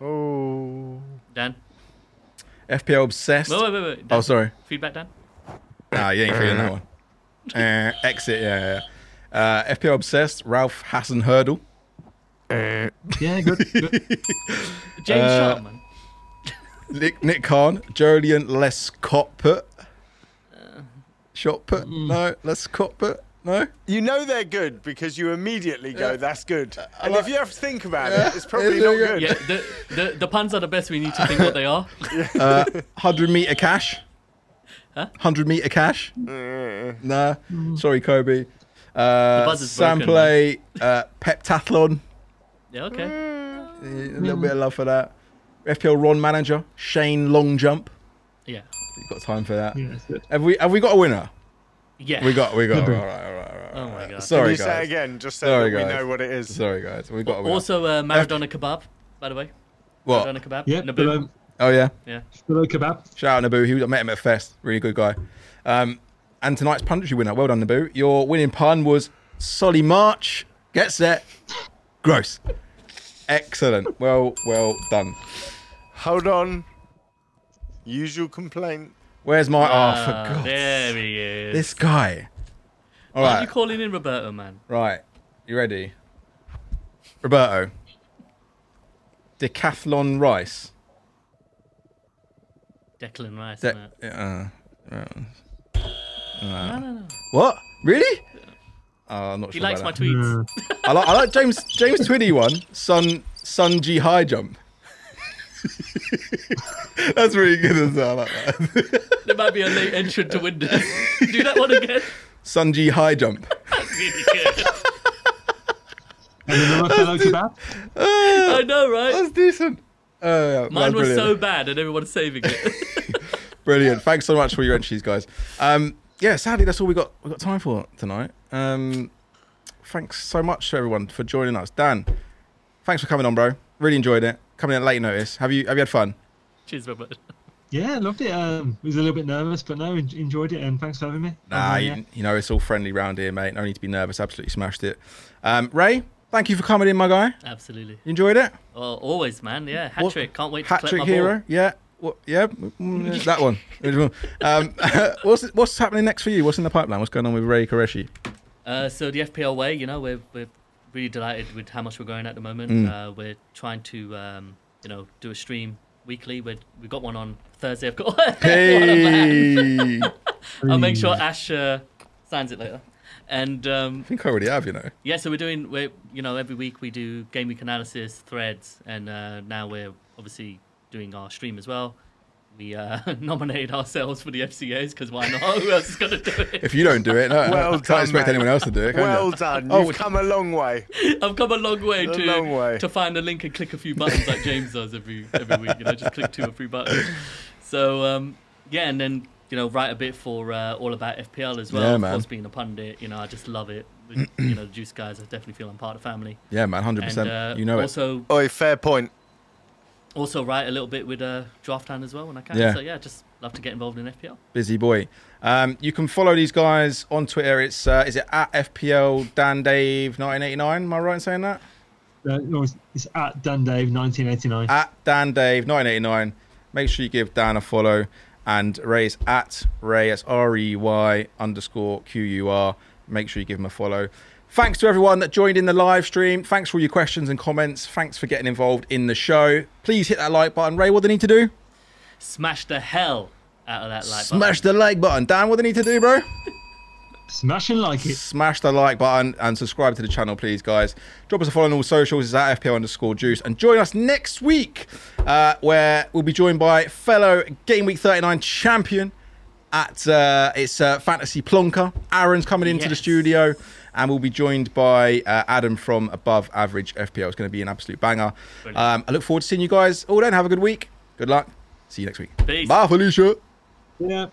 Oh. Dan. FPL Obsessed. Wait, wait, wait. wait. Dan, Oh, sorry. Feedback, Dan. Ah, you ain't feeling that one. Uh, exit, yeah, yeah. Uh, FPL Obsessed, Ralph Hassan Hurdle. Yeah, good. [laughs] good. James Uh, Sharp, man. Nick, Nick Khan, Joleon Les Cottput. Shot put? No, Les Cottput? No. You know they're good because you immediately go, "That's good." And like- if you have to think about Yeah. it, it's probably Yeah, not yeah, good. Yeah, the, the the puns are the best We need to think what they are. [laughs] Uh, hundred meter cash. Huh? Hundred meter cash. Mm. Nah. Sorry, Kobe. Uh, buzzer's broken, Samplay, uh, Peptathlon. Yeah, okay. A little bit of love for that. FPL Ron manager Shane Long Jump. Yeah, You've got time for that. Yeah, that's good. Have we have we got a winner? yeah. We got we got. All Good. right, all right, all right. Oh all my right. God. Can Sorry you say it again, just so Sorry, that we know what it is? Sorry guys. We got a winner. Also, uh, Maradona kebab, by the way. what? Maradona kebab. Yeah, Naboo. below, Oh yeah. Yeah. below kebab. Shout out Naboo. He was, I met him at a fest. Really good guy. Um, and tonight's punditry winner. Well done, Naboo. Your winning pun was Solly March. Get set. Gross. Excellent. Well, well done. Hold on. Usual complaint. Where's my? oh, for Ah, God. There he is. This guy. All Why are you calling in Roberto, man? Right. You ready? Roberto. Decathlon rice. Declan Rice, De- isn't uh, uh, No, no, no. what? Really? Oh, I'm not He sure. likes my that. tweets. Uh, I like, I like James James Twiddy one. Sun Sunji high jump. [laughs] That's really good as well. I like that. [laughs] There might be a late entrant to win. [laughs] Do that one again. Sun Sunji high jump. That's really good. and another fellow kebab. I know, right? That's decent. Uh, Mine that's was so bad and everyone's saving it. [laughs] [laughs] Brilliant. Thanks so much for your entries, guys. Um, yeah, sadly, that's all we got. We got time for tonight. Um, thanks so much to everyone for joining us. Dan, thanks for coming on, bro. Really enjoyed it. Coming in at late notice. Have you Have you had fun? Cheers, Robert. Yeah, loved it. Um, was a little bit nervous, but no, en- enjoyed it, and thanks for having me. Nah, Um, yeah. you, you know it's all friendly round here, mate. No need to be nervous. Absolutely smashed it. Um, Ray, thank you for coming in, my guy. Absolutely. You enjoyed it? Oh, always, man. Yeah, hat trick. Can't wait to Hat trick hero. ball. Yeah. What, yeah, mm, that one. [laughs] um, [laughs] what's what's happening next for you? What's in the pipeline? What's going on with Ray Qureshi? Uh, so the FPL way, you know, we're we're really delighted with how much we're growing at the moment. Mm. Uh, we're trying to, um, you know, do a stream weekly. We we got one on Thursday. I've got. [laughs] What a man. Hey, I'll make sure Ash uh, signs it later. And um, I think I already have. You know. yeah, so we're doing, we're, you know, every week we do game week analysis, threads, and uh, now we're obviously doing our stream as well. We uh, [laughs] nominated ourselves for the FCAs because why not? [laughs] Who else is going to do it? If you don't do it, no, Well I can't done, expect mate. anyone else to do it. Can Well you? done. Oh, You've which- come a long way. [laughs] I've come a long way A to long way. to find a link and click a few buttons like James does every every week. You know, just click two or three buttons. So um, yeah, and then you know write a bit for uh, all about FPL as well. Yeah, of man. course, being a pundit, you know, I just love it. You know, the Juice guys, I definitely feel I'm part of the family. Yeah, man, hundred And percent. uh, You know it. also Oi, fair point. also write a little bit with uh, Draft Hand as well when I can. Yeah. So yeah, just love to get involved in FPL. Busy boy. Um, you can follow these guys on Twitter. It's uh, is it at FPL Dan Dave 1989? Am I right in saying that? Uh, no, it's, it's at Dan Dave 1989. At Dan Dave 1989. Make sure you give Dan a follow. And Ray's at Ray. That's R E Y underscore Q U R. Make sure you give him a follow. Thanks to everyone that joined in the live stream. Thanks for all your questions and comments. Thanks for getting involved in the show. Please hit that like button. Ray, what do they need to do? Smash the hell out of that like Smash button. Smash the like button. Dan, what do they need to do, bro? [laughs] Smash and like it. Smash the like button and subscribe to the channel, please, guys. Drop us a follow on all socials. It's at FPL underscore juice. And join us next week, uh, where we'll be joined by fellow Game Week 39 champion at uh, it's uh, Fantasy Plonker. Aaron's coming into the studio. And we'll be joined by uh, Adam from Above Average FPL. It's going to be an absolute banger. Um, I look forward to seeing you guys all then. Have a good week. Good luck. See you next week. Peace. Bye, Felicia. Yeah.